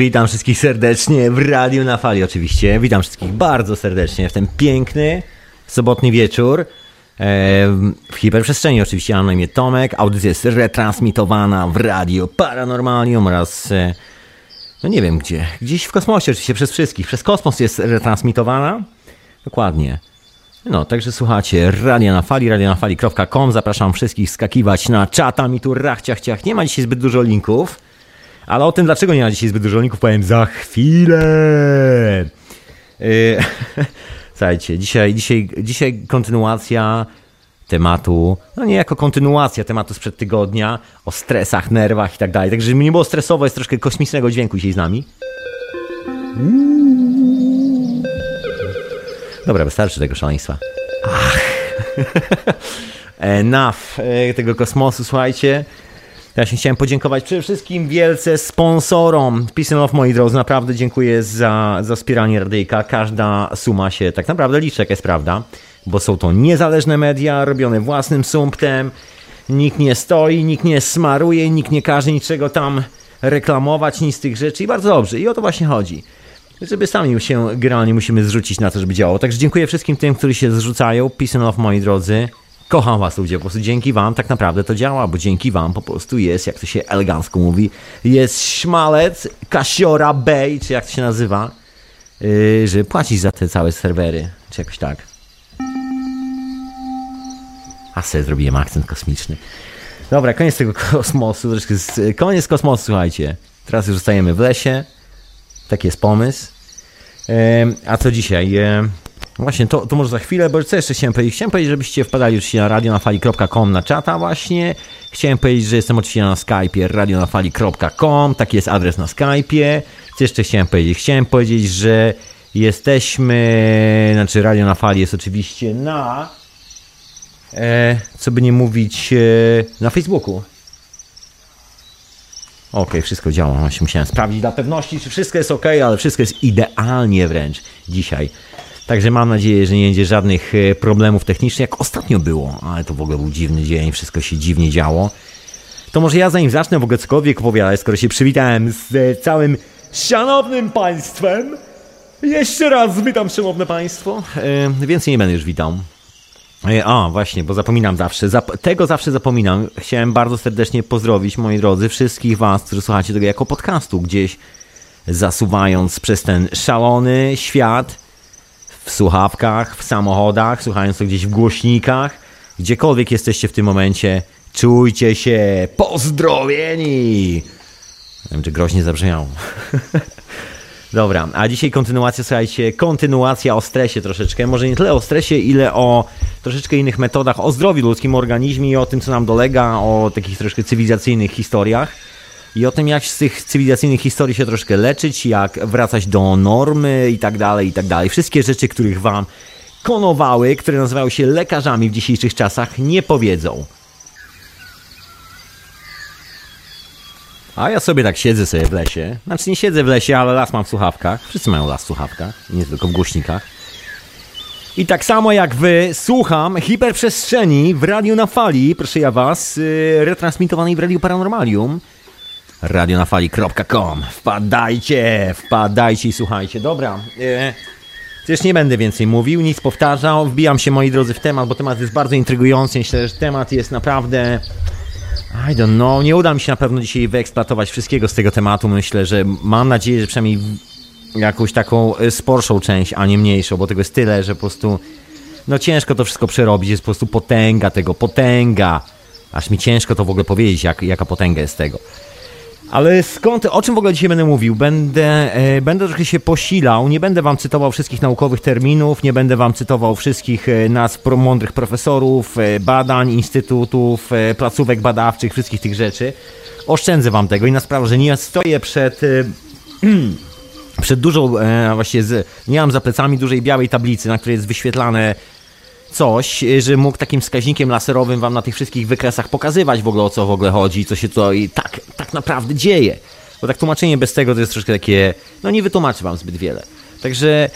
Witam wszystkich serdecznie w Radiu na Fali oczywiście. Witam wszystkich bardzo serdecznie w ten piękny sobotni wieczór. E, w hiperprzestrzeni oczywiście mam na imię Tomek. Audycja jest retransmitowana w Radio Paranormalium oraz e, no nie wiem gdzie, gdzieś w kosmosie oczywiście przez wszystkich. Przez kosmos jest retransmitowana. Dokładnie. No, także słuchacie Radia na Fali, radionafali.com. Zapraszam wszystkich skakiwać na czata mi tu rachciach ciach. Nie ma dzisiaj zbyt dużo linków. Ale o tym, dlaczego nie ma dzisiaj zbyt dużo linków, powiem za chwilę. Yy, słuchajcie, dzisiaj, dzisiaj, dzisiaj kontynuacja tematu, no nie jako kontynuacja tematu sprzed tygodnia, o stresach, nerwach i tak dalej. Także żeby nie było stresowo, jest troszkę kosmicznego dźwięku dzisiaj z nami. Dobra, wystarczy tego szaleństwa. Ach. Enough e, tego kosmosu, słuchajcie. Ja się chciałem podziękować przede wszystkim wielce sponsorom. Love, moi drodzy, naprawdę dziękuję za, za wspieranie radyjka. Każda suma się tak naprawdę liczy, jest prawda, bo są to niezależne media, robione własnym sumptem. Nikt nie stoi, nikt nie smaruje, nikt nie każe niczego tam reklamować, nic z tych rzeczy i bardzo dobrze. I o to właśnie chodzi. Żeby sami się generalnie musimy zrzucić na to, żeby działało. Także dziękuję wszystkim tym, którzy się zrzucają. Peace and love, moi drodzy. Kocham was ludzie, po prostu dzięki wam tak naprawdę to działa, bo dzięki wam po prostu jest, jak to się elegancko mówi, jest szmalec, kasiora, bay, czy jak to się nazywa, yy, że płacić za te całe serwery, czy jakoś tak. A sobie zrobiłem akcent kosmiczny. Dobra, koniec tego kosmosu, troszkę z, koniec kosmosu, słuchajcie. Teraz już zostajemy w lesie, taki jest pomysł. Yy, a co dzisiaj? Yy, Właśnie, to, to może za chwilę, bo co jeszcze chciałem powiedzieć? Chciałem powiedzieć, żebyście wpadali już na radionafali.com na czata właśnie. Chciałem powiedzieć, że jestem oczywiście na Skype'ie radionafali.com, taki jest adres na Skype'ie. Co jeszcze chciałem powiedzieć? Chciałem powiedzieć, że jesteśmy, znaczy Radio na Fali jest oczywiście na, e, co by nie mówić, e, na Facebooku. Ok, wszystko działa. Właśnie musiałem sprawdzić dla pewności, czy wszystko jest ok, ale wszystko jest idealnie wręcz dzisiaj. Także mam nadzieję, że nie będzie żadnych e, problemów technicznych, jak ostatnio było, ale to w ogóle był dziwny dzień, wszystko się dziwnie działo. To może ja zanim zacznę w ogóle cokolwiek opowiadać, skoro się przywitałem z e, całym szanownym państwem, jeszcze raz witam szanowne państwo, e, więcej nie będę już witał. A, właśnie, bo zapominam zawsze, zap tego zawsze zapominam. Chciałem bardzo serdecznie pozdrowić, moi drodzy, wszystkich was, którzy słuchacie tego jako podcastu, gdzieś zasuwając przez ten szalony świat, w słuchawkach, w samochodach, słuchając to gdzieś w głośnikach, gdziekolwiek jesteście w tym momencie, czujcie się pozdrowieni. Nie wiem, czy groźnie zabrzmiało. Dobra, a dzisiaj kontynuacja, słuchajcie, kontynuacja o stresie troszeczkę. Może nie tyle o stresie, ile o troszeczkę innych metodach, o zdrowiu ludzkim organizmie i o tym, co nam dolega, o takich troszkę cywilizacyjnych historiach i o tym, jak z tych cywilizacyjnych historii się troszkę leczyć, jak wracać do normy i tak dalej, i tak dalej. Wszystkie rzeczy, których wam konowały, które nazywały się lekarzami w dzisiejszych czasach, nie powiedzą. A ja sobie tak siedzę sobie w lesie. Znaczy nie siedzę w lesie, ale las mam w słuchawkach. Wszyscy mają las w słuchawkach, nie tylko w głośnikach. I tak samo jak wy, słucham hiperprzestrzeni w radiu na fali, proszę ja was, yy, retransmitowanej w Radiu Paranormalium radionafali.com. Wpadajcie, wpadajcie i słuchajcie. Dobra, e, też nie będę więcej mówił, nic powtarzał. Wbijam się, moi drodzy, w temat, bo temat jest bardzo intrygujący. Myślę, że temat jest naprawdę... I don't know, nie uda mi się na pewno dzisiaj wyeksploatować wszystkiego z tego tematu. Myślę, że mam nadzieję, że przynajmniej jakąś taką e, sporszą część, a nie mniejszą, bo tego jest tyle, że po prostu no ciężko to wszystko przerobić, jest po prostu potęga tego, potęga. Aż mi ciężko to w ogóle powiedzieć, jak, jaka potęga jest tego. Ale skąd, o czym w ogóle dzisiaj będę mówił? Będę, e, będę trochę się posilał, nie będę wam cytował wszystkich naukowych terminów, nie będę wam cytował wszystkich e, nazw pro, mądrych profesorów, e, badań, instytutów, e, placówek badawczych, wszystkich tych rzeczy. Oszczędzę wam tego i na sprawę, że nie stoję przed... E, przed dużą, e, właśnie z, nie mam za plecami dużej białej tablicy, na której jest wyświetlane coś, że mógł takim wskaźnikiem laserowym wam na tych wszystkich wykresach pokazywać w ogóle o co w ogóle chodzi, co się tutaj tak, tak naprawdę dzieje. Bo tak tłumaczenie bez tego to jest troszkę takie, no nie wytłumaczy wam zbyt wiele. Także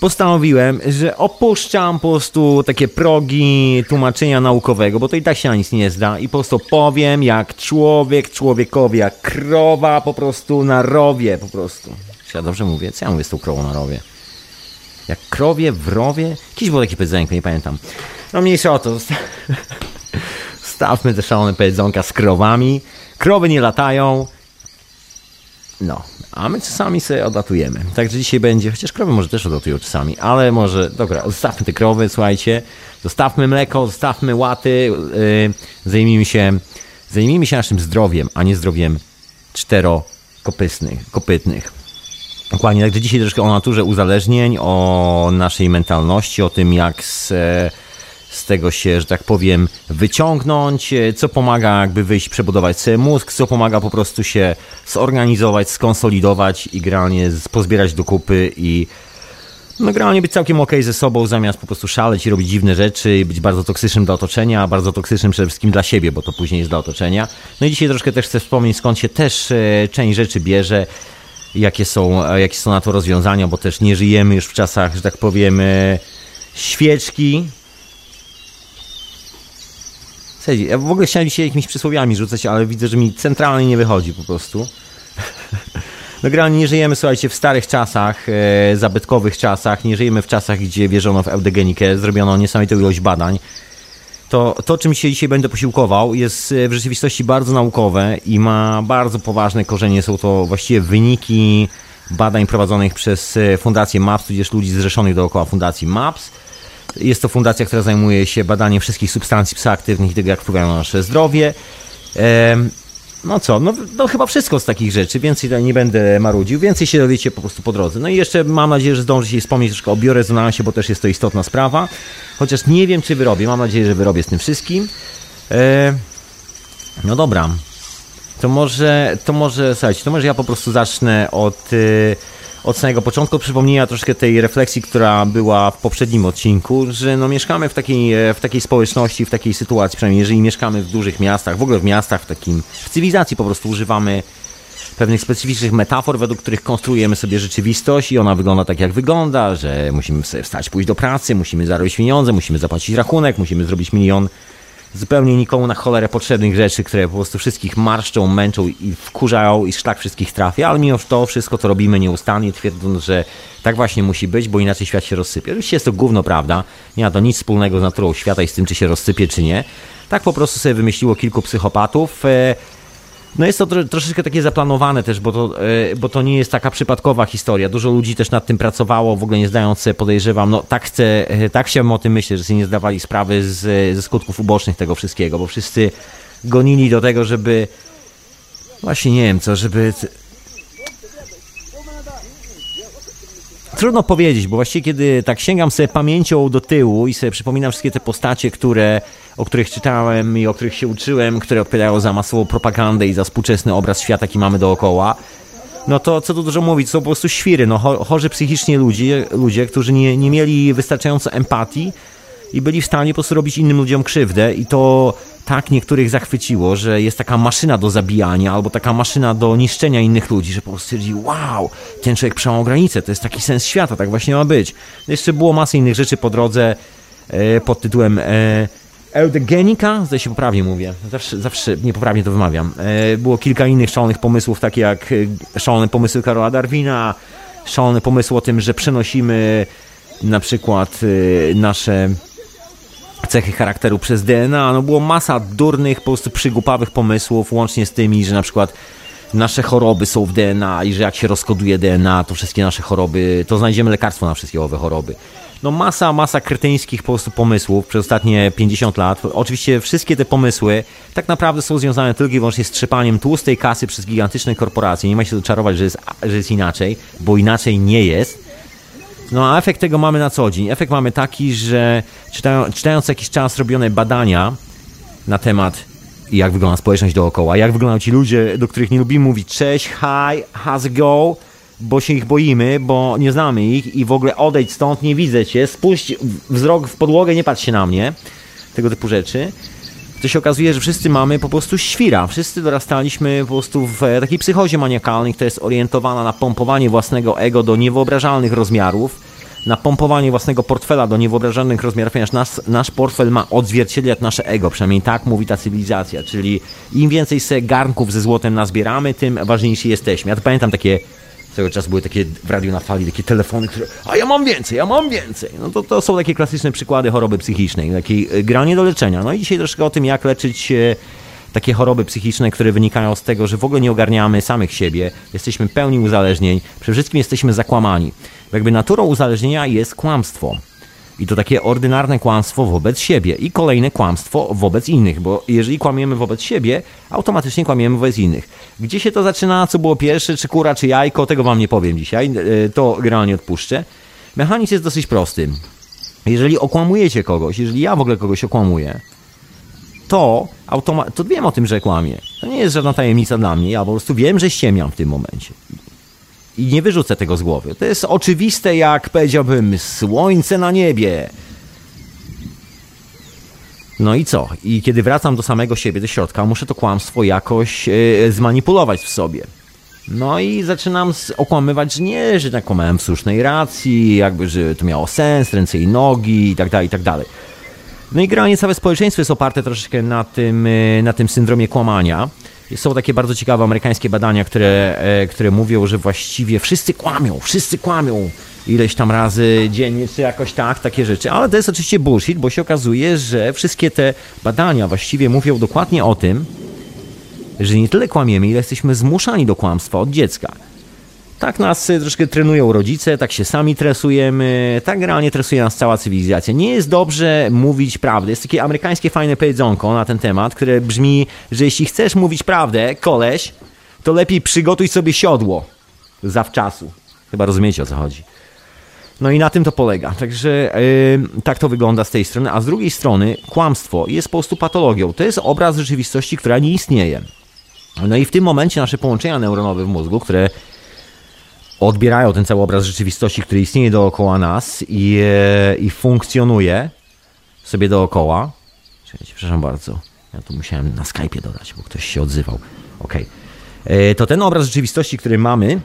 postanowiłem, że opuszczam po prostu takie progi tłumaczenia naukowego, bo to i tak się na nic nie zda i po prostu powiem jak człowiek człowiekowi, jak krowa po prostu na rowie po prostu. Czy ja dobrze mówię? Co ja mówię z tą krową na rowie? Jak krowie w rowie? Jakiś był taki powiedzonko, nie pamiętam. No mniejsza o to. Stawmy te szalone powiedzonka z krowami. Krowy nie latają. No, a my czasami sobie odlatujemy. Także dzisiaj będzie, chociaż krowy może też odlatują czasami, ale może, dobra, zostawmy te krowy, słuchajcie, zostawmy mleko, zostawmy łaty, yy, zajmijmy się, zajmijmy się naszym zdrowiem, a nie zdrowiem czterokopytnych, kopytnych. Dokładnie, także dzisiaj troszkę o naturze uzależnień, o naszej mentalności, o tym jak z, z tego się, że tak powiem, wyciągnąć, co pomaga jakby wyjść, przebudować sobie mózg, co pomaga po prostu się zorganizować, skonsolidować i generalnie pozbierać do kupy i no generalnie być całkiem ok ze sobą, zamiast po prostu szaleć i robić dziwne rzeczy i być bardzo toksycznym dla otoczenia, a bardzo toksycznym przede wszystkim dla siebie, bo to później jest dla otoczenia. No i dzisiaj troszkę też chcę wspomnieć, skąd się też e, część rzeczy bierze, jakie są, jakie są na to rozwiązania, bo też nie żyjemy już w czasach, że tak powiem, e, świeczki. Słuchajcie, ja w ogóle chciałem dzisiaj jakimiś przysłowiami rzucać, ale widzę, że mi centralnie nie wychodzi po prostu. No generalnie nie żyjemy, słuchajcie, w starych czasach, e, zabytkowych czasach, nie żyjemy w czasach, gdzie wierzono w eudegenikę, zrobiono niesamowitą ilość badań. To, to, czym się dzisiaj będę posiłkował, jest e, w rzeczywistości bardzo naukowe i ma bardzo poważne korzenie. Są to właściwie wyniki badań prowadzonych przez e, Fundację MAPS, tudzież ludzi zrzeszonych dookoła Fundacji MAPS. Jest to fundacja, która zajmuje się badaniem wszystkich substancji psychoaktywnych i tego, jak wpływają na nasze zdrowie. No co, no, no, chyba wszystko z takich rzeczy, więcej tutaj nie będę marudził, więcej się dowiecie po prostu po drodze. No i jeszcze mam nadzieję, że zdążę się wspomnieć troszkę o biorezonansie, bo też jest to istotna sprawa. Chociaż nie wiem, czy wyrobię, mam nadzieję, że wyrobię z tym wszystkim. E, no dobra, to może, to może, słuchajcie, to może ja po prostu zacznę od... E, od samego początku przypomnienia troszkę tej refleksji, która była w poprzednim odcinku, że no mieszkamy w takiej, e, w takiej społeczności, w takiej sytuacji, przynajmniej jeżeli mieszkamy w dużych miastach, w ogóle w miastach, w takim, w cywilizacji po prostu używamy pewnych specyficznych metafor, według których konstruujemy sobie rzeczywistość i ona wygląda tak, jak wygląda, że musimy sobie wstać, pójść do pracy, musimy zarobić pieniądze, musimy zapłacić rachunek, musimy zrobić milion zupełnie nikomu na cholerę potrzebnych rzeczy, które po prostu wszystkich marszczą, męczą i wkurzają i szlak wszystkich trafia, ale mimo to wszystko to robimy nieustannie, twierdząc, że tak właśnie musi być, bo inaczej świat się rozsypie. Oczywiście jest to gówno prawda, nie ma to nic wspólnego z naturą świata i z tym, czy się rozsypie, czy nie. Tak po prostu sobie wymyśliło kilku psychopatów, e, no jest to troszeczkę takie zaplanowane też, bo to, e, bo to nie jest taka przypadkowa historia. Dużo ludzi też nad tym pracowało, w ogóle nie zdając sobie, podejrzewam, no tak chcę, e, tak chciałbym o tym myśleć, że sobie nie zdawali sprawy z, ze skutków ubocznych tego wszystkiego, bo wszyscy gonili do tego, żeby właśnie nie wiem co, żeby Trudno powiedzieć, bo właściwie kiedy tak sięgam sobie pamięcią do tyłu i sobie przypominam wszystkie te postacie, które, o których czytałem i o których się uczyłem, które odpowiadają za masową propagandę i za współczesny obraz świata, jaki mamy dookoła, no to co tu dużo mówić, są po prostu świry, no chorzy psychicznie ludzie, ludzie którzy nie, nie mieli wystarczająco empatii i byli w stanie po prostu robić innym ludziom krzywdę i to tak niektórych zachwyciło, że jest taka maszyna do zabijania albo taka maszyna do niszczenia innych ludzi, że po prostu stwierdzi, wow, ten człowiek przełamał granicę, to jest taki sens świata, tak właśnie ma być. No jeszcze było masę innych rzeczy po drodze e, pod tytułem e, Eudegenika, zdaje się poprawnie mówię, zawsze, zawsze niepoprawnie to wymawiam. E, było kilka innych szalonych pomysłów, takie jak e, szalone pomysły Karola Darwina, szalone pomysły o tym, że przenosimy na przykład e, nasze cechy charakteru przez DNA. No było masa durnych, po prostu przygłupawych pomysłów, łącznie z tymi, że na przykład nasze choroby są w DNA i że jak się rozkoduje DNA, to wszystkie nasze choroby, to znajdziemy lekarstwo na wszystkie owe choroby. No masa, masa kretyńskich po prostu pomysłów przez ostatnie 50 lat. Oczywiście wszystkie te pomysły tak naprawdę są związane tylko i wyłącznie z trzepaniem tłustej kasy przez gigantyczne korporacje. Nie ma się doczarować, że jest, że jest inaczej, bo inaczej nie jest. No a efekt tego mamy na co dzień. Efekt mamy taki, że czytają, czytając jakiś czas robione badania na temat jak wygląda społeczność dookoła, jak wyglądają ci ludzie, do których nie lubimy mówić cześć, hi, it go, bo się ich boimy, bo nie znamy ich i w ogóle odejdź stąd, nie widzę cię, spuść wzrok w podłogę, nie patrz się na mnie, tego typu rzeczy to się okazuje, że wszyscy mamy po prostu świra. Wszyscy dorastaliśmy po prostu w takiej psychozie maniakalnej, która jest orientowana na pompowanie własnego ego do niewyobrażalnych rozmiarów na pompowanie własnego portfela do niewyobrażalnych rozmiarów, ponieważ nasz, nasz portfel ma odzwierciedlać nasze ego, przynajmniej tak mówi ta cywilizacja, czyli im więcej se garnków ze złotem nazbieramy, tym ważniejsi jesteśmy. Ja to pamiętam takie cały czas były takie w radiu na fali, takie telefony, które a ja mam więcej, ja mam więcej. No to, to są takie klasyczne przykłady choroby psychicznej, takiej e, granie do leczenia. No i dzisiaj troszkę o tym, jak leczyć e, takie choroby psychiczne, które wynikają z tego, że w ogóle nie ogarniamy samych siebie, jesteśmy pełni uzależnień, przede wszystkim jesteśmy zakłamani. Jakby naturą uzależnienia jest kłamstwo. I to takie ordynarne kłamstwo wobec siebie i kolejne kłamstwo wobec innych, bo jeżeli kłamiemy wobec siebie, automatycznie kłamiemy wobec innych. Gdzie się to zaczyna, co było pierwsze, czy kura, czy jajko, tego wam nie powiem dzisiaj, e, to generalnie odpuszczę. Mechanizm jest dosyć prosty. Jeżeli okłamujecie kogoś, jeżeli ja w ogóle kogoś okłamuję, to, automa- to wiem o tym, że kłamie. To nie jest żadna tajemnica dla mnie, ja po prostu wiem, że ściemiam w tym momencie. I nie wyrzucę tego z głowy. To jest oczywiste, jak powiedziałbym, słońce na niebie. No i co? I kiedy wracam do samego siebie, do środka, muszę to kłamstwo jakoś yy, zmanipulować w sobie. No i zaczynam okłamywać, że nie, że tak kłamałem w słusznej racji, jakby, że to miało sens, ręce i nogi i tak dalej, i tak dalej. No i generalnie całe społeczeństwo jest oparte troszeczkę na tym, e, na tym syndromie kłamania. Są takie bardzo ciekawe amerykańskie badania, które, e, które mówią, że właściwie wszyscy kłamią, wszyscy kłamią ileś tam razy dziennie, czy jakoś tak, takie rzeczy. Ale to jest oczywiście bullshit, bo się okazuje, że wszystkie te badania właściwie mówią dokładnie o tym, że nie tyle kłamiemy, ile jesteśmy zmuszani do kłamstwa od dziecka. Tak nas y, troszkę trenują rodzice, tak się sami tresujemy, tak realnie tresuje nas cała cywilizacja. Nie jest dobrze mówić prawdę. Jest takie amerykańskie fajne powiedzonko na ten temat, które brzmi, że jeśli chcesz mówić prawdę, koleś, to lepiej przygotuj sobie siodło zawczasu. Chyba rozumiecie o co chodzi. No i na tym to polega. Także yy, tak to wygląda z tej strony. A z drugiej strony kłamstwo jest po prostu patologią. To jest obraz rzeczywistości, która nie istnieje. No i w tym momencie nasze połączenia neuronowe w mózgu, które odbierają ten cały obraz rzeczywistości, który istnieje dookoła nas i, e, i funkcjonuje sobie dookoła. Czekajcie, przepraszam bardzo. Ja tu musiałem na Skype'ie dodać, bo ktoś się odzywał. Ok. E, to ten obraz rzeczywistości, który mamy,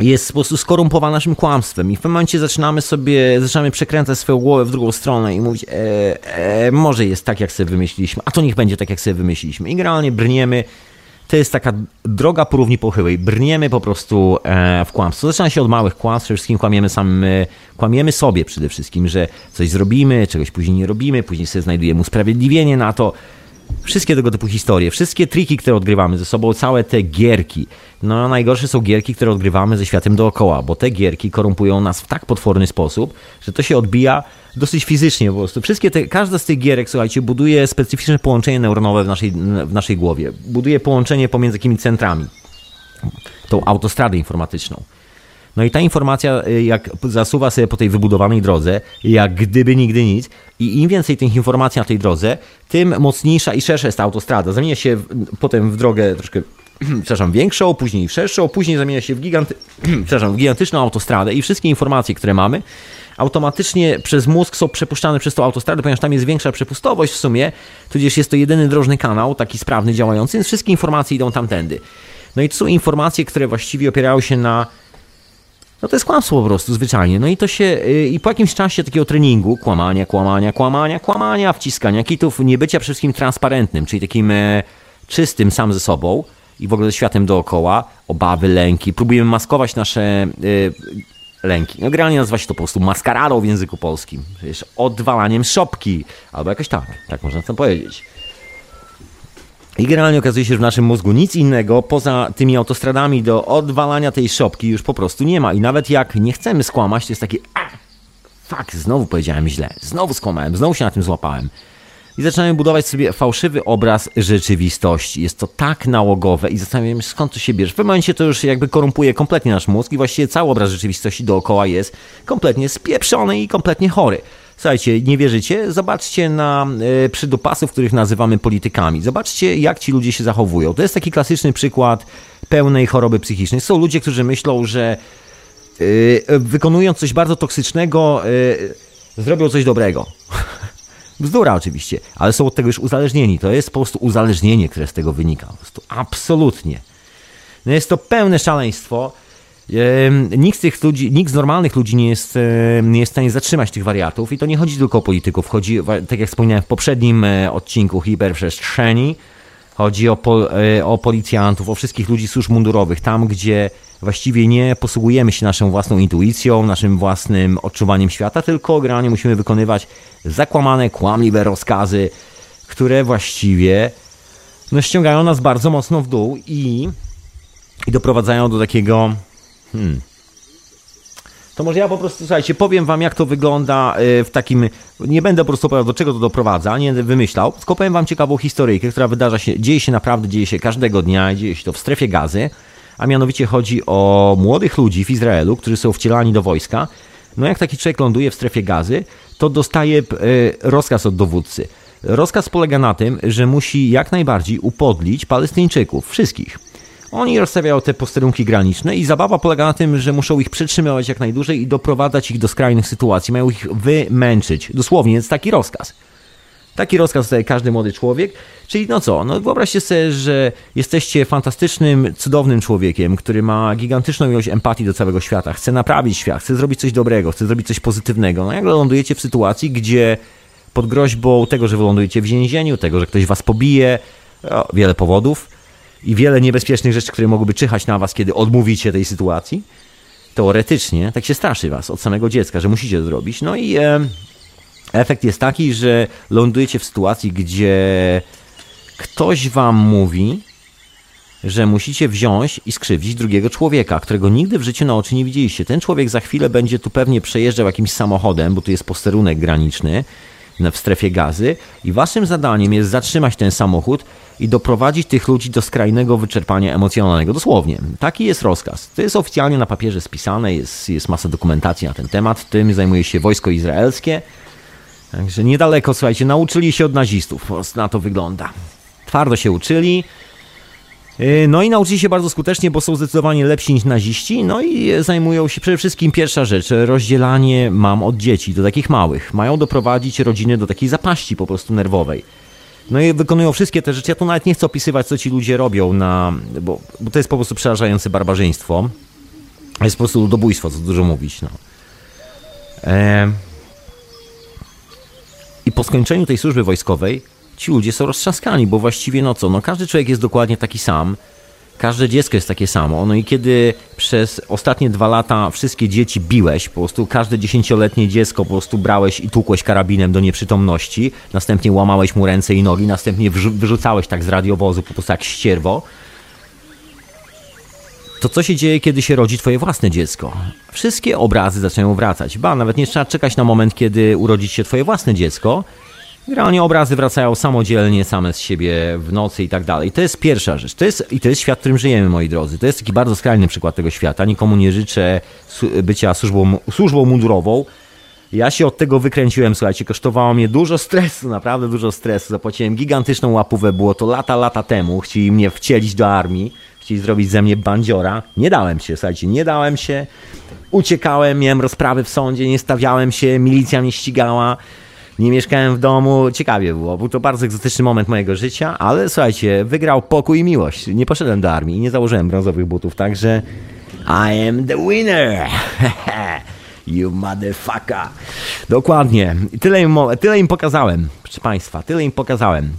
jest po prostu skorumpowany naszym kłamstwem i w pewnym momencie zaczynamy sobie, zaczynamy przekręcać swoją głowę w drugą stronę i mówić, e, e, może jest tak, jak sobie wymyśliliśmy, a to niech będzie tak, jak sobie wymyśliliśmy. I generalnie brniemy to jest taka droga po równi pochyłej. Brniemy po prostu e, w kłamstwo. Zaczyna się od małych kłamstw, przede wszystkim kłamiemy sam, kłamiemy sobie przede wszystkim, że coś zrobimy, czegoś później nie robimy, później sobie znajdujemy usprawiedliwienie na to. Wszystkie tego typu historie, wszystkie triki, które odgrywamy ze sobą, całe te gierki. No najgorsze są gierki, które odgrywamy ze światem dookoła, bo te gierki korumpują nas w tak potworny sposób, że to się odbija dosyć fizycznie po prostu. Wszystkie te, każda z tych gierek, słuchajcie, buduje specyficzne połączenie neuronowe w naszej, w naszej głowie. Buduje połączenie pomiędzy takimi centrami. Tą autostradę informatyczną. No i ta informacja, y, jak zasuwa sobie po tej wybudowanej drodze, jak gdyby nigdy nic, i im więcej tych informacji na tej drodze, tym mocniejsza i szersza jest ta autostrada. Zamienia się w, potem w drogę troszkę przepraszam, większą, później szerszą, później zamienia się w, giganty, przepraszam, w gigantyczną autostradę i wszystkie informacje, które mamy, automatycznie przez mózg są przepuszczane przez tą autostradę, ponieważ tam jest większa przepustowość w sumie, tudzież jest to jedyny drożny kanał, taki sprawny, działający, więc wszystkie informacje idą tamtędy. No i to są informacje, które właściwie opierają się na no to jest kłamstwo po prostu, zwyczajnie. No i to się, yy, i po jakimś czasie takiego treningu, kłamania, kłamania, kłamania, kłamania, wciskania kitów, nie bycia przede wszystkim transparentnym, czyli takim e, czystym sam ze sobą i w ogóle ze światem dookoła, obawy, lęki, próbujemy maskować nasze e, lęki. No generalnie nazywa się to po prostu maskaradą w języku polskim, przecież odwalaniem szopki, albo jakoś tak, tak można to powiedzieć. I generalnie okazuje się, że w naszym mózgu nic innego poza tymi autostradami do odwalania tej szopki już po prostu nie ma. I nawet jak nie chcemy skłamać, to jest takie a, fuck, znowu powiedziałem źle, znowu skłamałem, znowu się na tym złapałem. I zaczynamy budować sobie fałszywy obraz rzeczywistości. Jest to tak nałogowe i zastanawiam się, skąd to się bierze. W momencie to już jakby korumpuje kompletnie nasz mózg i właściwie cały obraz rzeczywistości dookoła jest kompletnie spieprzony i kompletnie chory. Słuchajcie, nie wierzycie? Zobaczcie na y, przydupasów, których nazywamy politykami. Zobaczcie, jak ci ludzie się zachowują. To jest taki klasyczny przykład pełnej choroby psychicznej. Są ludzie, którzy myślą, że y, wykonując coś bardzo toksycznego, y, zrobią coś dobrego. Bzdura oczywiście, ale są od tego już uzależnieni. To jest po prostu uzależnienie, które z tego wynika. Po prostu absolutnie. No jest to pełne szaleństwo. Nikt z tych ludzi, nikt z normalnych ludzi nie jest, nie jest w stanie zatrzymać tych wariatów. I to nie chodzi tylko o polityków, chodzi, tak jak wspomniałem w poprzednim e, odcinku hiperprzestrzeni, chodzi o, pol, e, o policjantów, o wszystkich ludzi służb mundurowych, tam gdzie właściwie nie posługujemy się naszą własną intuicją, naszym własnym odczuwaniem świata, tylko generalnie musimy wykonywać zakłamane, kłamliwe rozkazy, które właściwie no, ściągają nas bardzo mocno w dół i, i doprowadzają do takiego Hmm. To może ja po prostu, słuchajcie, powiem wam, jak to wygląda y, w takim. Nie będę po prostu opowiadał, do czego to doprowadza, nie wymyślał, tylko powiem wam ciekawą historyjkę, która wydarza się, dzieje się naprawdę, dzieje się każdego dnia, dzieje się to w strefie gazy, a mianowicie chodzi o młodych ludzi w Izraelu, którzy są wcielani do wojska. No jak taki człowiek ląduje w strefie gazy, to dostaje y, rozkaz od dowódcy. Rozkaz polega na tym, że musi jak najbardziej upodlić Palestyńczyków, wszystkich. Oni rozstawiają te posterunki graniczne i zabawa polega na tym, że muszą ich przytrzymywać jak najdłużej i doprowadzać ich do skrajnych sytuacji. Mają ich wymęczyć. Dosłownie jest taki rozkaz. Taki rozkaz daje każdy młody człowiek. Czyli no co, no wyobraźcie sobie, że jesteście fantastycznym, cudownym człowiekiem, który ma gigantyczną ilość empatii do całego świata, chce naprawić świat, chce zrobić coś dobrego, chce zrobić coś pozytywnego. No nagle lądujecie w sytuacji, gdzie pod groźbą tego, że wylądujecie w więzieniu, tego, że ktoś was pobije, o, wiele powodów, i wiele niebezpiecznych rzeczy, które mogłyby czyhać na was, kiedy odmówicie tej sytuacji. Teoretycznie tak się straszy was od samego dziecka, że musicie to zrobić. No i e, efekt jest taki, że lądujecie w sytuacji, gdzie ktoś wam mówi, że musicie wziąć i skrzywdzić drugiego człowieka, którego nigdy w życiu na oczy nie widzieliście. Ten człowiek za chwilę będzie tu pewnie przejeżdżał jakimś samochodem, bo tu jest posterunek graniczny w strefie gazy i waszym zadaniem jest zatrzymać ten samochód i doprowadzić tych ludzi do skrajnego wyczerpania emocjonalnego. Dosłownie. Taki jest rozkaz. To jest oficjalnie na papierze spisane, jest, jest masa dokumentacji na ten temat. Tym zajmuje się wojsko izraelskie. Także niedaleko, słuchajcie, nauczyli się od nazistów. Na to wygląda. Twardo się uczyli. Y, no i nauczyli się bardzo skutecznie, bo są zdecydowanie lepsi niż naziści. No i zajmują się przede wszystkim pierwsza rzecz, rozdzielanie mam od dzieci, do takich małych. Mają doprowadzić rodziny do takiej zapaści po prostu nerwowej. No i wykonują wszystkie te rzeczy. Ja tu nawet nie chcę opisywać, co ci ludzie robią, na, bo, bo to jest po prostu przerażające barbarzyństwo. Jest po prostu ludobójstwo, co dużo mówić. No. E... I po skończeniu tej służby wojskowej ci ludzie są roztrzaskani, bo właściwie no co, no każdy człowiek jest dokładnie taki sam. Każde dziecko jest takie samo. No i kiedy przez ostatnie dwa lata wszystkie dzieci biłeś, po prostu każde dziesięcioletnie dziecko po prostu brałeś i tłukłeś karabinem do nieprzytomności, następnie łamałeś mu ręce i nogi, następnie wyrzucałeś tak z radiowozu po prostu jak ścierwo, to co się dzieje, kiedy się rodzi twoje własne dziecko? Wszystkie obrazy zaczynają wracać. Ba, nawet nie trzeba czekać na moment, kiedy urodzi się twoje własne dziecko, Generalnie obrazy wracają samodzielnie, same z siebie w nocy i tak dalej. To jest pierwsza rzecz. To jest, I to jest świat, w którym żyjemy, moi drodzy. To jest taki bardzo skrajny przykład tego świata. Nikomu nie życzę bycia służbą, służbą mundurową. Ja się od tego wykręciłem, słuchajcie, kosztowało mnie dużo stresu, naprawdę dużo stresu. Zapłaciłem gigantyczną łapówę, było to lata, lata temu. Chcieli mnie wcielić do armii, chcieli zrobić ze mnie bandziora. Nie dałem się, słuchajcie, nie dałem się. Uciekałem, miałem rozprawy w sądzie, nie stawiałem się, milicja mnie ścigała nie mieszkałem w domu, ciekawie było. Był to bardzo egzotyczny moment mojego życia, ale słuchajcie, wygrał pokój i miłość. Nie poszedłem do armii i nie założyłem brązowych butów, także I am the winner. You motherfucker. Dokładnie. Tyle im, tyle im pokazałem, proszę Państwa, tyle im pokazałem.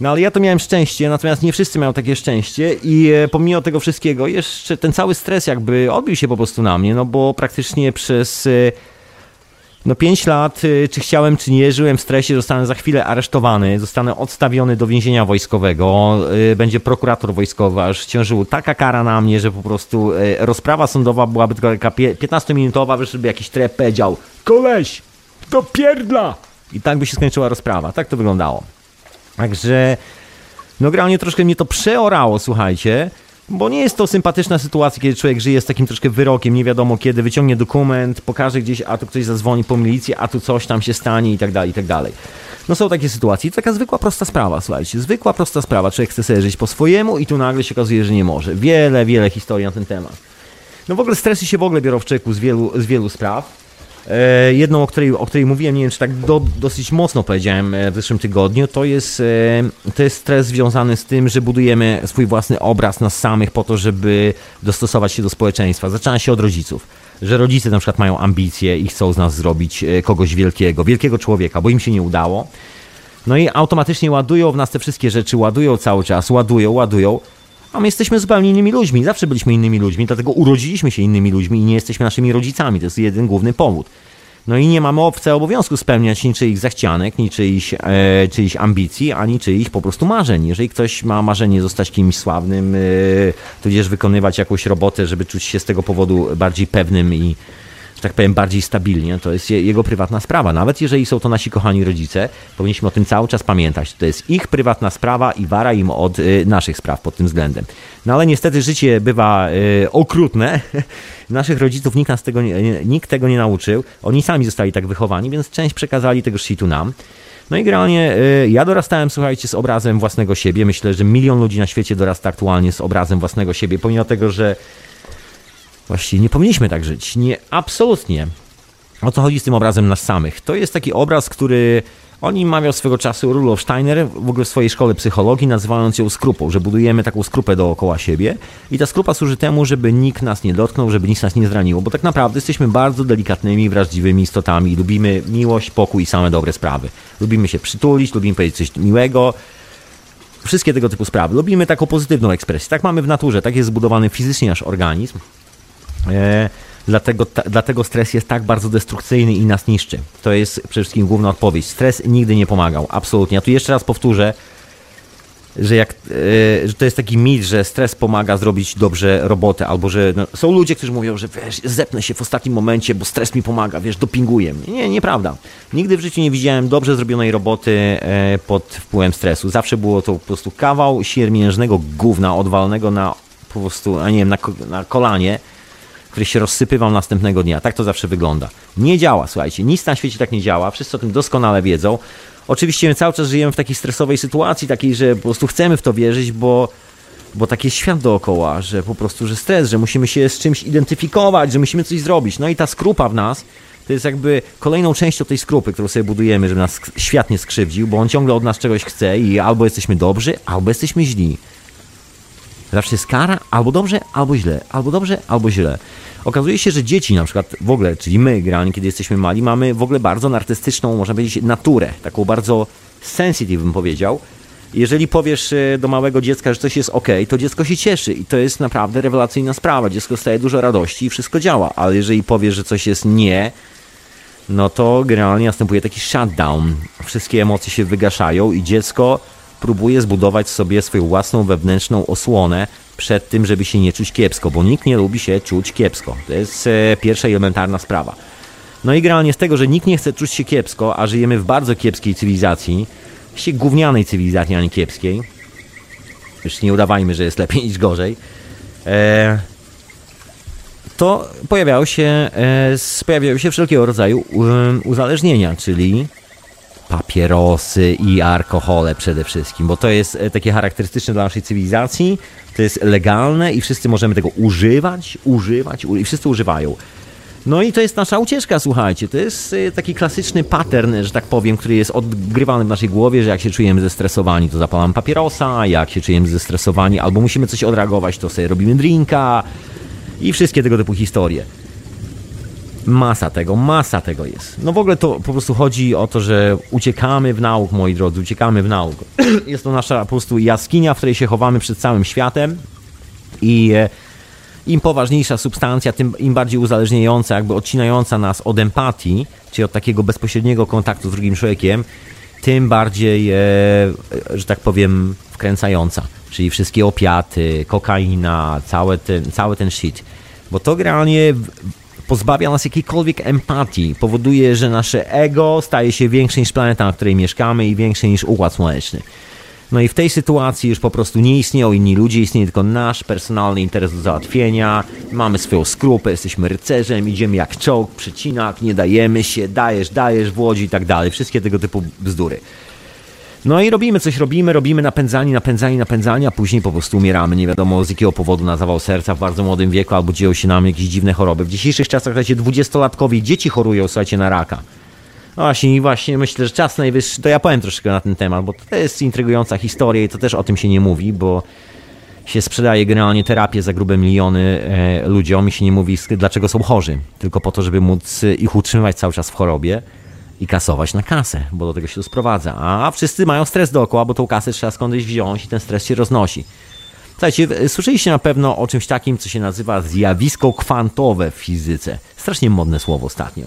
No ale ja to miałem szczęście, natomiast nie wszyscy mają takie szczęście i e, pomimo tego wszystkiego jeszcze ten cały stres jakby odbił się po prostu na mnie, no bo praktycznie przez e, no 5 lat, y, czy chciałem, czy nie, żyłem w stresie, zostanę za chwilę aresztowany, zostanę odstawiony do więzienia wojskowego, y, będzie prokurator wojskowy, aż ciążył taka kara na mnie, że po prostu y, rozprawa sądowa byłaby tylko taka 15-minutowa, żeby jakiś trep powiedział koleś, to pierdla! I tak by się skończyła rozprawa, tak to wyglądało. Także, no generalnie troszkę mnie to przeorało, słuchajcie, bo nie jest to sympatyczna sytuacja, kiedy człowiek żyje z takim troszkę wyrokiem, nie wiadomo kiedy, wyciągnie dokument, pokaże gdzieś, a tu ktoś zadzwoni po milicję, a tu coś tam się stanie i tak dalej, i tak dalej. No są takie sytuacje. Taka zwykła, prosta sprawa, słuchajcie. Zwykła, prosta sprawa. Człowiek chce sobie żyć po swojemu i tu nagle się okazuje, że nie może. Wiele, wiele historii na ten temat. No w ogóle stresy się w ogóle biorą w czeku z wielu, z wielu spraw. E, jedną, o której, o której mówiłem, nie wiem czy tak do, dosyć mocno powiedziałem e, w zeszłym tygodniu, to jest, e, to jest stres związany z tym, że budujemy swój własny obraz nas samych po to, żeby dostosować się do społeczeństwa. Zaczyna się od rodziców. Że rodzice na przykład mają ambicje i chcą z nas zrobić kogoś wielkiego, wielkiego człowieka, bo im się nie udało. No i automatycznie ładują w nas te wszystkie rzeczy, ładują cały czas, ładują, ładują a my jesteśmy zupełnie innymi ludźmi. Zawsze byliśmy innymi ludźmi, dlatego urodziliśmy się innymi ludźmi i nie jesteśmy naszymi rodzicami. To jest jeden główny powód. No i nie mamy obce obowiązku spełniać niczyichś zachcianek, niczyichś, e, czyichś ambicji, ani czyichś po prostu marzeń. Jeżeli ktoś ma marzenie zostać kimś sławnym, e, tudzież wykonywać jakąś robotę, żeby czuć się z tego powodu bardziej pewnym i tak powiem, bardziej stabilnie, to jest jego prywatna sprawa. Nawet jeżeli są to nasi kochani rodzice, powinniśmy o tym cały czas pamiętać. To jest ich prywatna sprawa i wara im od y, naszych spraw pod tym względem. No ale niestety życie bywa y, okrutne. Naszych rodziców nikt, nas tego nie, nikt tego nie nauczył. Oni sami zostali tak wychowani, więc część przekazali tego shitu nam. No i generalnie y, ja dorastałem, słuchajcie, z obrazem własnego siebie. Myślę, że milion ludzi na świecie dorasta aktualnie z obrazem własnego siebie, pomimo tego, że Właściwie nie powinniśmy tak żyć. Nie, absolutnie. O co chodzi z tym obrazem nas samych? To jest taki obraz, który oni mawiał swego czasu Rudolf Steiner w ogóle w swojej szkole psychologii, nazywając ją skrupą, że budujemy taką skrupę dookoła siebie i ta skrupa służy temu, żeby nikt nas nie dotknął, żeby nic nas nie zraniło, bo tak naprawdę jesteśmy bardzo delikatnymi, wrażliwymi istotami. Lubimy miłość, pokój i same dobre sprawy. Lubimy się przytulić, lubimy powiedzieć coś miłego, wszystkie tego typu sprawy. Lubimy taką pozytywną ekspresję. Tak mamy w naturze, tak jest zbudowany fizycznie nasz organizm. E, dlatego, ta, dlatego stres jest tak bardzo destrukcyjny i nas niszczy. To jest przede wszystkim główna odpowiedź. Stres nigdy nie pomagał, absolutnie. Ja tu jeszcze raz powtórzę, że, jak, e, że to jest taki mit, że stres pomaga zrobić dobrze robotę, albo że no, są ludzie, którzy mówią, że wiesz, zepnę się w ostatnim momencie, bo stres mi pomaga, wiesz, dopinguje mnie. Nie, nieprawda. Nigdy w życiu nie widziałem dobrze zrobionej roboty e, pod wpływem stresu. Zawsze było to po prostu kawał siermiężnego gówna odwalonego na po prostu, a nie wiem, na, na kolanie, który się rozsypywał następnego dnia. Tak to zawsze wygląda. Nie działa, słuchajcie, nic na świecie tak nie działa, wszyscy o tym doskonale wiedzą. Oczywiście my cały czas żyjemy w takiej stresowej sytuacji, takiej, że po prostu chcemy w to wierzyć, bo, bo taki jest świat dookoła, że po prostu, że stres, że musimy się z czymś identyfikować, że musimy coś zrobić. No i ta skrupa w nas to jest jakby kolejną częścią tej skrupy, którą sobie budujemy, żeby nas świat nie skrzywdził, bo on ciągle od nas czegoś chce i albo jesteśmy dobrzy, albo jesteśmy źli. Zawsze jest kara, albo dobrze, albo źle, albo dobrze, albo źle. Okazuje się, że dzieci na przykład w ogóle, czyli my, grani, kiedy jesteśmy mali, mamy w ogóle bardzo artystyczną, można powiedzieć, naturę, taką bardzo sensitive bym powiedział. Jeżeli powiesz e, do małego dziecka, że coś jest ok, to dziecko się cieszy i to jest naprawdę rewelacyjna sprawa. Dziecko staje dużo radości i wszystko działa, ale jeżeli powiesz, że coś jest nie, no to generalnie następuje taki shutdown. Wszystkie emocje się wygaszają i dziecko próbuje zbudować sobie swoją własną wewnętrzną osłonę przed tym, żeby się nie czuć kiepsko, bo nikt nie lubi się czuć kiepsko. To jest e, pierwsza elementarna sprawa. No i generalnie z tego, że nikt nie chce czuć się kiepsko, a żyjemy w bardzo kiepskiej cywilizacji, właściwie gównianej cywilizacji, a nie kiepskiej, już nie udawajmy, że jest lepiej niż gorzej, e, to pojawiały się, e, pojawiały się wszelkiego rodzaju uzależnienia, czyli papierosy i alkohole przede wszystkim, bo to jest e, takie charakterystyczne dla naszej cywilizacji, to jest legalne i wszyscy możemy tego używać, używać i wszyscy używają. No i to jest nasza ucieczka, słuchajcie. To jest e, taki klasyczny pattern, że tak powiem, który jest odgrywany w naszej głowie, że jak się czujemy zestresowani, to zapalamy papierosa, jak się czujemy zestresowani, albo musimy coś odreagować, to sobie robimy drinka i wszystkie tego typu historie. Masa tego, masa tego jest. No w ogóle to po prostu chodzi o to, że uciekamy w nauk, moi drodzy, uciekamy w nauk. Jest to nasza po prostu jaskinia, w której się chowamy przed całym światem i e, im poważniejsza substancja, tym im bardziej uzależniająca, jakby odcinająca nas od empatii, czyli od takiego bezpośredniego kontaktu z drugim człowiekiem, tym bardziej, e, że tak powiem, wkręcająca. Czyli wszystkie opiaty, kokaina, cały ten, cały ten shit. Bo to generalnie pozbawia nas jakiejkolwiek empatii, powoduje, że nasze ego staje się większe niż planeta, na której mieszkamy i większe niż Układ Słoneczny. No i w tej sytuacji już po prostu nie istnieją inni ludzie, istnieje tylko nasz personalny interes do załatwienia. Mamy swoją skrupę, jesteśmy rycerzem, idziemy jak czołg, przecinak, nie dajemy się, dajesz, dajesz w łodzi i tak dalej. Wszystkie tego typu bzdury. No i robimy coś, robimy, robimy napędzani, napędzani, napędzani, a później po prostu umieramy. Nie wiadomo z jakiego powodu na zawał serca w bardzo młodym wieku albo dzieją się nam jakieś dziwne choroby. W dzisiejszych czasach, słuchajcie, dwudziestolatkowi dzieci chorują, słuchajcie, na raka. No właśnie, właśnie myślę, że czas najwyższy, to ja powiem troszkę na ten temat, bo to jest intrygująca historia i to też o tym się nie mówi, bo się sprzedaje generalnie terapię za grube miliony e, ludziom i się nie mówi, dlaczego są chorzy, tylko po to, żeby móc ich utrzymywać cały czas w chorobie i kasować na kasę, bo do tego się to sprowadza. A wszyscy mają stres dookoła, bo tą kasę trzeba skądś wziąć i ten stres się roznosi. Słuchajcie, słyszeliście na pewno o czymś takim, co się nazywa zjawisko kwantowe w fizyce. Strasznie modne słowo ostatnio.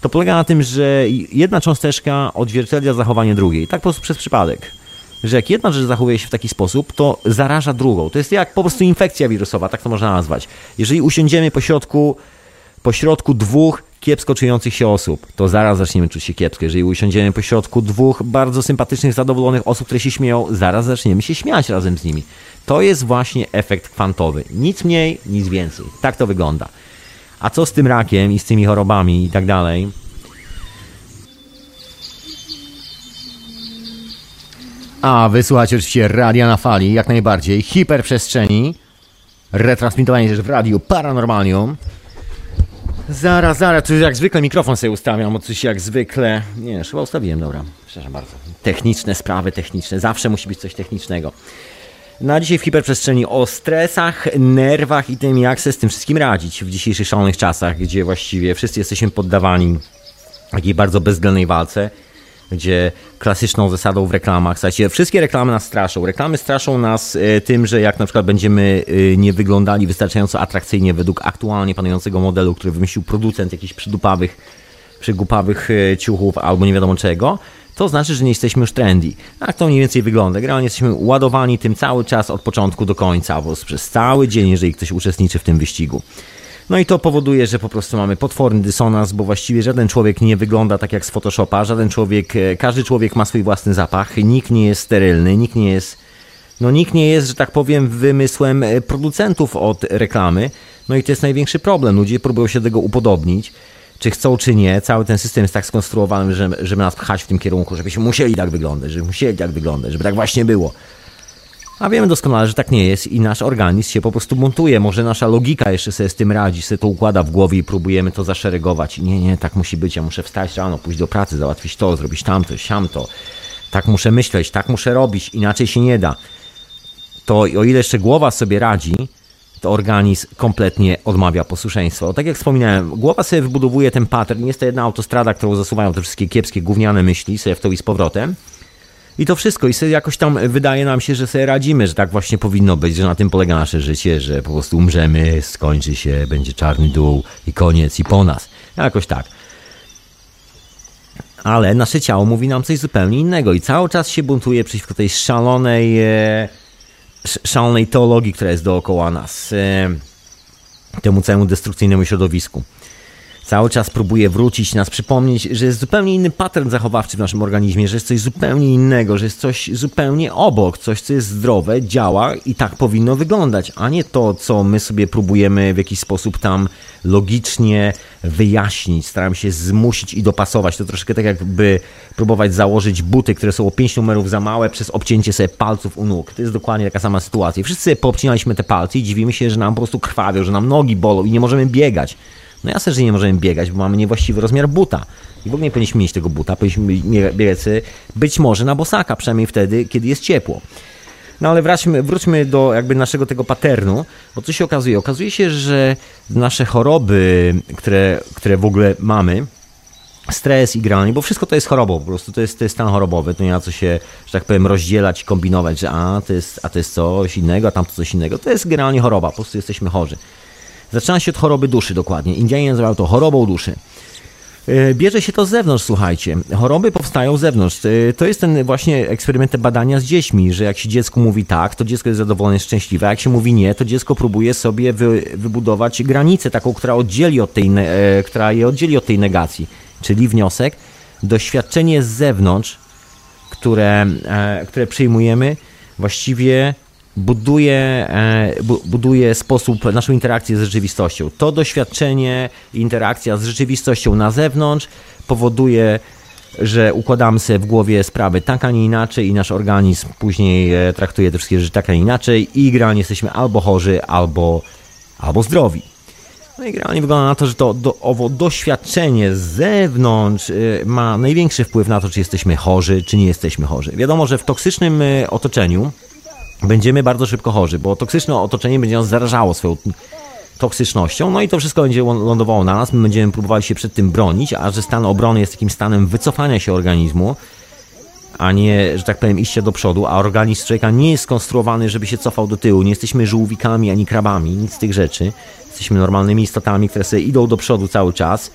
To polega na tym, że jedna cząsteczka odzwierciedla zachowanie drugiej. Tak po prostu przez przypadek. Że jak jedna rzecz zachowuje się w taki sposób, to zaraża drugą. To jest jak po prostu infekcja wirusowa, tak to można nazwać. Jeżeli usiądziemy po środku, po środku dwóch kiepsko czujących się osób, to zaraz zaczniemy czuć się kiepsko. Jeżeli usiądziemy po środku dwóch bardzo sympatycznych, zadowolonych osób, które się śmieją, zaraz zaczniemy się śmiać razem z nimi. To jest właśnie efekt kwantowy. Nic mniej, nic więcej. Tak to wygląda. A co z tym rakiem i z tymi chorobami i tak dalej? A, wysłuchać oczywiście radia na fali, jak najbardziej. Hiperprzestrzeni. Retransmitowanie też w radiu Paranormalium. Zaraz, zaraz, coś jak zwykle mikrofon sobie ustawiam, coś jak zwykle. Nie, chyba ustawiłem, dobra. Przepraszam bardzo. Techniczne sprawy, techniczne. Zawsze musi być coś technicznego. Na dzisiaj w hiperprzestrzeni o stresach, nerwach i tym, jak sobie z tym wszystkim radzić w dzisiejszych szalonych czasach, gdzie właściwie wszyscy jesteśmy poddawani takiej bardzo bezwzględnej walce gdzie klasyczną zasadą w reklamach, słuchajcie, wszystkie reklamy nas straszą. Reklamy straszą nas e, tym, że jak na przykład będziemy e, nie wyglądali wystarczająco atrakcyjnie według aktualnie panującego modelu, który wymyślił producent jakichś przydupawych, przygłupawych e, ciuchów albo nie wiadomo czego, to znaczy, że nie jesteśmy już trendy. Tak to mniej więcej wygląda. Generalnie jesteśmy ładowani tym cały czas od początku do końca, bo przez cały dzień, jeżeli ktoś uczestniczy w tym wyścigu. No i to powoduje, że po prostu mamy potworny dysonans, bo właściwie żaden człowiek nie wygląda tak jak z Photoshopa, żaden człowiek, e, każdy człowiek ma swój własny zapach, nikt nie jest sterylny, nikt nie jest, no nikt nie jest, że tak powiem, wymysłem e, producentów od reklamy. No i to jest największy problem. Ludzie próbują się do tego upodobnić czy chcą, czy nie, cały ten system jest tak skonstruowany, żeby, żeby nas pchać w tym kierunku, żebyśmy musieli tak wyglądać, żeby musieli tak wyglądać, żeby tak właśnie było. A wiemy doskonale, że tak nie jest i nasz organizm się po prostu montuje. Może nasza logika jeszcze sobie z tym radzi, sobie to układa w głowie i próbujemy to zaszeregować. Nie, nie, tak musi być. Ja muszę wstać rano, pójść do pracy, załatwić to, zrobić tamto, siamto. Tak muszę myśleć, tak muszę robić, inaczej się nie da. To o ile jeszcze głowa sobie radzi, to organizm kompletnie odmawia posłuszeństwa. Tak jak wspominałem, głowa sobie wybudowuje ten pattern. Jest to jedna autostrada, którą zasuwają te wszystkie kiepskie, gówniane myśli sobie w to i z powrotem. I to wszystko. I sobie jakoś tam wydaje nam się, że sobie radzimy, że tak właśnie powinno być, że na tym polega nasze życie, że po prostu umrzemy, skończy się, będzie czarny dół i koniec i po nas. Jakoś tak. Ale nasze ciało mówi nam coś zupełnie innego i cały czas się buntuje przeciwko tej szalonej, e, szalonej teologii, która jest dookoła nas, e, temu całemu destrukcyjnemu środowisku cały czas próbuje wrócić, nas przypomnieć, że jest zupełnie inny pattern zachowawczy w naszym organizmie, że jest coś zupełnie innego, że jest coś zupełnie obok, coś, co jest zdrowe, działa i tak powinno wyglądać, a nie to, co my sobie próbujemy w jakiś sposób tam logicznie wyjaśnić, staramy się zmusić i dopasować. To troszkę tak jakby próbować założyć buty, które są o 5 numerów za małe przez obcięcie sobie palców u nóg. To jest dokładnie taka sama sytuacja. Wszyscy poobcinaliśmy te palce i dziwimy się, że nam po prostu krwawią, że nam nogi bolą i nie możemy biegać. No jasne, że nie możemy biegać, bo mamy niewłaściwy rozmiar buta. I w ogóle nie powinniśmy mieć tego buta, powinniśmy biegać być może na bosaka, przynajmniej wtedy, kiedy jest ciepło. No ale wróćmy, wróćmy do jakby naszego tego paternu, bo co się okazuje? Okazuje się, że nasze choroby, które, które w ogóle mamy, stres i granie, bo wszystko to jest chorobą, po prostu to jest, to jest stan chorobowy, to nie ma co się, że tak powiem, rozdzielać kombinować, że a to, jest, a to jest coś innego, a tamto coś innego. To jest generalnie choroba, po prostu jesteśmy chorzy. Zaczyna się od choroby duszy dokładnie. Indianie nazywają to chorobą duszy. E, bierze się to z zewnątrz, słuchajcie. Choroby powstają z zewnątrz. E, to jest ten właśnie eksperyment badania z dziećmi, że jak się dziecku mówi tak, to dziecko jest zadowolone, szczęśliwe, a jak się mówi nie, to dziecko próbuje sobie wy, wybudować granicę taką, która, oddzieli od tej, e, która je oddzieli od tej negacji. Czyli wniosek, doświadczenie z zewnątrz, które, które przyjmujemy, właściwie buduje, e, buduje sposób, naszą interakcję z rzeczywistością. To doświadczenie, interakcja z rzeczywistością na zewnątrz powoduje że układamy sobie w głowie sprawy tak, a nie inaczej i nasz organizm później e, traktuje te wszystkie rzeczy tak, a nie inaczej i generalnie jesteśmy albo chorzy, albo, albo zdrowi. No i generalnie wygląda na to, że to do, owo doświadczenie z zewnątrz y, ma największy wpływ na to, czy jesteśmy chorzy, czy nie jesteśmy chorzy. Wiadomo, że w toksycznym otoczeniu będziemy bardzo szybko chorzy, bo toksyczne otoczenie będzie nas zarażało swoją toksycznością, no i to wszystko będzie lądowało na nas, my będziemy próbowali się przed tym bronić, a że stan obrony jest takim stanem wycofania się organizmu, a nie, że tak powiem, iście do przodu, a organizm człowieka nie jest skonstruowany, żeby się cofał do tyłu. Nie jesteśmy żółwikami ani krabami, nic z tych rzeczy. Jesteśmy normalnymi istotami, które sobie idą do przodu cały czas.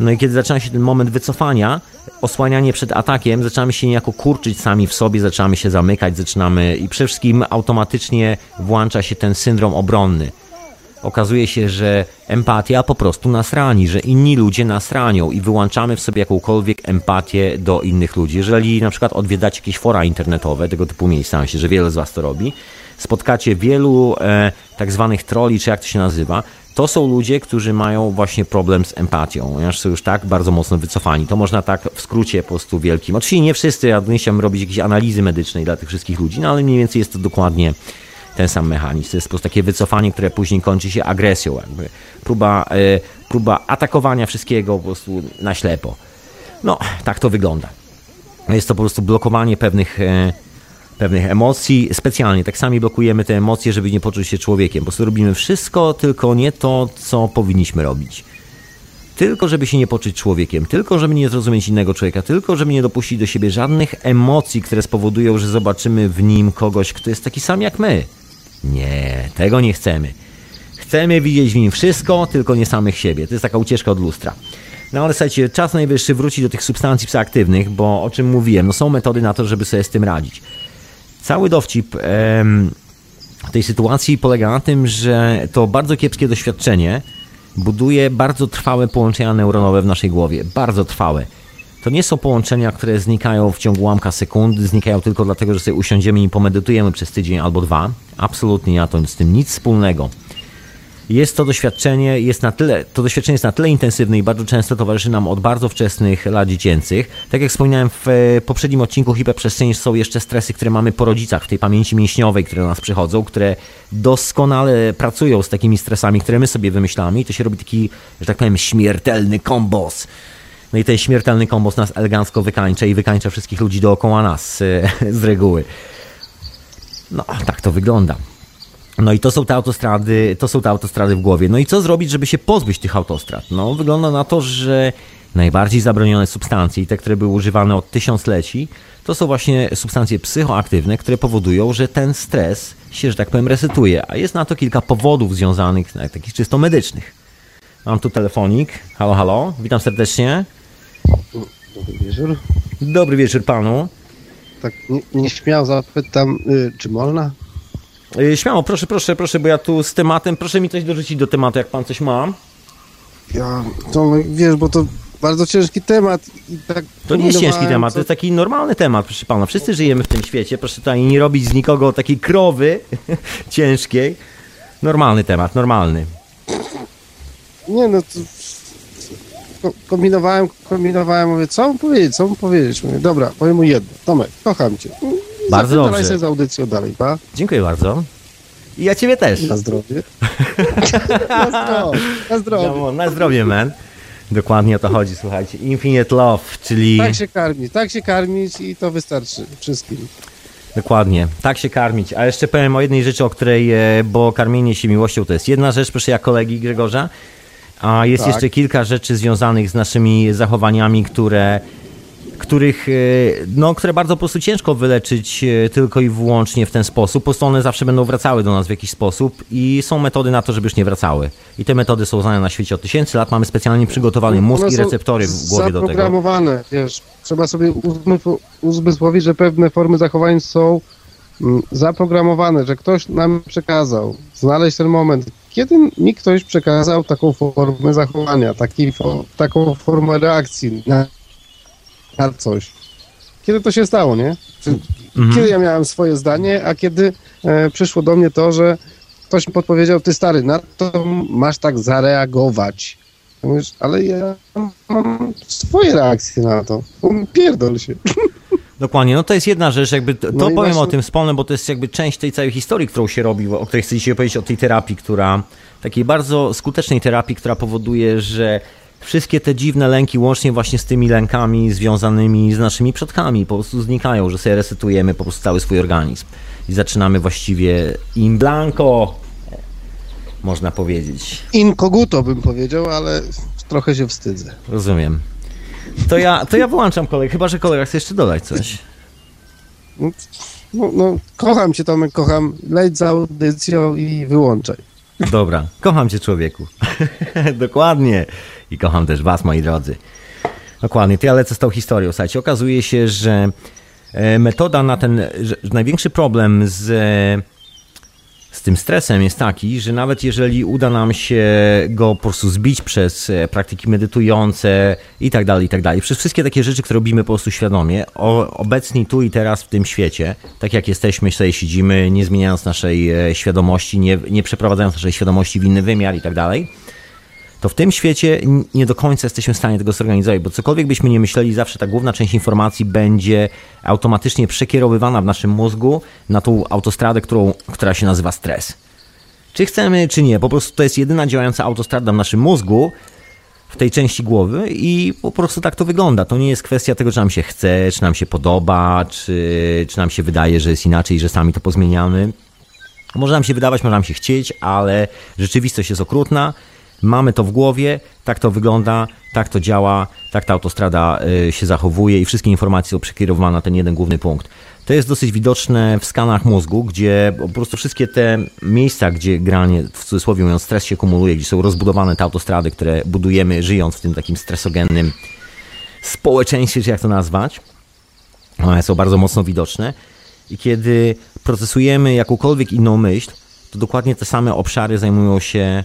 No i kiedy zaczyna się ten moment wycofania, osłanianie przed atakiem, zaczynamy się niejako kurczyć sami w sobie, zaczynamy się zamykać, zaczynamy i przede wszystkim automatycznie włącza się ten syndrom obronny okazuje się, że empatia po prostu nas rani, że inni ludzie nas ranią i wyłączamy w sobie jakąkolwiek empatię do innych ludzi. Jeżeli na przykład odwiedzacie jakieś fora internetowe, tego typu miejsca, myślę, że wiele z Was to robi, spotkacie wielu e, tak zwanych troli, czy jak to się nazywa, to są ludzie, którzy mają właśnie problem z empatią, ponieważ są już tak bardzo mocno wycofani. To można tak w skrócie po prostu wielkim. Oczywiście nie wszyscy, ja nie chciałbym robić jakiejś analizy medycznej dla tych wszystkich ludzi, no ale mniej więcej jest to dokładnie ten sam mechanizm. To jest po prostu takie wycofanie, które później kończy się agresją, jakby próba, e, próba atakowania wszystkiego po prostu na ślepo. No, tak to wygląda. Jest to po prostu blokowanie pewnych, e, pewnych emocji specjalnie. Tak sami blokujemy te emocje, żeby nie poczuć się człowiekiem. Po prostu robimy wszystko, tylko nie to, co powinniśmy robić. Tylko żeby się nie poczuć człowiekiem, tylko żeby nie zrozumieć innego człowieka, tylko żeby nie dopuścić do siebie żadnych emocji, które spowodują, że zobaczymy w nim kogoś, kto jest taki sam jak my. Nie, tego nie chcemy. Chcemy widzieć w nim wszystko, tylko nie samych siebie. To jest taka ucieczka od lustra. No ale słuchajcie, czas najwyższy wrócić do tych substancji psychoaktywnych, bo o czym mówiłem, no są metody na to, żeby sobie z tym radzić. Cały dowcip tej sytuacji polega na tym, że to bardzo kiepskie doświadczenie buduje bardzo trwałe połączenia neuronowe w naszej głowie. Bardzo trwałe. To nie są połączenia, które znikają w ciągu ułamka sekundy, znikają tylko dlatego, że sobie usiądziemy i pomedytujemy przez tydzień albo dwa. Absolutnie nie ma to z tym nic wspólnego. Jest to doświadczenie, jest na tyle, to doświadczenie jest na tyle intensywne i bardzo często towarzyszy nam od bardzo wczesnych lat dziecięcych. Tak jak wspominałem w e, poprzednim odcinku hiperprzestrzeni są jeszcze stresy, które mamy po rodzicach, w tej pamięci mięśniowej, które do nas przychodzą, które doskonale pracują z takimi stresami, które my sobie wymyślamy i to się robi taki, że tak powiem, śmiertelny kombos no i ten śmiertelny kombos nas elegancko wykańcza i wykańcza wszystkich ludzi dookoła nas e, z reguły. No, tak to wygląda. No i to są te autostrady, to są te autostrady w głowie. No i co zrobić, żeby się pozbyć tych autostrad? No, wygląda na to, że najbardziej zabronione substancje i te, które były używane od tysiącleci, to są właśnie substancje psychoaktywne, które powodują, że ten stres się, że tak powiem, resetuje. A jest na to kilka powodów związanych, takich czysto medycznych. Mam tu telefonik. Halo, halo, witam serdecznie. Dobry wieczór. Dobry wieczór panu. Tak nieśmiało zapytam, y, czy można? Y, śmiało, proszę, proszę, proszę, bo ja tu z tematem, proszę mi coś dorzucić do tematu, jak pan coś ma. Ja, to wiesz, bo to bardzo ciężki temat. I tak to nie jest ciężki temat, co... to jest taki normalny temat, proszę pana. Wszyscy żyjemy w tym świecie, proszę tutaj nie robić z nikogo takiej krowy ciężkiej. Normalny temat, normalny. Nie no, to kombinowałem, kombinowałem, mówię, co mu powiedzieć, co mu powiedzieć? Mówię, dobra, powiem mu jedno. Tomek, kocham cię. Bardzo dobrze. sobie z audycją dalej, pa. Dziękuję bardzo. I ja ciebie też. Na zdrowie. na zdrowie. Na zdrowie. No, na zdrowie, man. Dokładnie o to chodzi, słuchajcie. Infinite Love, czyli... Tak się karmić, tak się karmić i to wystarczy wszystkim. Dokładnie, tak się karmić. A jeszcze powiem o jednej rzeczy, o której, e, bo karmienie się miłością to jest jedna rzecz, proszę ja kolegi Grzegorza, a jest tak. jeszcze kilka rzeczy związanych z naszymi zachowaniami, które których, e, no, które bardzo po prostu ciężko wyleczyć e, tylko i wyłącznie w ten sposób. Po prostu one zawsze będą wracały do nas w jakiś sposób i są metody na to, żeby już nie wracały. I te metody są znane na świecie od tysięcy lat. Mamy specjalnie przygotowany mózg i receptory w głowie do tego. Zaprogramowane, wiesz, trzeba sobie uzmysłowić, że pewne formy zachowań są mm, zaprogramowane, że ktoś nam przekazał. Znaleźć ten moment, kiedy mi ktoś przekazał taką formę zachowania, taki, taką formę reakcji na, na coś. Kiedy to się stało, nie? Mhm. Kiedy ja miałem swoje zdanie, a kiedy e, przyszło do mnie to, że ktoś mi podpowiedział, ty stary, na to masz tak zareagować. Mówisz, ale ja mam swoje reakcje na to. Pierdol się. Dokładnie, no to jest jedna rzecz, jakby to, No powiem o właśnie- tym wspólnym, bo to jest jakby część tej całej historii, którą się robi, o której chcę dzisiaj opowiedzieć, o tej terapii, która, takiej bardzo skutecznej terapii, która powoduje, że wszystkie te dziwne lęki, łącznie właśnie z tymi lękami związanymi z naszymi przodkami, po prostu znikają, że sobie resetujemy po prostu cały swój organizm i zaczynamy właściwie in blanco, można powiedzieć. Inkoguto bym powiedział, ale trochę się wstydzę. Rozumiem. To ja, to ja wyłączam kolegę, chyba że kolega chce jeszcze dodać coś. No, no, kocham cię Tomek, kocham. Leć za audycją i wyłączaj. Dobra, kocham cię człowieku. Dokładnie. I kocham też was, moi drodzy. Dokładnie, to ja lecę z tą historią. Słuchajcie, okazuje się, że e, metoda na ten, że największy problem z, z tym stresem jest taki, że nawet jeżeli uda nam się go po prostu zbić przez e, praktyki medytujące i tak dalej, i tak dalej, przez wszystkie takie rzeczy, które robimy po prostu świadomie, obecni tu i teraz w tym świecie, tak jak jesteśmy, sobie siedzimy, nie zmieniając naszej e, świadomości, nie, nie przeprowadzając naszej świadomości w inny wymiar i tak dalej, to w tym świecie nie do końca jesteśmy w stanie tego zorganizować, bo cokolwiek byśmy nie myśleli, zawsze ta główna część informacji będzie automatycznie przekierowywana w naszym mózgu na tą autostradę, którą, która się nazywa stres. Czy chcemy, czy nie, po prostu to jest jedyna działająca autostrada w naszym mózgu, w tej części głowy i po prostu tak to wygląda. To nie jest kwestia tego, czy nam się chce, czy nam się podoba, czy, czy nam się wydaje, że jest inaczej, że sami to pozmieniamy. Może nam się wydawać, może nam się chcieć, ale rzeczywistość jest okrutna. Mamy to w głowie, tak to wygląda, tak to działa, tak ta autostrada y, się zachowuje i wszystkie informacje są przekierowane na ten jeden główny punkt. To jest dosyć widoczne w skanach mózgu, gdzie po prostu wszystkie te miejsca, gdzie granie, w cudzysłowie mówiąc, stres się kumuluje, gdzie są rozbudowane te autostrady, które budujemy żyjąc w tym takim stresogennym społeczeństwie, czy jak to nazwać, one są bardzo mocno widoczne. I kiedy procesujemy jakąkolwiek inną myśl, to dokładnie te same obszary zajmują się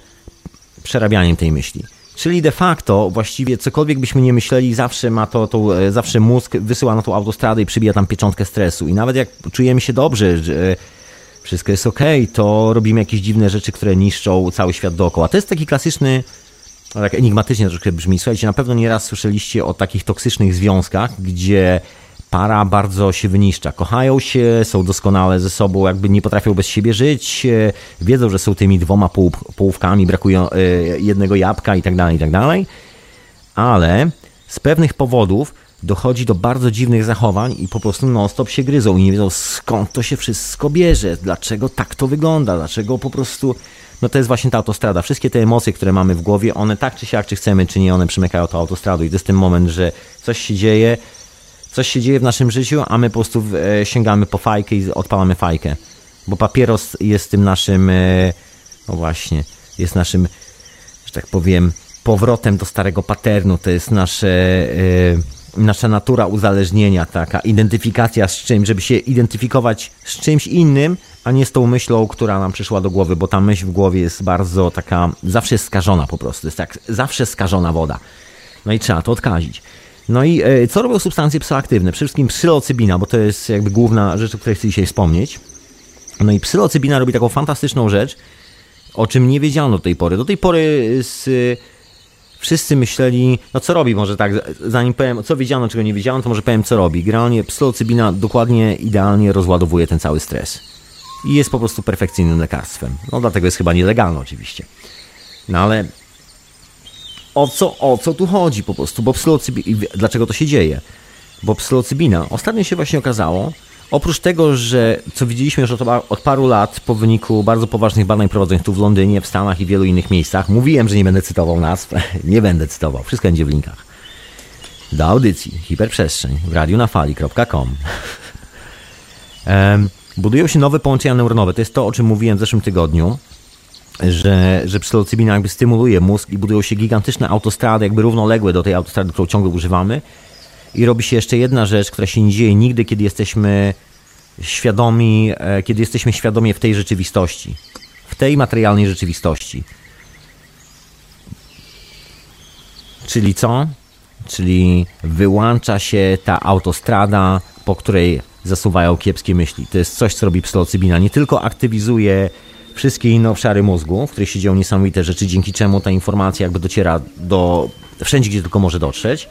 przerabianiem tej myśli. Czyli de facto właściwie cokolwiek byśmy nie myśleli, zawsze ma to, to e, zawsze mózg wysyła na tą autostradę i przybija tam pieczątkę stresu. I nawet jak czujemy się dobrze, że wszystko jest ok, to robimy jakieś dziwne rzeczy, które niszczą cały świat dookoła. To jest taki klasyczny, tak enigmatycznie troszkę brzmi. Słuchajcie, na pewno nieraz słyszeliście o takich toksycznych związkach, gdzie para bardzo się wyniszcza. Kochają się, są doskonale ze sobą, jakby nie potrafią bez siebie żyć, e, wiedzą, że są tymi dwoma pół, połówkami, brakuje jednego jabłka i tak dalej, i tak dalej. Ale z pewnych powodów dochodzi do bardzo dziwnych zachowań i po prostu non-stop się gryzą i nie wiedzą skąd to się wszystko bierze, dlaczego tak to wygląda, dlaczego po prostu... No to jest właśnie ta autostrada. Wszystkie te emocje, które mamy w głowie, one tak czy siak, czy chcemy, czy nie, one przymykają tą autostradą i to jest ten moment, że coś się dzieje, coś się dzieje w naszym życiu, a my po prostu e, sięgamy po fajkę i odpalamy fajkę. Bo papieros jest tym naszym, e, no właśnie, jest naszym, że tak powiem, powrotem do starego paternu. To jest nasze, e, nasza natura uzależnienia, taka identyfikacja z czymś, żeby się identyfikować z czymś innym, a nie z tą myślą, która nam przyszła do głowy, bo ta myśl w głowie jest bardzo taka, zawsze jest skażona po prostu. Jest jak zawsze skażona woda. No i trzeba to odkazić. No i e, co robią substancje psychoaktywne? Przede wszystkim psylocybina, bo to jest jakby główna rzecz, o której chcę dzisiaj wspomnieć. No i psylocybina robi taką fantastyczną rzecz, o czym nie wiedziano do tej pory. Do tej pory z, wszyscy myśleli, no co robi, może tak, zanim powiem, co wiedziano, czego nie wiedziano, to może powiem, co robi. Generalnie psylocybina dokładnie, idealnie rozładowuje ten cały stres. I jest po prostu perfekcyjnym lekarstwem. No dlatego jest chyba nielegalne oczywiście. No ale o co, o co tu chodzi po prostu? Bo dlaczego to się dzieje? Bo psylocybina, ostatnio się właśnie okazało, oprócz tego, że co widzieliśmy już od, od paru lat po wyniku bardzo poważnych badań prowadzonych tu w Londynie, w Stanach i wielu innych miejscach, mówiłem, że nie będę cytował nazw, nie będę cytował, wszystko będzie w linkach. Do audycji, hiperprzestrzeń, w radionafali.com Em, Budują się nowe połączenia neuronowe, to jest to, o czym mówiłem w zeszłym tygodniu, że, że psylocybina jakby stymuluje mózg i budują się gigantyczne autostrady, jakby równoległe do tej autostrady, którą ciągle używamy. I robi się jeszcze jedna rzecz, która się nie dzieje nigdy, kiedy jesteśmy świadomi, e, kiedy jesteśmy świadomie w tej rzeczywistości, w tej materialnej rzeczywistości. Czyli co? Czyli wyłącza się ta autostrada, po której zasuwają kiepskie myśli. To jest coś, co robi psylocybina. Nie tylko aktywizuje wszystkie inne obszary mózgu, w których się dzieją niesamowite rzeczy, dzięki czemu ta informacja jakby dociera do wszędzie, gdzie tylko może dotrzeć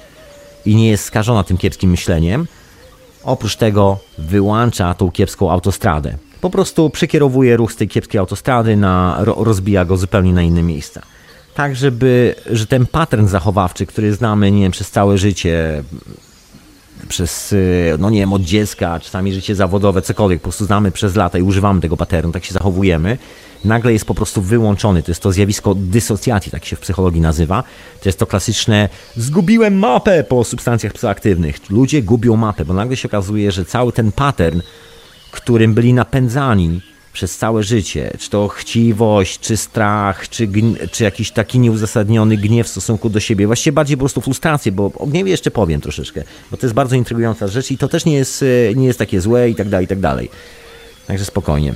i nie jest skażona tym kiepskim myśleniem. Oprócz tego wyłącza tą kiepską autostradę. Po prostu przekierowuje ruch z tej kiepskiej autostrady, na, rozbija go zupełnie na inne miejsca. Tak, żeby że ten pattern zachowawczy, który znamy, nie wiem, przez całe życie, przez, y, no nie wiem, od dziecka, czasami życie zawodowe, cokolwiek, po prostu znamy przez lata i używamy tego paternu, tak się zachowujemy, nagle jest po prostu wyłączony. To jest to zjawisko dysocjacji, tak się w psychologii nazywa. To jest to klasyczne zgubiłem mapę po substancjach psychoaktywnych. Ludzie gubią mapę, bo nagle się okazuje, że cały ten pattern, którym byli napędzani, przez całe życie, czy to chciwość, czy strach, czy, czy jakiś taki nieuzasadniony gniew w stosunku do siebie, właściwie bardziej po prostu frustrację, bo o gniewie jeszcze powiem troszeczkę, bo to jest bardzo intrygująca rzecz i to też nie jest, e, nie jest takie złe i tak dalej, i tak dalej. Także spokojnie.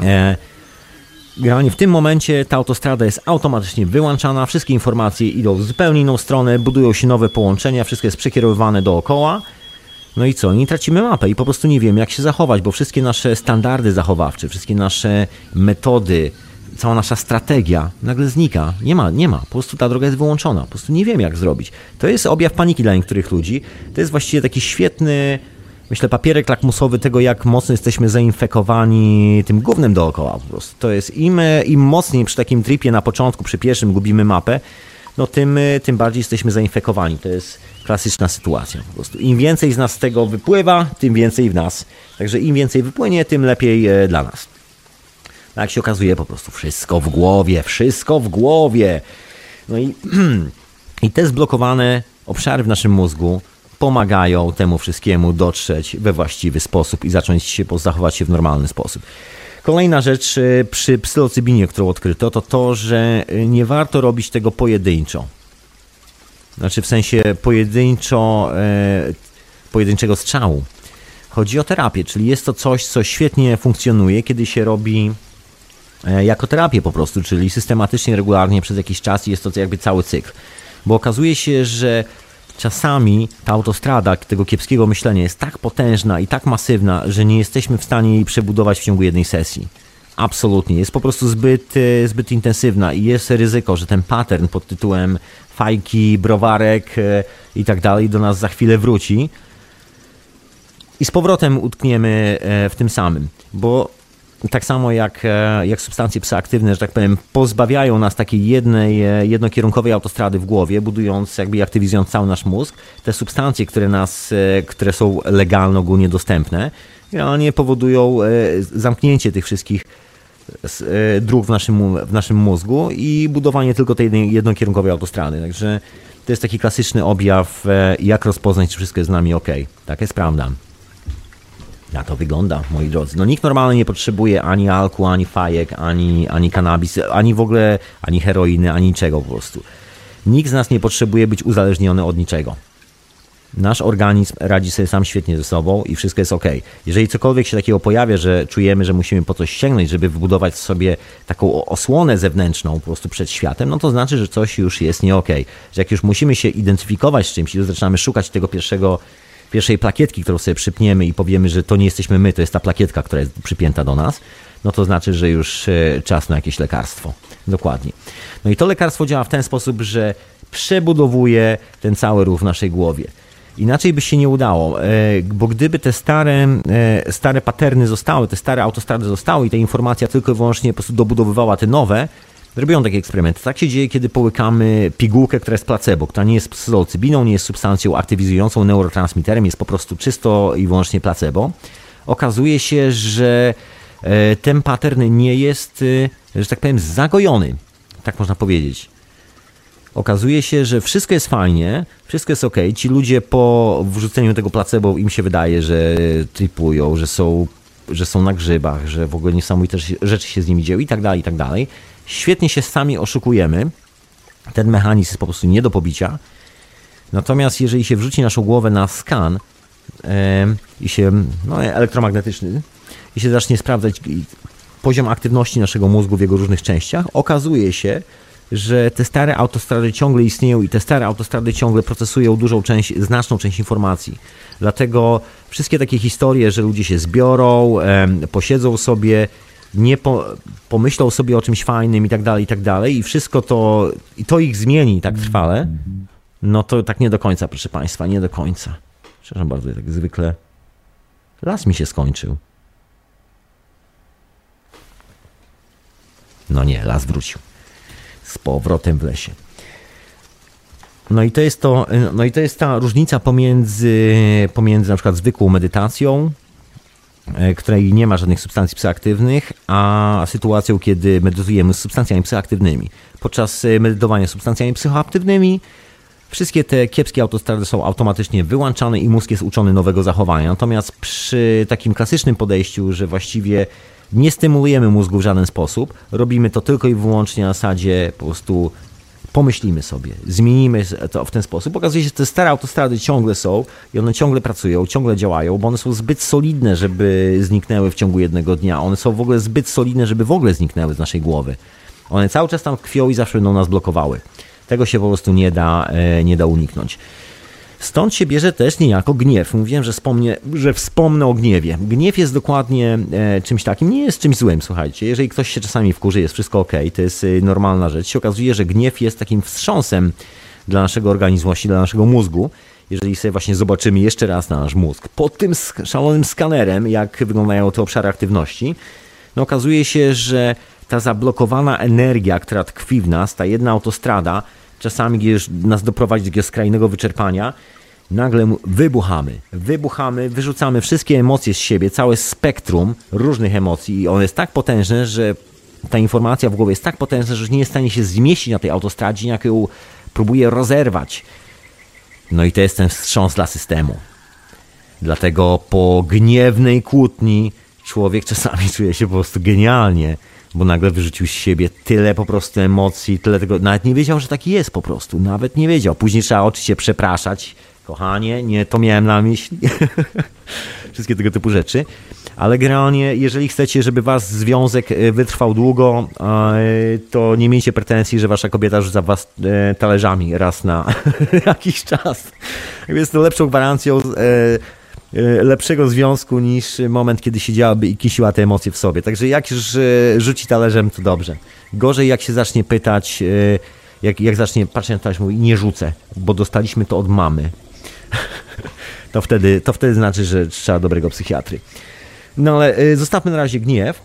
E, Generalnie w tym momencie ta autostrada jest automatycznie wyłączana, wszystkie informacje idą w zupełnie inną stronę, budują się nowe połączenia, wszystko jest przekierowywane dookoła no i co? Nie tracimy mapę i po prostu nie wiemy, jak się zachować, bo wszystkie nasze standardy zachowawcze, wszystkie nasze metody, cała nasza strategia nagle znika. Nie ma, nie ma. Po prostu ta droga jest wyłączona. Po prostu nie wiem, jak zrobić. To jest objaw paniki dla niektórych ludzi. To jest właściwie taki świetny, myślę, papierek lakmusowy tego, jak mocno jesteśmy zainfekowani tym głównym dookoła. Po prostu. To jest im, im mocniej przy takim tripie na początku, przy pierwszym gubimy mapę, no tym, tym bardziej jesteśmy zainfekowani. To jest klasyczna sytuacja. Po prostu im więcej z nas z tego wypływa, tym więcej w nas. Także im więcej wypłynie, tym lepiej e, dla nas. No jak się okazuje, po prostu wszystko w głowie, wszystko w głowie. No i, i te zblokowane obszary w naszym mózgu pomagają temu wszystkiemu dotrzeć we właściwy sposób i zacząć się zachować się w normalny sposób. Kolejna rzecz e, przy psylocybinie, którą odkryto, to to, że e, nie warto robić tego pojedynczo. Znaczy w sensie pojedynczo, e, pojedynczego strzału. Chodzi o terapię, czyli jest to coś, co świetnie funkcjonuje, kiedy się robi jako terapię po prostu, czyli systematycznie, regularnie przez jakiś czas i jest to jakby cały cykl. Bo okazuje się, że czasami ta autostrada tego kiepskiego myślenia jest tak potężna i tak masywna, że nie jesteśmy w stanie jej przebudować w ciągu jednej sesji. Absolutnie. Jest po prostu zbyt, e, zbyt intensywna i jest ryzyko, że ten pattern pod tytułem fajki, browarek e, i tak dalej do nas za chwilę wróci. I z powrotem utkniemy e, w tym samym, bo tak samo jak, e, jak substancje psychoaktywne, że tak powiem, pozbawiają nas takiej jednej, jednokierunkowej autostrady w głowie, budując, jakby aktywizując cały nasz mózg. Te substancje, które nas, które są legalne, ogólnie dostępne, realnie powodują zamknięcie tych wszystkich E, dróg w naszym, w naszym mózgu i budowanie tylko tej jednokierunkowej autostrady. Także to jest taki klasyczny objaw, e, jak rozpoznać, czy wszystko jest z nami ok. Tak jest prawda. Na to wygląda, moi drodzy. No nikt normalnie nie potrzebuje ani alku, ani fajek, ani, ani kanabis, ani w ogóle, ani heroiny, ani niczego po prostu. Nikt z nas nie potrzebuje być uzależniony od niczego. Nasz organizm radzi sobie sam świetnie ze sobą i wszystko jest ok. Jeżeli cokolwiek się takiego pojawia, że czujemy, że musimy po coś sięgnąć, żeby wybudować sobie taką osłonę zewnętrzną po prostu przed światem, no to znaczy, że coś już jest nie ok. Że jak już musimy się identyfikować z czymś i zaczynamy szukać tego pierwszego pierwszej plakietki, którą sobie przypniemy i powiemy, że to nie jesteśmy my, to jest ta plakietka, która jest przypięta do nas, no to znaczy, że już e, czas na jakieś lekarstwo. Dokładnie. No i to lekarstwo działa w ten sposób, że przebudowuje ten cały ruch w naszej głowie. Inaczej by się nie udało, e, bo gdyby te stare, e, stare paterny zostały, te stare autostrady zostały i ta informacja tylko i wyłącznie po prostu dobudowywała te nowe, robią takie eksperymenty. Tak się dzieje, kiedy połykamy pigułkę, która jest placebo, która nie jest psylocybiną, nie jest substancją aktywizującą neurotransmiterem, jest po prostu czysto i wyłącznie placebo. Okazuje się, że e, ten pattern nie jest, że tak powiem, zagojony. Tak można powiedzieć. Okazuje się, że wszystko jest fajnie, wszystko jest ok. Ci ludzie po wrzuceniu tego placebo im się wydaje, że tripują, że są, że są na grzybach, że w ogóle niesamowite rzeczy się z nimi dzieją i tak dalej, i tak dalej. Świetnie się sami oszukujemy. Ten mechanizm jest po prostu nie do pobicia. Natomiast jeżeli się wrzuci naszą głowę na skan yy, i się, no, elektromagnetyczny, i się zacznie sprawdzać poziom aktywności naszego mózgu w jego różnych częściach, okazuje się, że te stare autostrady ciągle istnieją i te stare autostrady ciągle procesują dużą część, znaczną część informacji. Dlatego wszystkie takie historie, że ludzie się zbiorą, posiedzą sobie nie po, pomyślą sobie o czymś fajnym i tak dalej, i tak dalej, i wszystko to, i to ich zmieni tak trwale, no to tak nie do końca, proszę Państwa, nie do końca. Przepraszam bardzo, tak zwykle las mi się skończył. No nie, las wrócił. Z powrotem w lesie. No i to jest to, no i to jest ta różnica pomiędzy, pomiędzy na przykład zwykłą medytacją, której nie ma żadnych substancji psychoaktywnych, a sytuacją, kiedy medytujemy z substancjami psychoaktywnymi. Podczas e, medytowania substancjami psychoaktywnymi wszystkie te kiepskie autostrady są automatycznie wyłączane i mózg jest uczony nowego zachowania. Natomiast przy takim klasycznym podejściu, że właściwie nie stymulujemy mózgu w żaden sposób, robimy to tylko i wyłącznie na zasadzie po prostu pomyślimy sobie, zmienimy to w ten sposób. Okazuje się, że te stare autostrady ciągle są i one ciągle pracują, ciągle działają, bo one są zbyt solidne, żeby zniknęły w ciągu jednego dnia. One są w ogóle zbyt solidne, żeby w ogóle zniknęły z naszej głowy. One cały czas tam tkwią i zawsze będą nas blokowały. Tego się po prostu nie da, e, nie da uniknąć. Stąd się bierze też niejako gniew. Mówiłem, że, wspomnę, że wspomnę o gniewie. Gniew jest dokładnie e, czymś takim, nie jest czymś złym, słuchajcie. Jeżeli ktoś się czasami wkurzy, jest wszystko ok, to jest e, normalna rzecz. Się okazuje, że gniew jest takim wstrząsem dla naszego organizmu, dla naszego mózgu. Jeżeli sobie właśnie zobaczymy jeszcze raz na nasz mózg pod tym szalonym skanerem, jak wyglądają te obszary aktywności, no okazuje się, że ta zablokowana energia, która tkwi w nas, ta jedna autostrada, czasami nas doprowadzi do skrajnego wyczerpania, nagle wybuchamy. Wybuchamy, wyrzucamy wszystkie emocje z siebie, całe spektrum różnych emocji i ono jest tak potężne, że ta informacja w głowie jest tak potężna, że nie jest w stanie się zmieścić na tej autostradzie, jak ją próbuje rozerwać. No i to jest ten wstrząs dla systemu. Dlatego po gniewnej kłótni człowiek czasami czuje się po prostu genialnie bo nagle wyrzucił z siebie tyle po prostu emocji, tyle tego, nawet nie wiedział, że taki jest po prostu, nawet nie wiedział. Później trzeba oczywiście przepraszać, kochanie, nie to miałem na myśli, wszystkie tego typu rzeczy, ale generalnie, jeżeli chcecie, żeby wasz związek e, wytrwał długo, e, to nie miejcie pretensji, że wasza kobieta rzuca was e, talerzami raz na jakiś czas. Jest to lepszą gwarancją lepszego związku niż moment, kiedy siedziałaby i kisiła te emocje w sobie. Także jak już e, rzuci talerzem, to dobrze. Gorzej jak się zacznie pytać, e, jak, jak zacznie patrzeć na talerz, mówi nie rzucę, bo dostaliśmy to od mamy. to, wtedy, to wtedy znaczy, że trzeba dobrego psychiatry. No ale zostawmy na razie gniew.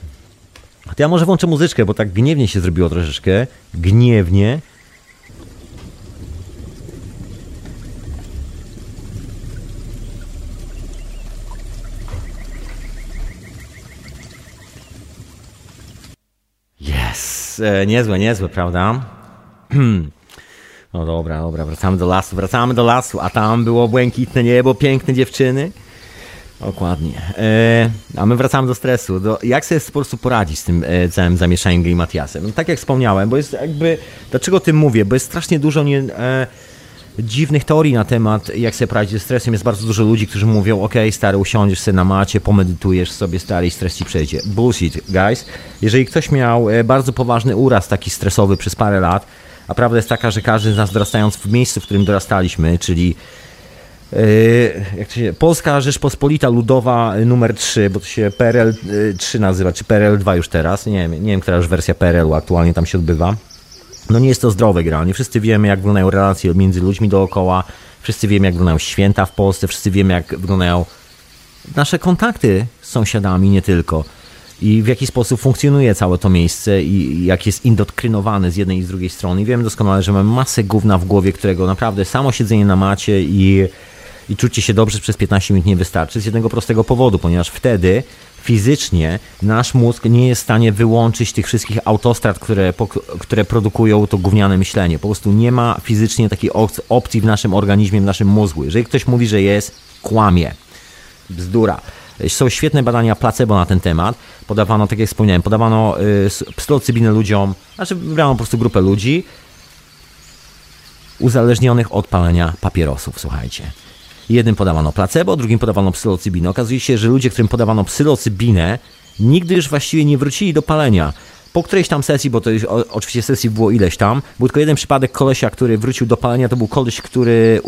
To ja może włączę muzyczkę, bo tak gniewnie się zrobiło troszeczkę. Gniewnie. E, niezłe, niezłe, prawda? No dobra, dobra, wracamy do lasu, wracamy do lasu, a tam było błękitne niebo, piękne dziewczyny. Dokładnie. E, a my wracamy do stresu. Do, jak sobie po prostu poradzić z tym e, całym zamieszaniem Gay Matiasem? No, tak jak wspomniałem, bo jest jakby. Dlaczego o tym mówię? Bo jest strasznie dużo nie, e, dziwnych teorii na temat, jak sobie poradzić ze stresem. Jest bardzo dużo ludzi, którzy mówią, ok, stary, usiądziesz sobie na macie, pomedytujesz sobie, stary, i stres ci przejdzie. Bullshit, guys. Jeżeli ktoś miał e, bardzo poważny uraz taki stresowy przez parę lat, a prawda jest taka, że każdy z nas dorastając w miejscu, w którym dorastaliśmy, czyli Yy, jak to się, Polska Rzeczpospolita Ludowa numer 3, bo to się PRL 3 nazywa, czy PRL 2 już teraz, nie wiem, nie wiem, która już wersja PRL-u aktualnie tam się odbywa no nie jest to zdrowe generalnie. Wszyscy wiemy, jak wyglądają relacje między ludźmi dookoła, wszyscy wiemy, jak wyglądają święta w Polsce, wszyscy wiemy, jak wyglądają nasze kontakty z sąsiadami, nie tylko. I w jaki sposób funkcjonuje całe to miejsce i jak jest indoktrynowane z jednej i z drugiej strony. I wiemy doskonale, że mamy masę gówna w głowie, którego naprawdę samo siedzenie na macie i, i czucie się dobrze przez 15 minut nie wystarczy z jednego prostego powodu, ponieważ wtedy fizycznie nasz mózg nie jest w stanie wyłączyć tych wszystkich autostrad, które, które produkują to gówniane myślenie. Po prostu nie ma fizycznie takiej opcji w naszym organizmie, w naszym mózgu. Jeżeli ktoś mówi, że jest, kłamie. Bzdura. Są świetne badania placebo na ten temat. Podawano, tak jak wspomniałem, podawano y, psylocybinę ludziom, znaczy wybrano po prostu grupę ludzi uzależnionych od palenia papierosów, słuchajcie. Jednym podawano placebo, drugim podawano psylocybinę. Okazuje się, że ludzie, którym podawano psylocybinę, nigdy już właściwie nie wrócili do palenia. po którejś tam sesji, bo to już o, oczywiście sesji było ileś tam, był tylko jeden przypadek kolesia, który wrócił do palenia, to był koleś, który,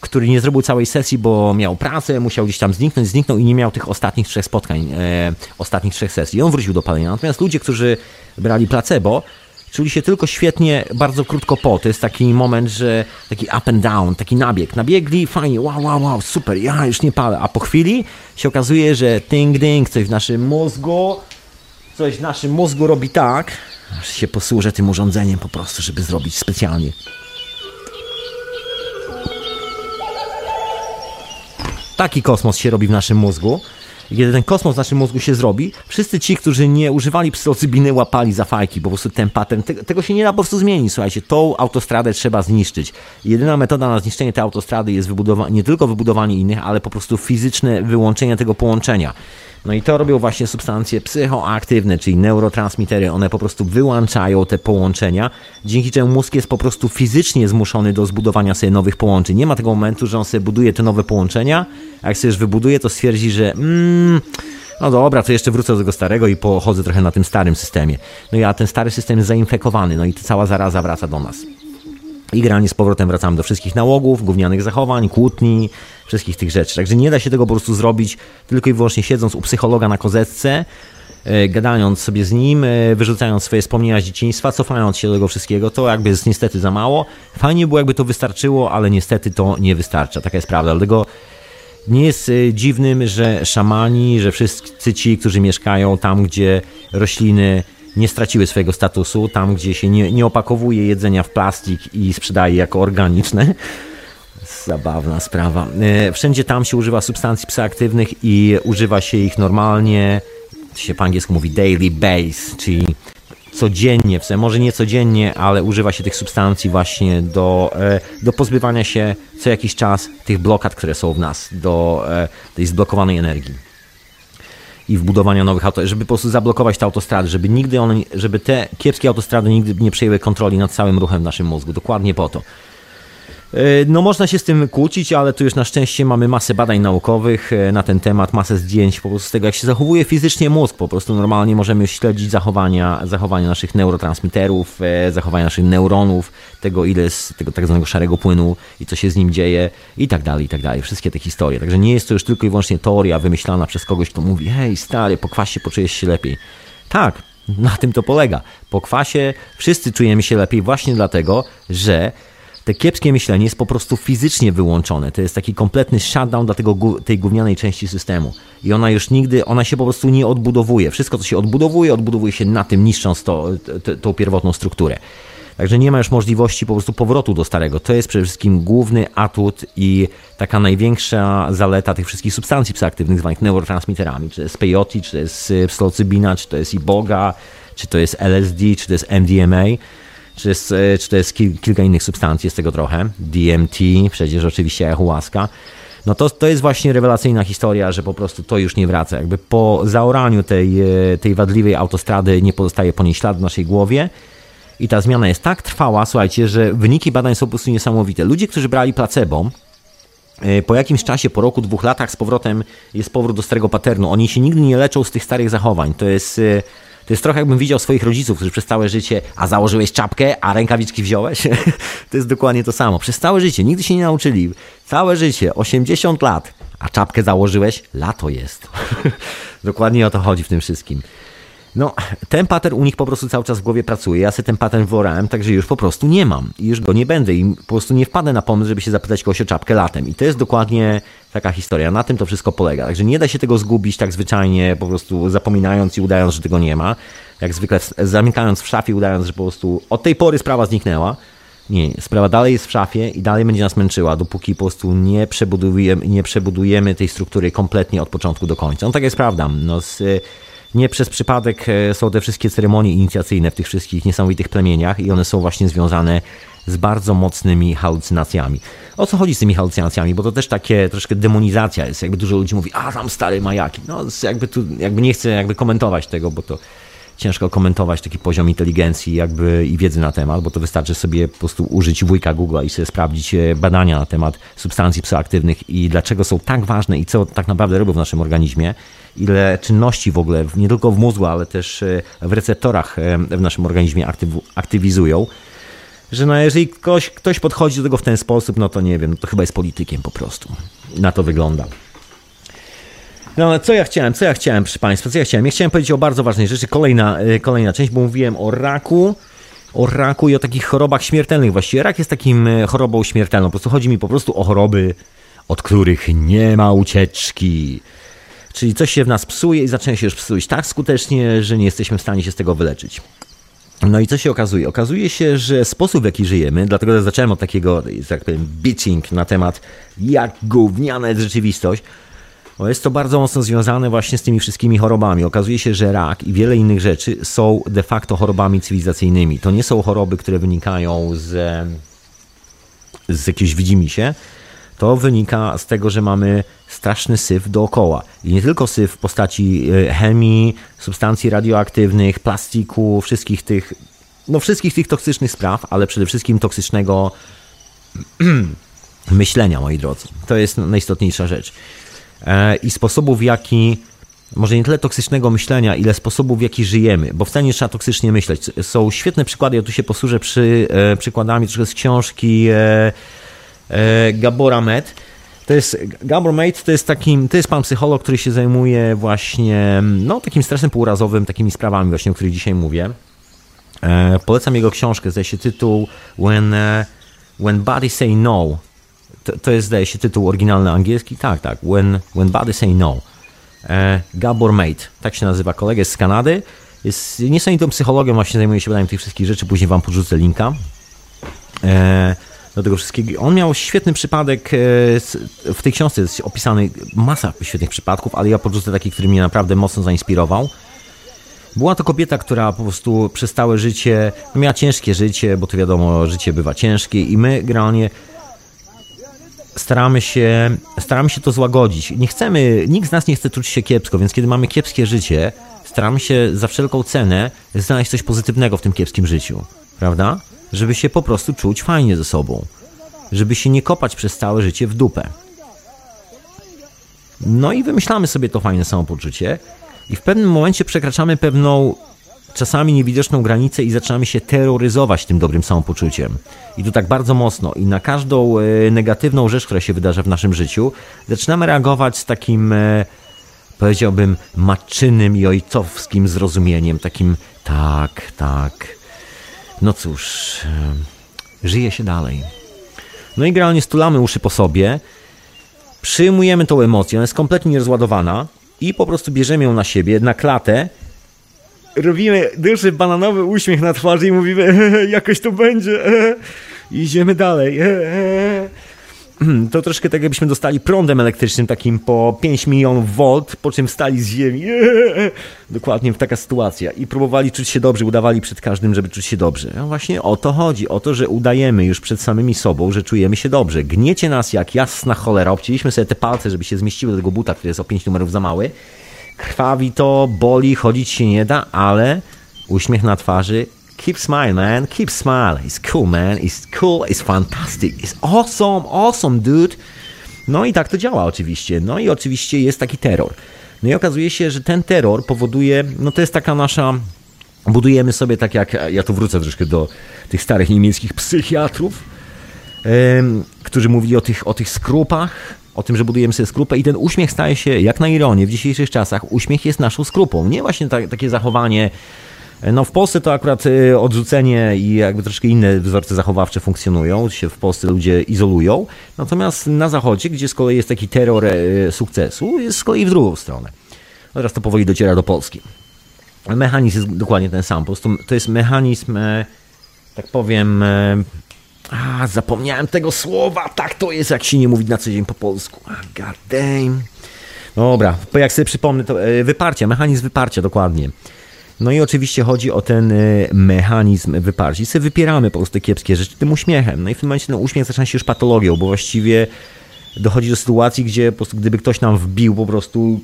który nie zrobił całej sesji, bo miał pracę, musiał gdzieś tam zniknąć, zniknął i nie miał tych ostatnich trzech spotkań, e, ostatnich trzech sesji. I on wrócił do palenia. Natomiast ludzie, którzy brali placebo, czuli się tylko świetnie, bardzo krótko po. To jest taki moment, że taki up and down, taki nabieg. Nabiegli, fajnie, wow, wow, wow, super, ja już nie palę. A po chwili się okazuje, że ting, ding, coś w naszym mózgu, coś w naszym mózgu robi tak, aż się posłużę tym urządzeniem po prostu, żeby zrobić specjalnie. Taki kosmos się robi w naszym mózgu, kiedy ten kosmos w naszym mózgu się zrobi, wszyscy ci, którzy nie używali psylocybiny, łapali za fajki, po prostu ten patent, te, tego się nie da po prostu zmienić, słuchajcie, tą autostradę trzeba zniszczyć. Jedyna metoda na zniszczenie tej autostrady jest wybudowanie, nie tylko wybudowanie innych, ale po prostu fizyczne wyłączenie tego połączenia. No i to robią właśnie substancje psychoaktywne, czyli neurotransmitery. One po prostu wyłączają te połączenia, dzięki czemu mózg jest po prostu fizycznie zmuszony do zbudowania sobie nowych połączeń. Nie ma tego momentu, że on sobie buduje te nowe połączenia, a jak sobie już wybuduje, to stwierdzi, że mm, no dobra, to jeszcze wrócę do tego starego i pochodzę trochę na tym starym systemie. No i a ten stary system jest zainfekowany, no i cała zaraza wraca do nas. I generalnie z powrotem wracamy do wszystkich nałogów, gównianych zachowań, kłótni, wszystkich tych rzeczy. Także nie da się tego po prostu zrobić tylko i wyłącznie siedząc u psychologa na kozetce, e, gadając sobie z nim, e, wyrzucając swoje wspomnienia z dzieciństwa, cofając się do tego wszystkiego, to jakby jest niestety za mało. Fajnie było, jakby to wystarczyło, ale niestety to nie wystarcza. Taka jest prawda. Dlatego nie jest e, dziwnym, że szamani, że wszyscy ci, którzy mieszkają tam, gdzie rośliny nie straciły swojego statusu, tam gdzie się nie, nie opakowuje jedzenia w plastik i sprzedaje jako organiczne. Zabawna sprawa. E, wszędzie tam się używa substancji psychoaktywnych i używa się ich normalnie, się po angielsku mówi daily base, czyli codziennie, w sensie może nie codziennie, ale używa się tych substancji właśnie do, e, do pozbywania się co jakiś czas tych blokad, które są w nas, do e, tej zblokowanej energii i wbudowania nowych autostrad, żeby po prostu zablokować te autostrady, żeby nigdy one, żeby te kiepskie autostrady nigdy nie przejęły kontroli nad całym ruchem w naszym mózgu. Dokładnie po to. E, no można się z tym kłócić, ale tu już na szczęście mamy masę badań naukowych e, na ten temat, masę zdjęć po prostu z tego, jak się zachowuje fizycznie mózg. Po prostu normalnie możemy śledzić zachowania, zachowania naszych neurotransmiterów, e, zachowania naszych neuronów, tego ile jest tego tak zwanego szarego płynu i co się z nim dzieje i tak dalej, i tak dalej. Wszystkie te historie. Także nie jest to już tylko i wyłącznie teoria wymyślana przez kogoś, kto mówi hej stary, po kwasie poczujesz się lepiej. Tak, na tym to polega. Po kwasie wszyscy czujemy się lepiej właśnie dlatego, że te kiepskie myślenie jest po prostu fizycznie wyłączone. To jest taki kompletny shutdown dla tego, tej gównianej części systemu. I ona już nigdy, ona się po prostu nie odbudowuje. Wszystko, co się odbudowuje, odbudowuje się na tym, niszcząc to, to, tą pierwotną strukturę. Także nie ma już możliwości po prostu powrotu do starego. To jest przede wszystkim główny atut i taka największa zaleta tych wszystkich substancji psychoaktywnych zwanych neurotransmiterami. Czy to jest peyote, czy to jest psylocybina, czy to jest iboga, czy to jest LSD, czy to jest MDMA czy, jest, e, czy to jest kilka innych substancji, jest tego trochę, DMT, przecież oczywiście ayahuasca, no to, to jest właśnie rewelacyjna historia, że po prostu to już nie wraca. Jakby po zaoraniu tej, e, tej wadliwej autostrady nie pozostaje po niej ślad w naszej głowie i ta zmiana jest tak trwała, słuchajcie, że wyniki badań są po prostu niesamowite. Ludzie, którzy brali placebo, e, po jakimś czasie, po roku, dwóch latach z powrotem jest powrót do starego paternu. Oni się nigdy nie leczą z tych starych zachowań. To jest to jest trochę jakbym widział swoich rodziców, którzy przez całe życie, a założyłeś czapkę, a rękawiczki wziąłeś. to jest dokładnie to samo. Przez całe życie, nigdy się nie nauczyli. Całe życie, 80 lat, a czapkę założyłeś, lato jest. dokładnie o to chodzi w tym wszystkim. No, ten pattern u nich po prostu cały czas w głowie pracuje. Ja sobie ten pattern worałem, także już po prostu nie mam. I już go nie będę i po prostu nie wpadę na pomysł, żeby się zapytać kogoś o czapkę latem. I to jest dokładnie taka historia. Na tym to wszystko polega. Także nie da się tego zgubić tak zwyczajnie, po prostu zapominając i udając, że tego nie ma. Jak zwykle zamykając w szafie, udając, że po prostu od tej pory sprawa zniknęła. Nie, sprawa dalej jest w szafie i dalej będzie nas męczyła, dopóki po prostu nie przebudujemy, nie przebudujemy tej struktury kompletnie od początku do końca. No tak jest prawda. No, z, nie przez przypadek e, są te wszystkie ceremonie inicjacyjne w tych wszystkich niesamowitych plemieniach i one są właśnie związane z bardzo mocnymi halucynacjami. O co chodzi z tymi halucynacjami? Bo to też takie troszkę demonizacja jest. Jakby dużo ludzi mówi, a tam stary majaki. No jakby tu, jakby nie chcę jakby komentować tego, bo to ciężko komentować taki poziom inteligencji jakby i wiedzy na temat, bo to wystarczy sobie po prostu użyć wujka Google i sobie sprawdzić e, badania na temat substancji psychoaktywnych i dlaczego są tak ważne i co tak naprawdę robią w naszym organizmie, ile czynności w ogóle, nie tylko w mózgu, ale też e, w receptorach e, w naszym organizmie aktyw, aktywizują, że no jeżeli ktoś, ktoś podchodzi do tego w ten sposób, no to nie wiem, to chyba jest politykiem po prostu. Na to wygląda. No co ja chciałem, co ja chciałem, proszę Państwa, co ja chciałem? Ja chciałem powiedzieć o bardzo ważnej rzeczy, kolejna, y, kolejna część, bo mówiłem o raku, o raku i o takich chorobach śmiertelnych. Właściwie rak jest takim y, chorobą śmiertelną. Po prostu chodzi mi po prostu o choroby, od których nie ma ucieczki. Czyli coś się w nas psuje i zaczyna się już psuć tak skutecznie, że nie jesteśmy w stanie się z tego wyleczyć. No i co się okazuje? Okazuje się, że sposób w jaki żyjemy, dlatego zacząłem od takiego, tak powiem, bitching na temat jak gówniana jest rzeczywistość, bo jest to bardzo mocno związane właśnie z tymi wszystkimi chorobami. Okazuje się, że rak i wiele innych rzeczy są de facto chorobami cywilizacyjnymi. To nie są choroby, które wynikają z, z jakiegoś widzimisię, to wynika z tego, że mamy straszny syf dookoła. I nie tylko syf w postaci e, chemii, substancji radioaktywnych, plastiku, wszystkich tych, no wszystkich tych toksycznych spraw, ale przede wszystkim toksycznego myślenia, moi drodzy. To jest najistotniejsza rzecz. E, I sposobu, w jaki może nie tyle toksycznego myślenia, ile sposobów, w jaki żyjemy, bo wcale nie trzeba toksycznie myśleć. Są świetne przykłady, ja tu się posłużę przy, e, przykładami troszkę z książki E, Gabora Med. To jest, Gabor Med to jest takim, to jest pan psycholog, który się zajmuje właśnie, no, takim stresem półrazowym, takimi sprawami właśnie, o których dzisiaj mówię. Polecam jego książkę, zdaje się tytuł When, When Body Say No. To, to jest, zdaje się, tytuł oryginalny angielski. Tak, tak. When, when Body Say No. E, Gabor Mate, tak się nazywa, kolega z Kanady. Jest niesamowitą psychologiem, właśnie zajmuje się badaniem tych wszystkich rzeczy. Później wam podrzucę linka. E, do tego wszystkiego. On miał świetny przypadek, e, w tej książce jest opisany masa świetnych przypadków, ale ja podrzucę taki, który mnie naprawdę mocno zainspirował. Była to kobieta, która po prostu przez całe życie, miała ciężkie życie, bo to wiadomo, życie bywa ciężkie i my generalnie staramy się, staramy się to złagodzić. Nie chcemy, nikt z nas nie chce czuć się kiepsko, więc kiedy mamy kiepskie życie, staramy się za wszelką cenę znaleźć coś pozytywnego w tym kiepskim życiu, prawda? żeby się po prostu czuć fajnie ze sobą, żeby się nie kopać przez całe życie w dupę. No i wymyślamy sobie to fajne samopoczucie i w pewnym momencie przekraczamy pewną czasami niewidoczną granicę i zaczynamy się terroryzować tym dobrym samopoczuciem. I to tak bardzo mocno. I na każdą e, negatywną rzecz, która się wydarza w naszym życiu, zaczynamy reagować z takim, e, powiedziałbym, maczynym i ojcowskim zrozumieniem. Takim, tak, tak, no cóż, żyje się dalej. No i generalnie stulamy uszy po sobie, przyjmujemy tą emocję, ona jest kompletnie nierozładowana i po prostu bierzemy ją na siebie, na klatę, robimy duży bananowy uśmiech na twarzy i mówimy jakoś to będzie idziemy dalej. to troszkę tak jakbyśmy dostali prądem elektrycznym takim po 5 milionów volt, po czym stali z ziemi. Dokładnie taka sytuacja. I próbowali czuć się dobrze, udawali przed każdym, żeby czuć się dobrze. No właśnie o to chodzi, o to, że udajemy już przed samymi sobą, że czujemy się dobrze. Gniecie nas jak jasna cholera. Obcięliśmy sobie te palce, żeby się zmieściły do tego buta, który jest o 5 numerów za mały. Krwawi to, boli, chodzić się nie da, ale uśmiech na twarzy keep smiling, man. Keep smiling. It's cool, man. It's cool. It's fantastic. It's awesome. Awesome, dude. No i tak to działa oczywiście. No i oczywiście jest taki terror. No i okazuje się, że ten terror powoduje, no to jest taka nasza budujemy sobie tak jak, ja tu wrócę troszkę do tych starych niemieckich psychiatrów, yy, którzy mówili o tych, o tych skrupach, o tym, że budujemy sobie skrupę i ten uśmiech staje się, jak na ironię, w dzisiejszych czasach, uśmiech jest naszą skrupą. Nie właśnie ta, takie zachowanie no w Polsce to akurat y, odrzucenie i jakby troszkę inne wzorce zachowawcze funkcjonują, się w Polsce ludzie izolują, natomiast na zachodzie, gdzie z kolei jest taki terror y, sukcesu, jest z kolei w drugą stronę. Teraz to powoli dociera do Polski. Mechanizm jest dokładnie ten sam, po prostu to jest mechanizm, e, tak powiem, e, a, zapomniałem tego słowa, tak to jest, jak się nie mówi na co dzień po polsku. God damn. Dobra, jak sobie przypomnę, to e, wyparcia, mechanizm wyparcia, dokładnie. No i oczywiście chodzi o ten y, mechanizm wyparcia. I sobie wypieramy po prostu te kiepskie rzeczy tym uśmiechem. No i w tym momencie ten uśmiech zaczyna się już patologią, bo właściwie dochodzi do sytuacji, gdzie po prostu gdyby ktoś nam wbił po prostu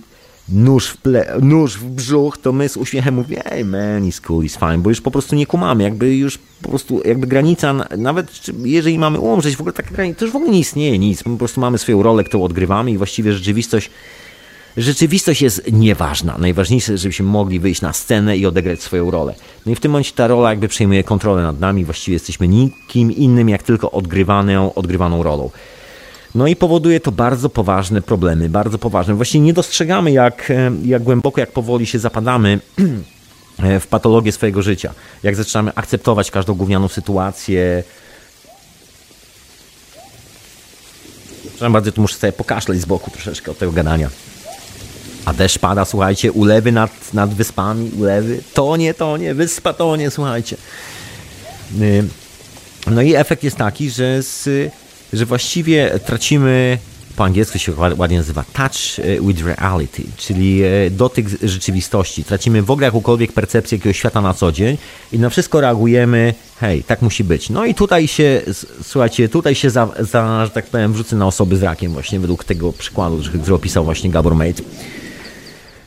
nóż w, ple, nóż w brzuch, to my z uśmiechem mówimy, hey man, it's cool, it's fine, bo już po prostu nie kumamy, jakby już po prostu, jakby granica, nawet jeżeli mamy umrzeć, w ogóle taka granica, to już w ogóle nie istnieje nic, my po prostu mamy swoją rolę, którą odgrywamy i właściwie rzeczywistość rzeczywistość jest nieważna. Najważniejsze, żebyśmy mogli wyjść na scenę i odegrać swoją rolę. No i w tym momencie ta rola jakby przejmuje kontrolę nad nami. Właściwie jesteśmy nikim innym, jak tylko odgrywaną, odgrywaną rolą. No i powoduje to bardzo poważne problemy, bardzo poważne. Właściwie nie dostrzegamy, jak, jak głęboko, jak powoli się zapadamy w patologię swojego życia. Jak zaczynamy akceptować każdą gównianą sytuację. Przepraszam bardzo, tu muszę sobie pokaszleć z boku troszeczkę od tego gadania. A deszcz pada, słuchajcie, ulewy nad, nad wyspami, ulewy, to nie, to nie, wyspa to nie, słuchajcie. No i efekt jest taki, że, z, że właściwie tracimy, po angielsku się ładnie nazywa touch e, with reality, czyli e, dotyk rzeczywistości. Tracimy w ogóle jakąkolwiek percepcję jakiegoś świata na co dzień i na wszystko reagujemy, hej, tak musi być. No i tutaj się, słuchajcie, tutaj się, za, za że tak powiem, wrzucę na osoby z rakiem właśnie według tego przykładu, który opisał właśnie Gabor Mate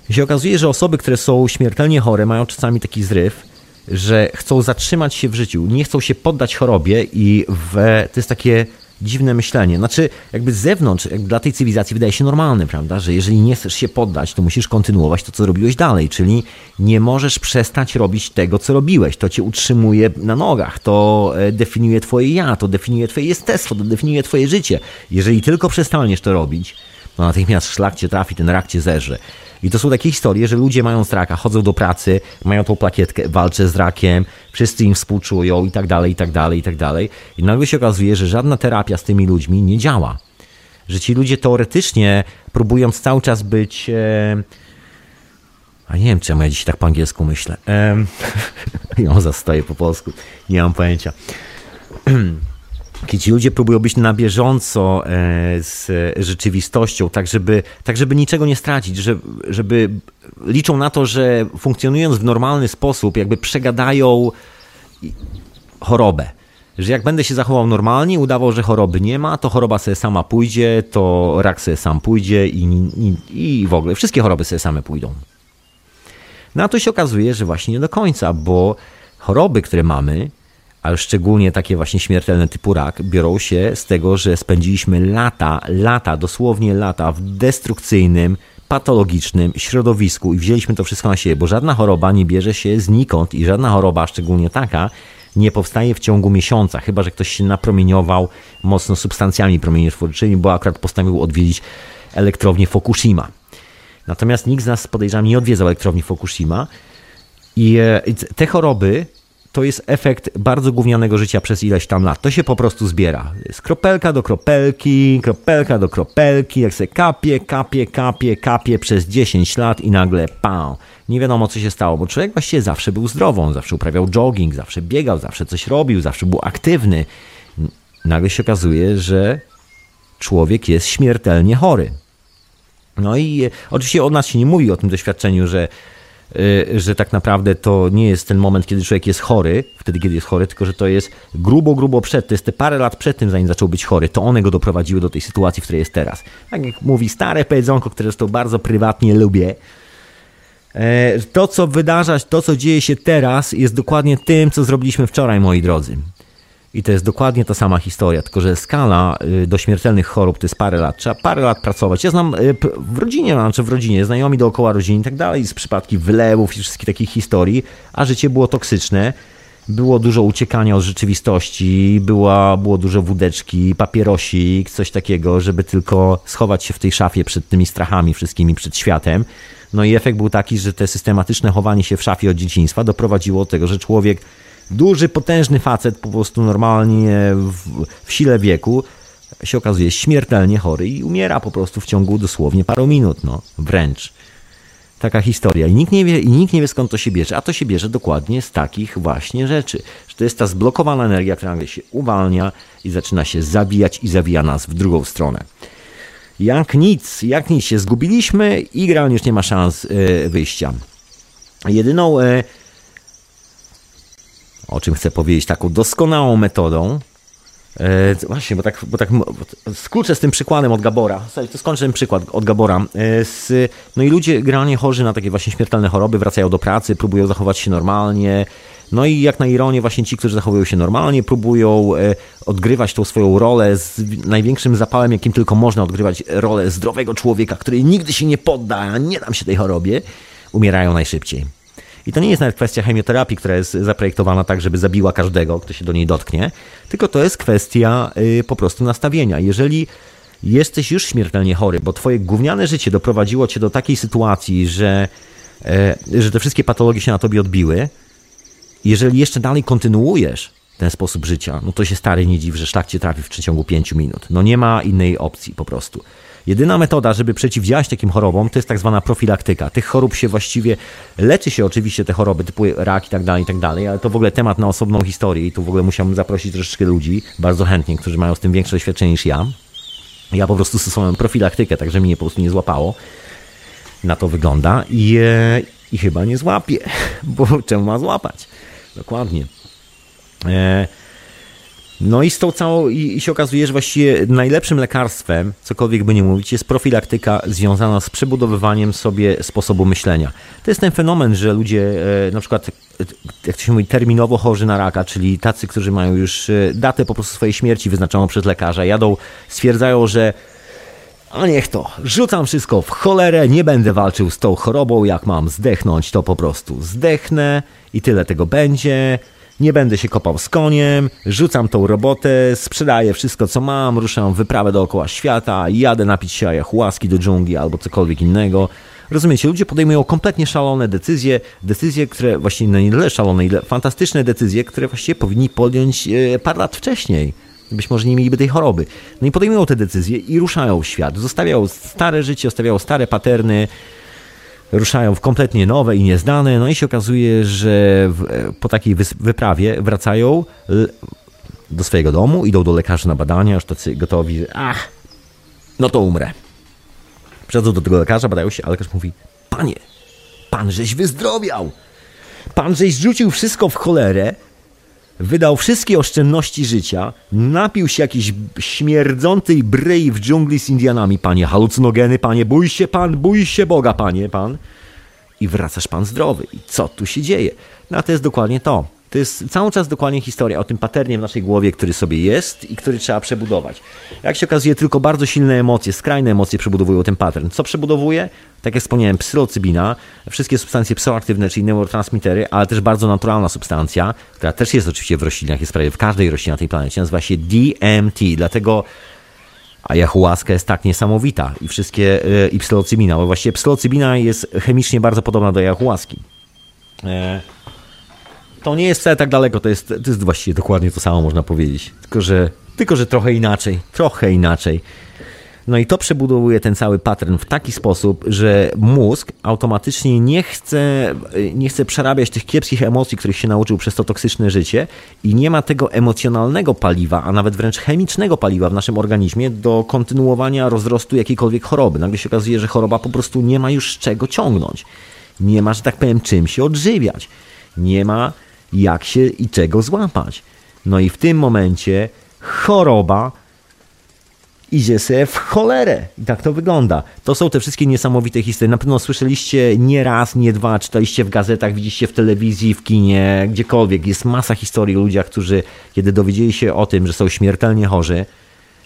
się okazuje, że osoby, które są śmiertelnie chore, mają czasami taki zryw, że chcą zatrzymać się w życiu, nie chcą się poddać chorobie i w, to jest takie dziwne myślenie. Znaczy, jakby z zewnątrz, jakby dla tej cywilizacji wydaje się normalne, prawda, że jeżeli nie chcesz się poddać, to musisz kontynuować to, co robiłeś dalej, czyli nie możesz przestać robić tego, co robiłeś. To cię utrzymuje na nogach, to e, definiuje twoje ja, to definiuje twoje jestestwo, to definiuje twoje życie. Jeżeli tylko przestaniesz to robić, to natychmiast szlak cię trafi, ten rak cię zerze. I to są takie historie, że ludzie mają raka, chodzą do pracy, mają tą plakietkę, walczę z rakiem, wszyscy im współczują i tak dalej, i tak dalej, i tak dalej. I nagle się okazuje, że żadna terapia z tymi ludźmi nie działa. Że ci ludzie teoretycznie, próbując cały czas być... E... A nie wiem, czemu ja dzisiaj tak po angielsku myślę. E... ja zastoję po polsku. Nie mam pojęcia. kiedy ci ludzie próbują być na bieżąco e, z rzeczywistością, tak żeby, tak żeby niczego nie stracić, żeby, żeby liczą na to, że funkcjonując w normalny sposób, jakby przegadają chorobę. Że jak będę się zachował normalnie, udawał, że choroby nie ma, to choroba sobie sama pójdzie, to rak sobie sam pójdzie i, i, i w ogóle wszystkie choroby sobie same pójdą. No a to się okazuje, że właśnie nie do końca, bo choroby, które mamy, ale szczególnie takie właśnie śmiertelne typu rak, biorą się z tego, że spędziliśmy lata, lata, dosłownie lata w destrukcyjnym, patologicznym środowisku i wzięliśmy to wszystko na siebie, bo żadna choroba nie bierze się znikąd i żadna choroba, szczególnie taka, nie powstaje w ciągu miesiąca, chyba że ktoś się napromieniował mocno substancjami promieniotwórczymi, bo akurat postanowił odwiedzić elektrownię Fukushima. Natomiast nikt z nas, podejrzewam, nie odwiedzał elektrowni Fukushima i e, te choroby to jest efekt bardzo gównianego życia przez ileś tam lat. To się po prostu zbiera. Jest kropelka do kropelki, kropelka do kropelki, jak se kapie, kapie, kapie, kapie przez 10 lat i nagle pam. Nie wiadomo, co się stało, bo człowiek właściwie zawsze był zdrową, zawsze uprawiał jogging, zawsze biegał, zawsze coś robił, zawsze był aktywny. Nagle się okazuje, że człowiek jest śmiertelnie chory. No i e, oczywiście od nas się nie mówi o tym doświadczeniu, że że tak naprawdę to nie jest ten moment, kiedy człowiek jest chory, wtedy, kiedy jest chory, tylko że to jest grubo, grubo przed, to jest te parę lat przed tym, zanim zaczął być chory, to one go doprowadziły do tej sytuacji, w której jest teraz. Tak jak mówi stare powiedzonko, które to bardzo prywatnie lubię, e, to, co wydarzać, to, co dzieje się teraz, jest dokładnie tym, co zrobiliśmy wczoraj, moi drodzy. I to jest dokładnie ta sama historia, tylko że skala y, do śmiertelnych chorób to jest parę lat. Trzeba parę lat pracować. Ja znam y, w rodzinie, mam, czy w rodzinie, znajomi dookoła rodziny i tak dalej, z przypadki wylewów i wszystkich takich historii, a życie było toksyczne. Było dużo uciekania od rzeczywistości, była, było dużo wódeczki, papierosik, coś takiego, żeby tylko schować się w tej szafie przed tymi strachami wszystkimi, przed światem. No i efekt był taki, że te systematyczne chowanie się w szafie od dzieciństwa doprowadziło do tego, że człowiek duży, potężny facet, po prostu normalnie w, w sile wieku, się okazuje śmiertelnie chory i umiera po prostu w ciągu dosłownie paru minut, no, wręcz. Taka historia. I nikt, nie wie, I nikt nie wie skąd to się bierze, a to się bierze dokładnie z takich właśnie rzeczy. Że to jest ta zblokowana energia, która nagle się uwalnia i zaczyna się zabijać i zawija nas w drugą stronę. Jak nic, jak nic się zgubiliśmy i gra już nie ma szans y, wyjścia. Jedyną y, o czym chcę powiedzieć, taką doskonałą metodą E, właśnie, bo tak, bo tak z tym przykładem od Gabora. Słuchaj, to skończę ten przykład od Gabora. E, z, no i ludzie generalnie chorzy na takie właśnie śmiertelne choroby wracają do pracy, próbują zachować się normalnie. No i jak na ironię właśnie ci, którzy zachowują się normalnie, próbują e, odgrywać tą swoją rolę z największym zapałem, jakim tylko można odgrywać rolę zdrowego człowieka, który nigdy się nie podda, nie dam się tej chorobie, umierają najszybciej. I to nie jest nawet kwestia chemioterapii, która jest zaprojektowana tak, żeby zabiła każdego, kto się do niej dotknie, tylko to jest kwestia y, po prostu nastawienia. Jeżeli jesteś już śmiertelnie chory, bo twoje gówniane życie doprowadziło cię do takiej sytuacji, że, y, że te wszystkie patologie się na tobie odbiły, jeżeli jeszcze dalej kontynuujesz ten sposób życia, no to się stary nie dziw, że szlak cię trafi w przeciągu pięciu minut. No nie ma innej opcji po prostu. Jedyna metoda, żeby przeciwdziałać takim chorobom, to jest tak zwana profilaktyka. Tych chorób się właściwie leczy się oczywiście te choroby typu rak i tak dalej, i tak dalej, ale to w ogóle temat na osobną historię i tu w ogóle musiałbym zaprosić troszeczkę ludzi, bardzo chętnie, którzy mają z tym większe doświadczenie niż ja. Ja po prostu stosowałem profilaktykę, także mnie po prostu nie złapało. Na to wygląda i, e, i chyba nie złapie, bo czemu ma złapać? Dokładnie. E, no i z tą całą, i, i, się okazuje, że właściwie najlepszym lekarstwem, cokolwiek by nie mówić, jest profilaktyka związana z przebudowywaniem sobie sposobu myślenia. To jest ten fenomen, że ludzie e, na przykład, e, jak to się mówi, terminowo chorzy na raka, czyli tacy, którzy mają już e, datę po prostu swojej śmierci wyznaczoną przez lekarza, jadą, stwierdzają, że a niech to, rzucam wszystko w cholerę, nie będę walczył z tą chorobą, jak mam zdechnąć, to po prostu zdechnę i tyle tego będzie nie będę się kopał z koniem, rzucam tą robotę, sprzedaję wszystko co mam, ruszam w wyprawę dookoła świata, jadę napić się ayahuaski do dżungli albo cokolwiek innego. Rozumiecie, ludzie podejmują kompletnie szalone decyzje, decyzje, które właściwie no nie tyle szalone, ile fantastyczne decyzje, które właściwie powinni podjąć e, parę lat wcześniej. Być może nie mieliby tej choroby. No i podejmują te decyzje i ruszają w świat. Zostawiają stare życie, zostawiają stare paterny, ruszają w kompletnie nowe i nieznane, no i się okazuje, że w, po takiej wyprawie wracają do swojego domu, idą do lekarza na badania, już tacy gotowi, że ach, no to umrę. Przychodzą do tego lekarza, badają się, a lekarz mówi, panie, pan żeś wyzdrowiał, pan żeś rzucił wszystko w cholerę, wydał wszystkie oszczędności życia, napił się jakiejś śmierdzącej bryi w dżungli z Indianami, panie, halucynogeny, panie, bój się pan, bój się Boga, panie, pan. I wracasz pan zdrowy. I co tu się dzieje? No to jest dokładnie to. To jest cały czas dokładnie historia o tym paternie w naszej głowie, który sobie jest i który trzeba przebudować. Jak się okazuje, tylko bardzo silne emocje, skrajne emocje przebudowują ten pattern. Co przebudowuje? Tak jak wspomniałem, psylocybina, wszystkie substancje psychoaktywne, czyli neurotransmitery, ale też bardzo naturalna substancja, która też jest oczywiście w roślinach, jest prawie w każdej roślinie na tej planecie, nazywa się DMT. Dlatego ayahuasca jest tak niesamowita i wszystkie, e, i psylocybina, bo właściwie psylocybina jest chemicznie bardzo podobna do ayahuaski. E, to nie jest wcale tak daleko, to jest, to jest właściwie dokładnie to samo, można powiedzieć. Tylko że, tylko, że trochę inaczej, trochę inaczej. No i to przebudowuje ten cały pattern w taki sposób, że mózg automatycznie nie chce, nie chce przerabiać tych kiepskich emocji, których się nauczył przez to toksyczne życie i nie ma tego emocjonalnego paliwa, a nawet wręcz chemicznego paliwa w naszym organizmie do kontynuowania rozrostu jakiejkolwiek choroby. Nagle się okazuje, że choroba po prostu nie ma już czego ciągnąć. Nie ma, że tak powiem, czym się odżywiać. Nie ma jak się i czego złapać. No i w tym momencie choroba idzie sobie w cholerę. I tak to wygląda. To są te wszystkie niesamowite historie. Na pewno słyszeliście nie raz, nie dwa, czytaliście w gazetach, widzieliście w telewizji, w kinie, gdziekolwiek. Jest masa historii o ludziach, którzy kiedy dowiedzieli się o tym, że są śmiertelnie chorzy,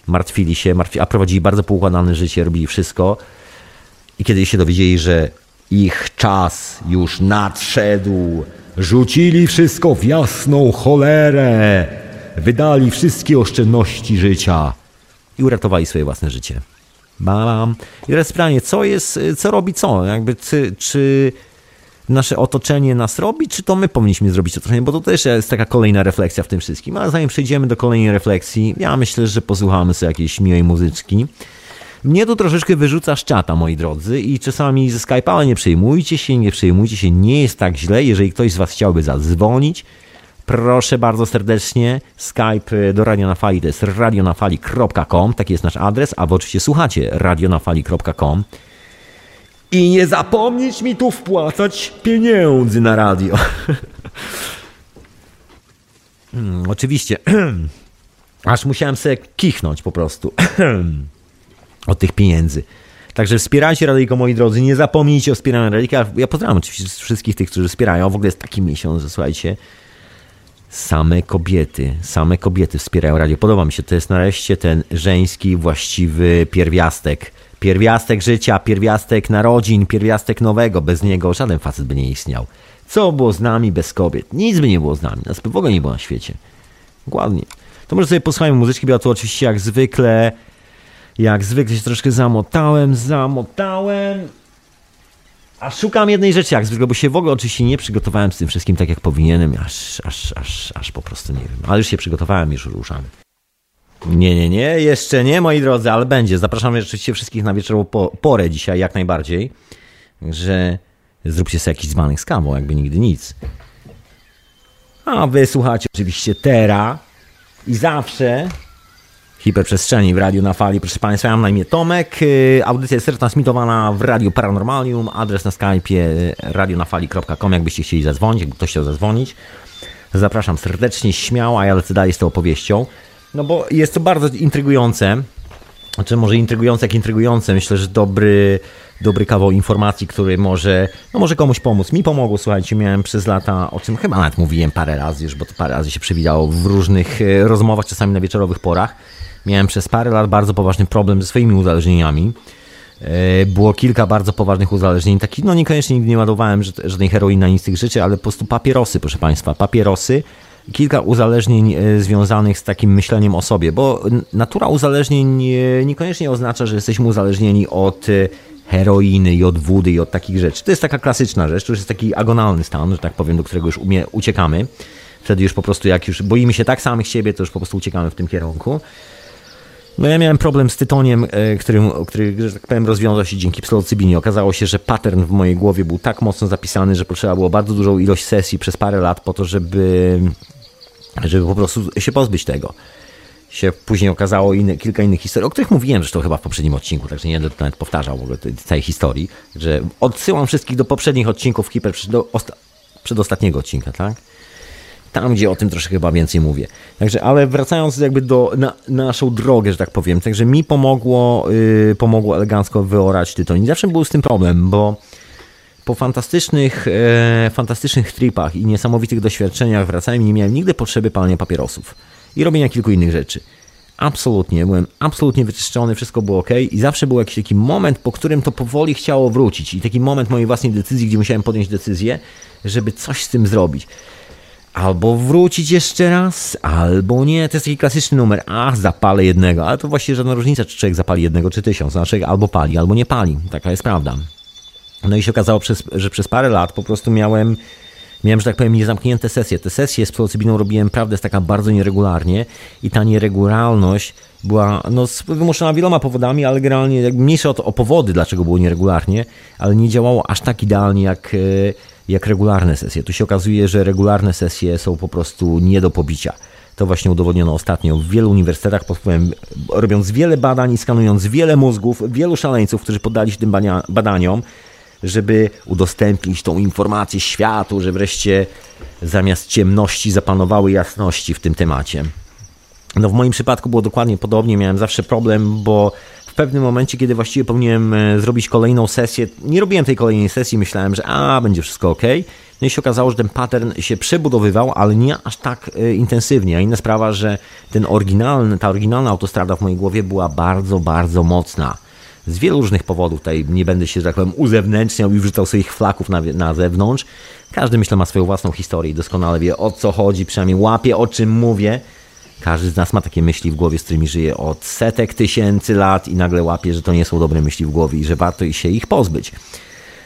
martwili się, martwi, a prowadzili bardzo poukładane życie, robili wszystko. I kiedy się dowiedzieli, że ich czas już nadszedł, Rzucili wszystko w jasną cholerę. Wydali wszystkie oszczędności życia i uratowali swoje własne życie. Bam. I teraz pytanie, co jest, co robi co? Jakby czy, czy nasze otoczenie nas robi, czy to my powinniśmy zrobić otoczenie? Bo to też jest taka kolejna refleksja w tym wszystkim. Ale zanim przejdziemy do kolejnej refleksji, ja myślę, że posłuchamy sobie jakiejś miłej muzyczki. Mnie to troszeczkę wyrzuca z czata, moi drodzy, i czasami ze Skype'a, ale nie przejmujcie się, nie przejmujcie się, nie jest tak źle. Jeżeli ktoś z Was chciałby zadzwonić, proszę bardzo serdecznie, Skype do Radio na Fali to jest radionafali.com, taki jest nasz adres, a Wy oczywiście słuchacie radionafali.com. I nie zapomnieć mi tu wpłacać pieniędzy na radio. hmm, oczywiście. Aż musiałem sobie kichnąć po prostu od tych pieniędzy. Także wspierajcie Radyjko, moi drodzy. Nie zapomnijcie o wspieraniu Radyjka. Ja pozdrawiam oczywiście wszystkich tych, którzy wspierają. W ogóle jest taki miesiąc, że słuchajcie, same kobiety, same kobiety wspierają radio. Podoba mi się, to jest nareszcie ten żeński, właściwy pierwiastek. Pierwiastek życia, pierwiastek narodzin, pierwiastek nowego. Bez niego żaden facet by nie istniał. Co było z nami bez kobiet? Nic by nie było z nami. Nas by w ogóle nie było na świecie. Ładnie. To może sobie posłuchajmy muzyczki, bo ja tu oczywiście jak zwykle, jak zwykle się troszkę zamotałem, zamotałem. A szukam jednej rzeczy, jak zwykle, bo się w ogóle oczywiście nie przygotowałem z tym wszystkim tak, jak powinienem, aż, aż, aż, aż po prostu nie wiem. Ale już się przygotowałem, już ruszamy. Nie, nie, nie, jeszcze nie, moi drodzy, ale będzie. Zapraszam oczywiście wszystkich na wieczorową porę dzisiaj, jak najbardziej. Że zróbcie sobie jakiś dzbanek z kawą, jakby nigdy nic. A wy słuchacie oczywiście Tera i zawsze hiperprzestrzeni w Radiu na Fali. Proszę Państwa, ja mam na imię Tomek. Y, audycja jest transmitowana w Radiu Paranormalium. Adres na Skype'ie radionafali.com, jakbyście chcieli zadzwonić, jakby ktoś chciał zadzwonić. Zapraszam serdecznie, śmiało, a ja lecę dalej z tą opowieścią. No bo jest to bardzo intrygujące. Znaczy może intrygujące jak intrygujące. Myślę, że dobry, dobry kawał informacji, który może, no może komuś pomóc. Mi pomogło, słuchajcie, miałem przez lata, o czym chyba nawet mówiłem parę razy już, bo to parę razy się przewidziało w różnych e, rozmowach, czasami na wieczorowych porach. Miałem przez parę lat bardzo poważny problem ze swoimi uzależnieniami. E, było kilka bardzo poważnych uzależnień, takich, no niekoniecznie nigdy nie ładowałem żadnej heroiny ani z tych rzeczy, ale po prostu papierosy, proszę Państwa, papierosy kilka uzależnień e, związanych z takim myśleniem o sobie, bo natura uzależnień niekoniecznie oznacza, że jesteśmy uzależnieni od e, heroiny i od wody i od takich rzeczy. To jest taka klasyczna rzecz, to już jest taki agonalny stan, że tak powiem, do którego już umie, uciekamy. Wtedy już po prostu jak już boimy się tak samych siebie, to już po prostu uciekamy w tym kierunku. No ja miałem problem z tytoniem, e, którym, który, że tak powiem, rozwiązał się dzięki psylocybinie. Okazało się, że pattern w mojej głowie był tak mocno zapisany, że potrzeba było bardzo dużą ilość sesji przez parę lat po to, żeby, żeby po prostu się pozbyć tego. Się później okazało inne, kilka innych historii, o których mówiłem zresztą chyba w poprzednim odcinku, także nie będę nawet powtarzał w ogóle tej historii, że odsyłam wszystkich do poprzednich odcinków Hiper, do osta- przedostatniego odcinka, tak? Tam, gdzie o tym troszkę chyba więcej mówię. Także, ale wracając jakby do na, naszą drogę, że tak powiem, także mi pomogło, yy, pomogło elegancko wyorać tytoń. I zawsze był z tym problem, bo po fantastycznych, e, fantastycznych tripach i niesamowitych doświadczeniach wracałem i nie miałem nigdy potrzeby palenia papierosów i robienia kilku innych rzeczy. Absolutnie, byłem absolutnie wyczyszczony, wszystko było ok i zawsze był jakiś taki moment, po którym to powoli chciało wrócić i taki moment mojej własnej decyzji, gdzie musiałem podjąć decyzję, żeby coś z tym zrobić albo wrócić jeszcze raz, albo nie. To jest taki klasyczny numer. Ach, zapalę jednego. Ale to właściwie żadna różnica, czy człowiek zapali jednego, czy tysiąc. Znaczy, albo pali, albo nie pali. Taka jest prawda. No i się okazało, że przez parę lat po prostu miałem, miałem, że tak powiem, niezamknięte sesje. Te sesje z psylocybiną robiłem, prawdę, jest taka bardzo nieregularnie i ta nieregularność była no, wymuszona wieloma powodami, ale generalnie mniejsze o, o powody, dlaczego było nieregularnie, ale nie działało aż tak idealnie jak e, jak regularne sesje. Tu się okazuje, że regularne sesje są po prostu nie do pobicia. To właśnie udowodniono ostatnio w wielu uniwersytetach, robiąc wiele badań i skanując wiele mózgów, wielu szaleńców, którzy poddali się tym badaniom, żeby udostępnić tą informację światu, że wreszcie zamiast ciemności zapanowały jasności w tym temacie. No w moim przypadku było dokładnie podobnie, miałem zawsze problem, bo w pewnym momencie, kiedy właściwie powinienem e, zrobić kolejną sesję, nie robiłem tej kolejnej sesji, myślałem, że a, będzie wszystko ok. No i się okazało, że ten pattern się przebudowywał, ale nie aż tak e, intensywnie. A inna sprawa, że ten oryginalny, ta oryginalna autostrada w mojej głowie była bardzo, bardzo mocna. Z wielu różnych powodów, tutaj nie będę się, że tak powiem, uzewnętrzniał i wrzucał swoich flaków na, na zewnątrz. Każdy, myślę, ma swoją własną historię i doskonale wie o co chodzi, przynajmniej łapie o czym mówię. Każdy z nas ma takie myśli w głowie, z którymi żyje od setek tysięcy lat i nagle łapie, że to nie są dobre myśli w głowie i że warto się ich pozbyć.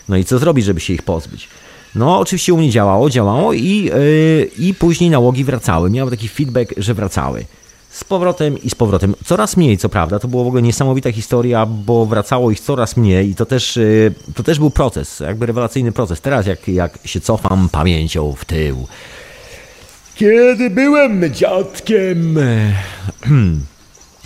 No i co zrobić, żeby się ich pozbyć? No, oczywiście u mnie działało, działało i, yy, i później nałogi wracały. Miałem taki feedback, że wracały. Z powrotem i z powrotem. Coraz mniej, co prawda. To była w ogóle niesamowita historia, bo wracało ich coraz mniej i to też, yy, to też był proces, jakby rewelacyjny proces. Teraz, jak, jak się cofam pamięcią w tył, kiedy byłem dziadkiem.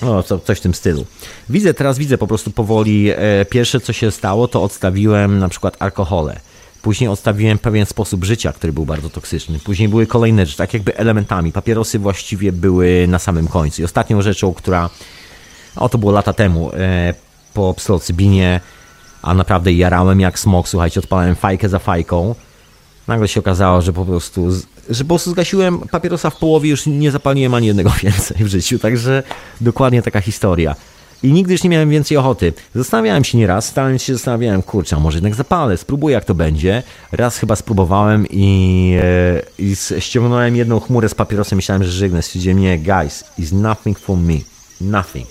O, co, coś w tym stylu. Widzę, teraz widzę po prostu powoli. E, pierwsze, co się stało, to odstawiłem na przykład alkohole. Później odstawiłem pewien sposób życia, który był bardzo toksyczny. Później były kolejne rzeczy, tak jakby elementami. Papierosy właściwie były na samym końcu. I ostatnią rzeczą, która, o to było lata temu, e, po psylocybinie, a naprawdę jarałem jak smok, słuchajcie, odpalałem fajkę za fajką. Nagle się okazało, że po prostu, że po prostu zgasiłem papierosa w połowie, już nie zapaliłem ani jednego więcej w życiu, także dokładnie taka historia. I nigdy już nie miałem więcej ochoty. Zastanawiałem się nieraz, stałem się zastanawiałem, kurczę, może jednak zapalę, spróbuję jak to będzie. Raz chyba spróbowałem i, e, i ściągnąłem jedną chmurę z papierosem, myślałem, że żygnę. Stwierdziłem, nie, guys, it's nothing for me. Nothing.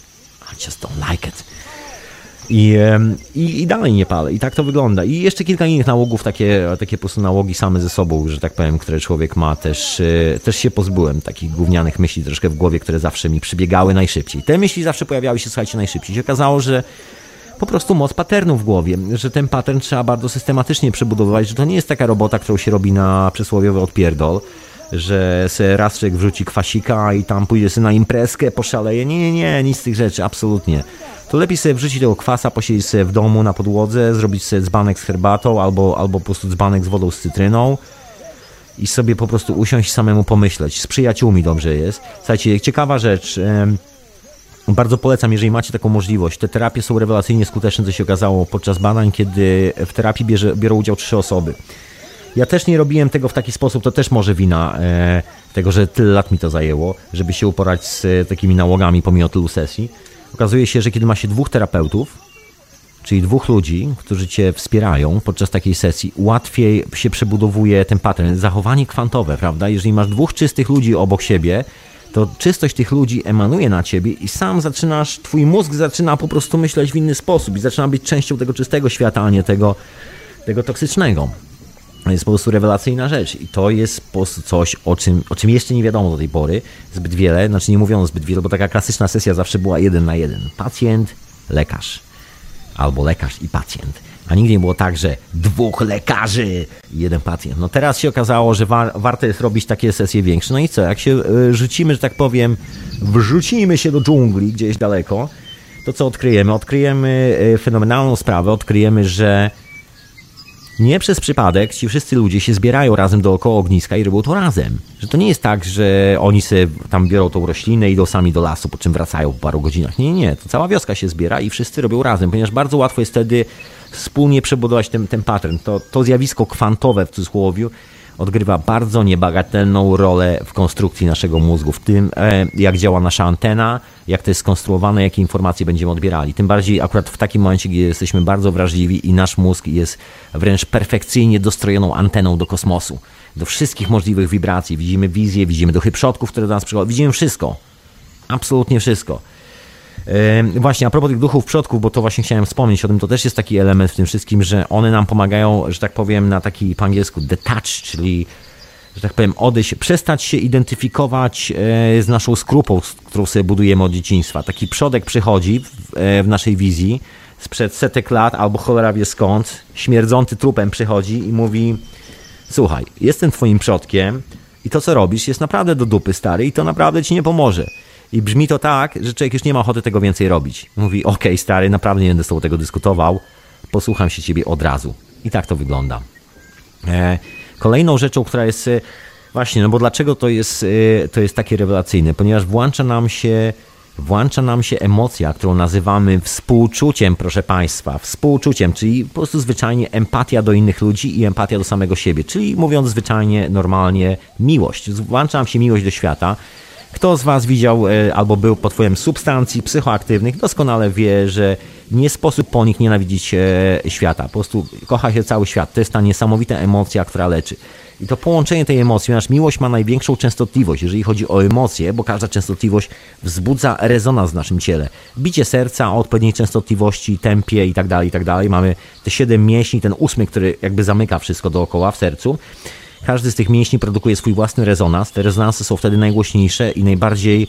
I just don't like it. I, i, I, dalej nie palę. I tak to wygląda. I jeszcze kilka innych nałogów, takie, takie po prostu nałogi same ze sobą, że tak powiem, które człowiek ma, też, e, też się pozbyłem takich gównianych myśli troszkę w głowie, które zawsze mi przybiegały najszybciej. Te myśli zawsze pojawiały się, słuchajcie, najszybciej. się okazało, że po prostu moc paternu w głowie, że ten pattern trzeba bardzo systematycznie przebudowywać, że to nie jest taka robota, którą się robi na przysłowiowy odpierdol, że se raz człowiek wrzuci kwasika i tam pójdzie sobie na imprezkę, poszaleje. Nie, nie, nie, nic z tych rzeczy, absolutnie to lepiej sobie wrzucić tego kwasa, posiedzieć sobie w domu na podłodze, zrobić sobie dzbanek z herbatą albo, albo po prostu dzbanek z wodą z cytryną i sobie po prostu usiąść samemu pomyśleć. Z przyjaciółmi dobrze jest. Słuchajcie, ciekawa rzecz. Bardzo polecam, jeżeli macie taką możliwość. Te terapie są rewelacyjnie skuteczne, co się okazało podczas badań, kiedy w terapii bierze, biorą udział trzy osoby. Ja też nie robiłem tego w taki sposób, to też może wina e, tego, że tyle lat mi to zajęło, żeby się uporać z e, takimi nałogami pomimo tylu sesji. Okazuje się, że kiedy ma się dwóch terapeutów, czyli dwóch ludzi, którzy cię wspierają podczas takiej sesji, łatwiej się przebudowuje ten pattern. Zachowanie kwantowe, prawda? Jeżeli masz dwóch czystych ludzi obok siebie, to czystość tych ludzi emanuje na ciebie i sam zaczynasz, twój mózg zaczyna po prostu myśleć w inny sposób i zaczyna być częścią tego czystego świata, a nie tego, tego toksycznego. Jest po prostu rewelacyjna rzecz i to jest po prostu coś, o czym, o czym jeszcze nie wiadomo do tej pory zbyt wiele, znaczy nie mówiono zbyt wiele, bo taka klasyczna sesja zawsze była jeden na jeden. Pacjent, lekarz. Albo lekarz i pacjent. A nigdy nie było tak, że dwóch lekarzy i jeden pacjent. No teraz się okazało, że wa warto jest robić takie sesje większe. No i co, jak się y, rzucimy, że tak powiem, wrzucimy się do dżungli gdzieś daleko, to co odkryjemy? Odkryjemy y, fenomenalną sprawę, odkryjemy, że nie przez przypadek ci wszyscy ludzie się zbierają razem dookoła ogniska i robią to razem. Że to nie jest tak, że oni sobie tam biorą tą roślinę i idą sami do lasu, po czym wracają po paru godzinach. Nie, nie, to cała wioska się zbiera i wszyscy robią razem, ponieważ bardzo łatwo jest wtedy wspólnie przebudować ten, ten pattern. To, to zjawisko kwantowe w cudzysłowie odgrywa bardzo niebagatelną rolę w konstrukcji naszego mózgu, w tym e, jak działa nasza antena, jak to jest skonstruowane, jakie informacje będziemy odbierali. Tym bardziej akurat w takim momencie, gdzie jesteśmy bardzo wrażliwi i nasz mózg jest wręcz perfekcyjnie dostrojoną anteną do kosmosu, do wszystkich możliwych wibracji. Widzimy wizje, widzimy duchy przodków, które do nas przychodzą, widzimy wszystko. Absolutnie wszystko. Właśnie, a propos tych duchów przodków, bo to właśnie chciałem wspomnieć o tym, to też jest taki element w tym wszystkim, że one nam pomagają, że tak powiem, na taki po angielsku detach, czyli że tak powiem, odejść, przestać się identyfikować e, z naszą skrupą, którą sobie budujemy od dzieciństwa. Taki przodek przychodzi e, w naszej wizji sprzed setek lat, albo cholera wie skąd, śmierdzący trupem przychodzi i mówi słuchaj, jestem twoim przodkiem i to, co robisz, jest naprawdę do dupy, stary, i to naprawdę ci nie pomoże. I brzmi to tak, że człowiek już nie ma ochoty tego więcej robić. Mówi, okej, okay, stary, naprawdę nie będę z tobą tego dyskutował, posłucham się ciebie od razu. I tak to wygląda. E, kolejną rzeczą, która jest e, właśnie, no bo dlaczego to jest, e, to jest takie rewelacyjne? Ponieważ włącza nam się włącza nam się emocja, którą nazywamy współczuciem, proszę Państwa. Współczuciem, czyli po prostu zwyczajnie empatia do innych ludzi i empatia do samego siebie. Czyli mówiąc zwyczajnie, normalnie, miłość. Włącza nam się miłość do świata. Kto z Was widział e, albo był pod wpływem substancji psychoaktywnych, doskonale wie, że nie sposób po nich nienawidzić e, świata. Po prostu kocha się cały świat. To jest ta niesamowita emocja, która leczy. I to połączenie tej emocji, ponieważ miłość ma największą częstotliwość, jeżeli chodzi o emocje, bo każda częstotliwość wzbudza rezonans w naszym ciele. Bicie serca o odpowiedniej częstotliwości, tempie i tak dalej, i tak dalej. Mamy te siedem mięśni, ten ósmy, który jakby zamyka wszystko dookoła w sercu. Każdy z tych mięśni produkuje swój własny rezonans. Te rezonansy są wtedy najgłośniejsze i najbardziej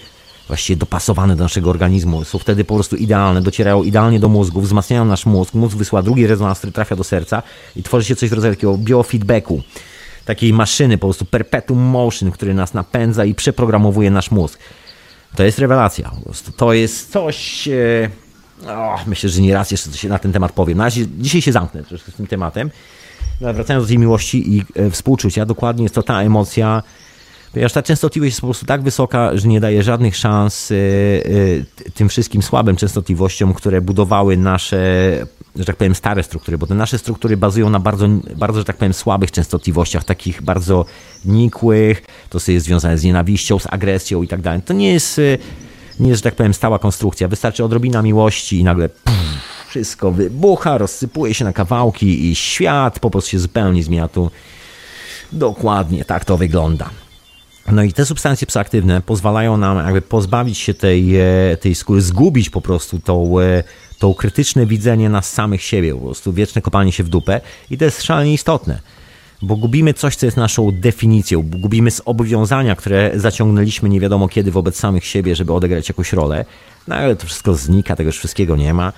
właściwie dopasowane do naszego organizmu. Są wtedy po prostu idealne, docierają idealnie do mózgu, wzmacniają nasz mózg. Mózg wysyła drugi rezonans, który trafia do serca i tworzy się coś w rodzaju takiego biofeedbacku. Takiej maszyny, po prostu perpetuum motion, który nas napędza i przeprogramowuje nasz mózg. To jest rewelacja. To jest coś... E, myślę, że nie raz jeszcze coś na ten temat powiem. Na razie, dzisiaj się zamknę troszkę z tym tematem. No, wracając do tej miłości i e, współczucia, dokładnie jest to ta emocja, ponieważ ta częstotliwość jest po prostu tak wysoka, że nie daje żadnych szans e, e, tym wszystkim słabym częstotliwościom, które budowały nasze, że tak powiem, stare struktury, bo te nasze struktury bazują na bardzo, bardzo że tak powiem, słabych częstotliwościach, takich bardzo nikłych, to jest związane z nienawiścią, z agresją i tak dalej. To nie jest, nie jest, że tak powiem, stała konstrukcja. Wystarczy odrobina miłości i nagle pff, wszystko wybucha, rozsypuje się na kawałki i świat po prostu się zupełnie zmienia. Tu dokładnie tak to wygląda. No i te substancje psychoaktywne pozwalają nam jakby pozbawić się tej, e, tej skóry, zgubić po prostu tą, e, tą krytyczne widzenie nas samych siebie, po prostu wieczne kopanie się w dupę i to jest szalenie istotne, bo gubimy coś, co jest naszą definicją, gubimy zobowiązania, które zaciągnęliśmy nie wiadomo kiedy wobec samych siebie, żeby odegrać jakąś rolę, no ale to wszystko znika, tego już wszystkiego nie ma.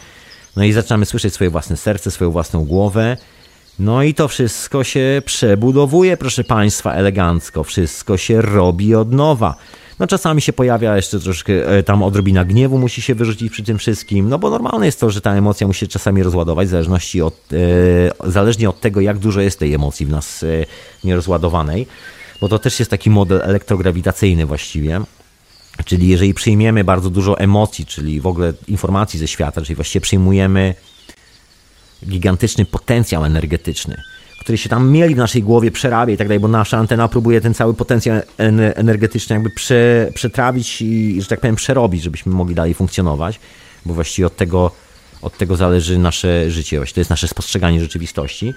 No i zaczynamy słyszeć swoje własne serce, swoją własną głowę, no i to wszystko się przebudowuje, proszę Państwa, elegancko. Wszystko się robi od nowa. No czasami się pojawia jeszcze troszkę e, tam odrobina gniewu musi się wyrzucić przy tym wszystkim, no bo normalne jest to, że ta emocja musi się czasami rozładować, w zależności od, e, zależnie od tego, jak dużo jest tej emocji w nas e, nierozładowanej, bo to też jest taki model elektrograwitacyjny właściwie. Czyli jeżeli przyjmiemy bardzo dużo emocji, czyli w ogóle informacji ze świata, czyli właściwie przyjmujemy gigantyczny potencjał energetyczny, który się tam mieli w naszej głowie, przerabia i tak dalej, bo nasza antena próbuje ten cały potencjał energetyczny jakby prze, przetrawić i, że tak powiem, przerobić, żebyśmy mogli dalej funkcjonować, bo właściwie od tego, od tego zależy nasze życie, właściwie to jest nasze spostrzeganie rzeczywistości.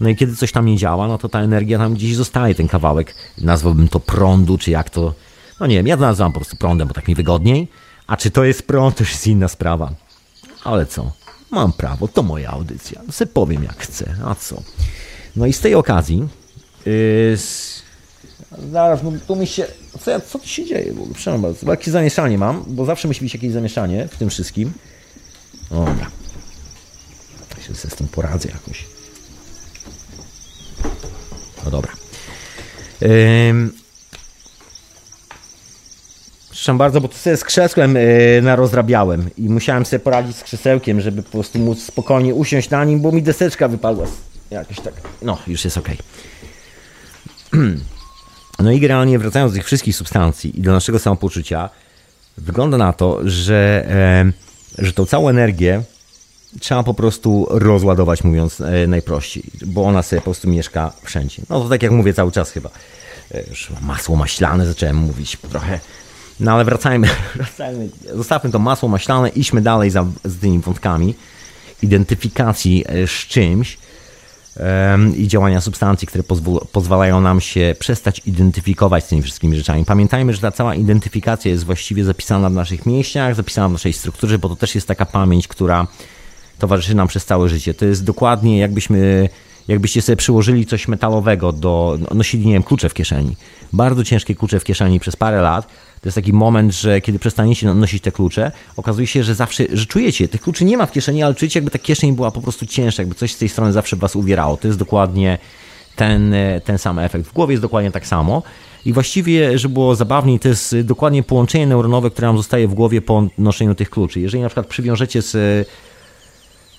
No i kiedy coś tam nie działa, no to ta energia tam gdzieś zostaje, ten kawałek, nazwałbym to prądu, czy jak to, no nie wiem, ja nazywam po prostu prądem, bo tak mi wygodniej, a czy to jest prąd, to już jest inna sprawa. Ale co? Mam prawo, to moja audycja. Se powiem jak chcę, a co? No i z tej okazji. Yy, zaraz, no tu mi się. Co, ja, co tu się dzieje? Bo, przepraszam bardzo, zamieszanie mam, bo zawsze musi być jakieś zamieszanie w tym wszystkim. Dobra. Ja się z tym poradzę jakoś. No dobra. Przepraszam bardzo, bo to sobie z krzesłem yy, narozrabiałem i musiałem sobie poradzić z krzesełkiem, żeby po prostu móc spokojnie usiąść na nim, bo mi deseczka wypadła. Jakoś tak. No, już jest ok. No i generalnie wracając do tych wszystkich substancji i do naszego samopoczucia, wygląda na to, że, e, że tą całą energię trzeba po prostu rozładować, mówiąc e, najprościej, bo ona sobie po prostu mieszka wszędzie. No to tak jak mówię cały czas chyba. Już masło maślane zacząłem mówić trochę no ale wracajmy, wracajmy, zostawmy to masło maślane, idźmy dalej za, z tymi wątkami identyfikacji e, z czymś um, i działania substancji, które pozwalają nam się przestać identyfikować z tymi wszystkimi rzeczami. Pamiętajmy, że ta cała identyfikacja jest właściwie zapisana w naszych mięśniach, zapisana w naszej strukturze, bo to też jest taka pamięć, która towarzyszy nam przez całe życie. To jest dokładnie jakbyśmy jakbyście sobie przyłożyli coś metalowego do, nosili, nie wiem, klucze w kieszeni. Bardzo ciężkie klucze w kieszeni przez parę lat to jest taki moment, że kiedy przestaniecie nosić te klucze, okazuje się, że zawsze, że czujecie, tych kluczy nie ma w kieszeni, ale czujecie jakby ta kieszeń była po prostu cięższa, jakby coś z tej strony zawsze was uwierało. To jest dokładnie ten, ten sam efekt. W głowie jest dokładnie tak samo. I właściwie, żeby było zabawniej, to jest dokładnie połączenie neuronowe, które nam zostaje w głowie po noszeniu tych kluczy. Jeżeli na przykład przywiążecie z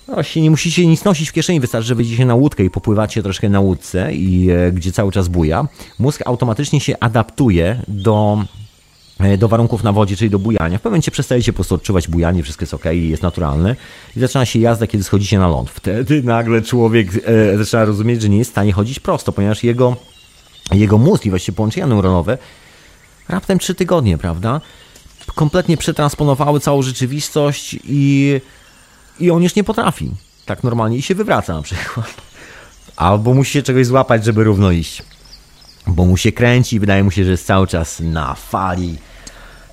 no właśnie nie musicie nic nosić w kieszeni, wystarczy, że wyjdziecie na łódkę i popływacie troszkę na łódce, i, e, gdzie cały czas buja. Mózg automatycznie się adaptuje do E, do warunków na wodzie, czyli do bujania. W pewnym momencie przestajecie po prostu odczuwać bujanie, wszystko jest ok, jest naturalne i zaczyna się jazda, kiedy schodzicie na ląd. Wtedy nagle człowiek e, zaczyna rozumieć, że nie jest w stanie chodzić prosto, ponieważ jego, jego mózg i właściwie połączenia neuronowe raptem trzy tygodnie, prawda? Kompletnie przetransponowały całą rzeczywistość i, i on już nie potrafi tak normalnie i się wywraca na przykład. Albo musi się czegoś złapać, żeby równo iść bo mu się kręci, wydaje mu się, że jest cały czas na fali.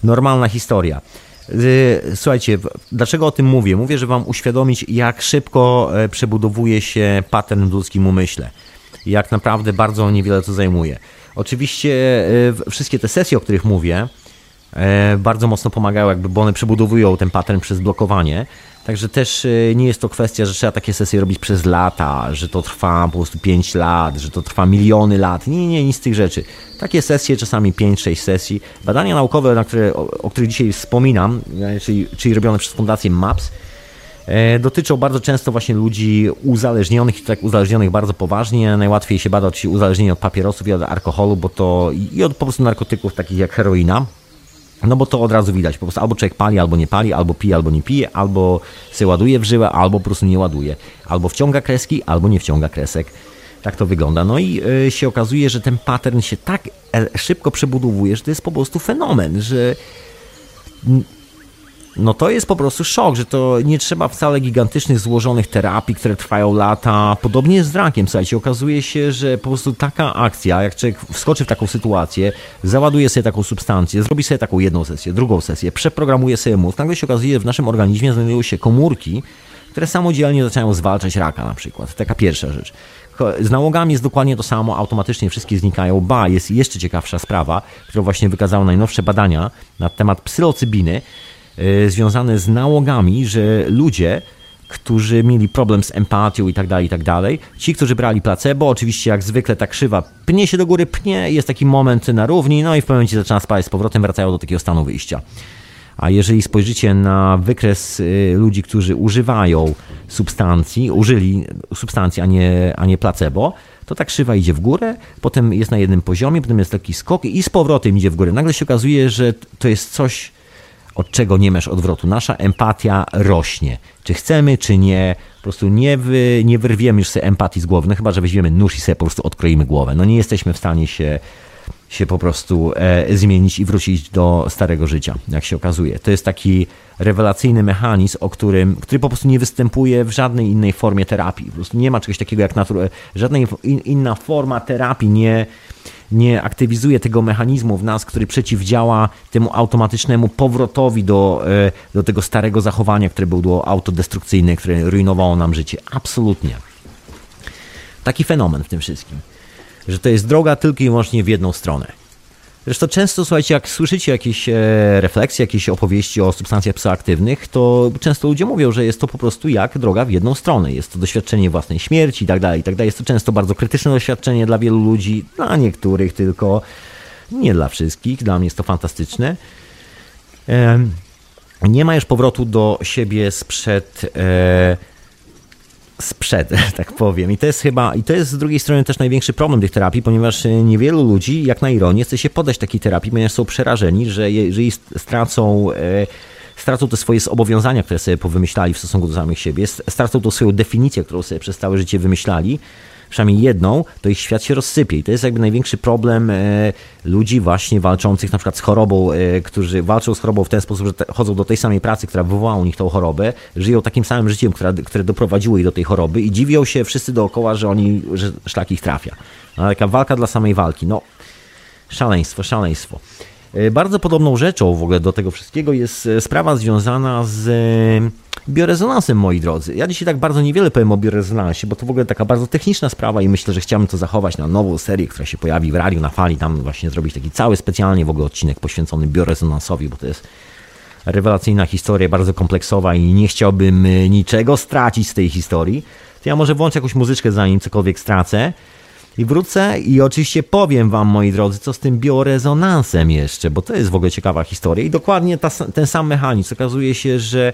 Normalna historia. Y, słuchajcie, dlaczego o tym mówię? Mówię, żeby wam uświadomić, jak szybko e, przebudowuje się pattern w ludzkim umyśle. Jak naprawdę bardzo niewiele to zajmuje. Oczywiście e, wszystkie te sesje, o których mówię, e, bardzo mocno pomagają, jakby, bo one przebudowują ten pattern przez blokowanie. Także też e, nie jest to kwestia, że trzeba takie sesje robić przez lata, że to trwa po prostu 5 lat, że to trwa miliony lat. Nie, nie, nic z tych rzeczy. Takie sesje, czasami 5-6 sesji. Badania naukowe, na które, o, o których dzisiaj wspominam, e, czyli, czyli robione przez Fundację MAPS, e, dotyczą bardzo często właśnie ludzi uzależnionych i tak uzależnionych bardzo poważnie. Najłatwiej się bada oczywiście uzależnienie od papierosów i od alkoholu, bo to i od po prostu narkotyków takich jak heroina. No bo to od razu widać, po prostu albo człowiek pali, albo nie pali, albo pije, albo nie pije, albo się ładuje w żyłę, albo po prostu nie ładuje. Albo wciąga kreski, albo nie wciąga kresek. Tak to wygląda. No i y, się okazuje, że ten pattern się tak e, szybko przebudowuje, że to jest po prostu fenomen, że no to jest po prostu szok, że to nie trzeba wcale gigantycznych, złożonych terapii, które trwają lata. Podobnie jest z rakiem, słuchajcie, okazuje się, że po prostu taka akcja, jak człowiek wskoczy w taką sytuację, załaduje sobie taką substancję, zrobi sobie taką jedną sesję, drugą sesję, przeprogramuje sobie mózg, nagle się okazuje, że w naszym organizmie znajdują się komórki, które samodzielnie zaczynają zwalczać raka na przykład. Taka pierwsza rzecz. Z nałogami jest dokładnie to samo, automatycznie wszystkie znikają. Ba, jest jeszcze ciekawsza sprawa, którą właśnie wykazały najnowsze badania na temat psylocybiny, związane z nałogami, że ludzie, którzy mieli problem z empatią i tak dalej, i tak dalej. Ci, którzy brali placebo, oczywiście jak zwykle ta krzywa pnie się do góry, pnie, jest taki moment na równi, no i w pewnym momencie zaczyna spadać z powrotem, wracają do takiego stanu wyjścia. A jeżeli spojrzycie na wykres y, ludzi, którzy używają substancji, użyli substancji, a nie, a nie placebo, to ta krzywa idzie w górę, potem jest na jednym poziomie, potem jest taki skok i z powrotem idzie w górę. Nagle się okazuje, że to jest coś, od czego nie masz odwrotu. Nasza empatia rośnie. Czy chcemy, czy nie. Po prostu nie, wy, nie wyrwiemy już sobie empatii z głowy. No chyba, że weźmiemy nóż i sobie po prostu odkroimy głowę. No nie jesteśmy w stanie się się po prostu e, zmienić i wrócić do starego życia, jak się okazuje. To jest taki rewelacyjny mechanizm, o którym, który po prostu nie występuje w żadnej innej formie terapii. Po prostu nie ma czegoś takiego jak natura, żadna in, inna forma terapii nie, nie aktywizuje tego mechanizmu w nas, który przeciwdziała temu automatycznemu powrotowi do, e, do tego starego zachowania, które było autodestrukcyjne, które rujnowało nam życie. Absolutnie. Taki fenomen w tym wszystkim że to jest droga tylko i wyłącznie w jedną stronę. Zresztą często, słuchajcie, jak słyszycie jakieś e, refleksje, jakieś opowieści o substancjach psychoaktywnych, to często ludzie mówią, że jest to po prostu jak droga w jedną stronę. Jest to doświadczenie własnej śmierci i tak dalej, i tak dalej. Jest to często bardzo krytyczne doświadczenie dla wielu ludzi, dla niektórych tylko, nie dla wszystkich. Dla mnie jest to fantastyczne. Nie ma już powrotu do siebie sprzed e, sprzed, tak powiem. I to jest chyba, i to jest z drugiej strony też największy problem tych terapii, ponieważ e, niewielu ludzi, jak na ironię, chce się podać takiej terapii, ponieważ są przerażeni, że jeżeli stracą e, stracą te swoje zobowiązania, które sobie powymyślali w stosunku do samych siebie, stracą tą swoją definicję, którą sobie przez całe życie wymyślali, przynajmniej jedną, to ich świat się rozsypie. I to jest jakby największy problem e, ludzi właśnie walczących na przykład z chorobą, e, którzy walczą z chorobą w ten sposób, że chodzą do tej samej pracy, która wywołała u nich tą chorobę, żyją takim samym życiem, które, które doprowadziło ich do tej choroby i dziwią się wszyscy dookoła, że oni, że szlak ich trafia. No, taka walka dla samej walki. No, szaleństwo, szaleństwo. E, bardzo podobną rzeczą w ogóle do tego wszystkiego jest sprawa związana z biorezonansem, moi drodzy. Ja dzisiaj tak bardzo niewiele powiem o biorezonansie, bo to w ogóle taka bardzo techniczna sprawa i myślę, że chciałbym to zachować na nową serię, która się pojawi w radiu na fali, tam właśnie zrobić taki cały specjalnie w ogóle odcinek poświęcony biorezonansowi, bo to jest rewelacyjna historia, bardzo kompleksowa i nie chciałbym niczego stracić z tej historii. To ja może włączę jakąś muzyczkę zanim cokolwiek stracę. I wrócę i oczywiście powiem Wam, moi drodzy, co z tym biorezonansem jeszcze, bo to jest w ogóle ciekawa historia. I dokładnie ta, ten sam mechanizm. Okazuje się, że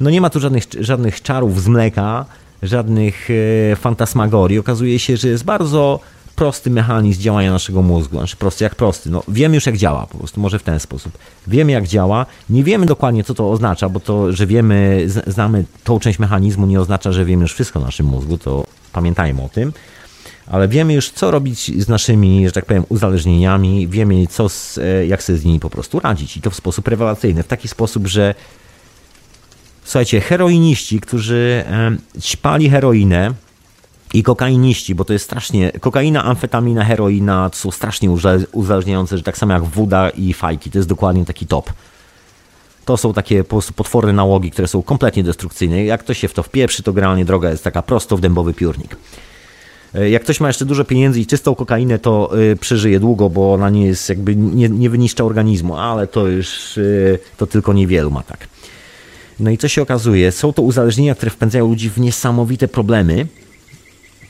no nie ma tu żadnych, żadnych czarów z mleka, żadnych e, fantasmagorii. Okazuje się, że jest bardzo prosty mechanizm działania naszego mózgu. Znaczy prosty jak prosty. No, wiemy już jak działa, po prostu może w ten sposób. Wiemy jak działa, nie wiemy dokładnie co to oznacza, bo to, że wiemy, znamy tą część mechanizmu nie oznacza, że wiemy już wszystko o naszym mózgu, to pamiętajmy o tym. Ale wiemy już co robić z naszymi, że tak powiem, uzależnieniami, wiemy co z, e, jak sobie z nimi po prostu radzić i to w sposób rewelacyjny, w taki sposób, że Słuchajcie, heroiniści, którzy ćpali heroinę i kokainiści, bo to jest strasznie, kokaina, amfetamina, heroina to są strasznie uzależniające, że tak samo jak woda i fajki, to jest dokładnie taki top. To są takie po prostu potworne nałogi, które są kompletnie destrukcyjne. Jak ktoś się w to wpieprzy, to generalnie droga jest taka prosto w dębowy piórnik. E, jak ktoś ma jeszcze dużo pieniędzy i czystą kokainę, to y, przeżyje długo, bo ona nie jest jakby, nie, nie wyniszcza organizmu, ale to już, y, to tylko niewielu ma tak. No i co się okazuje? Są to uzależnienia, które wpędzają ludzi w niesamowite problemy,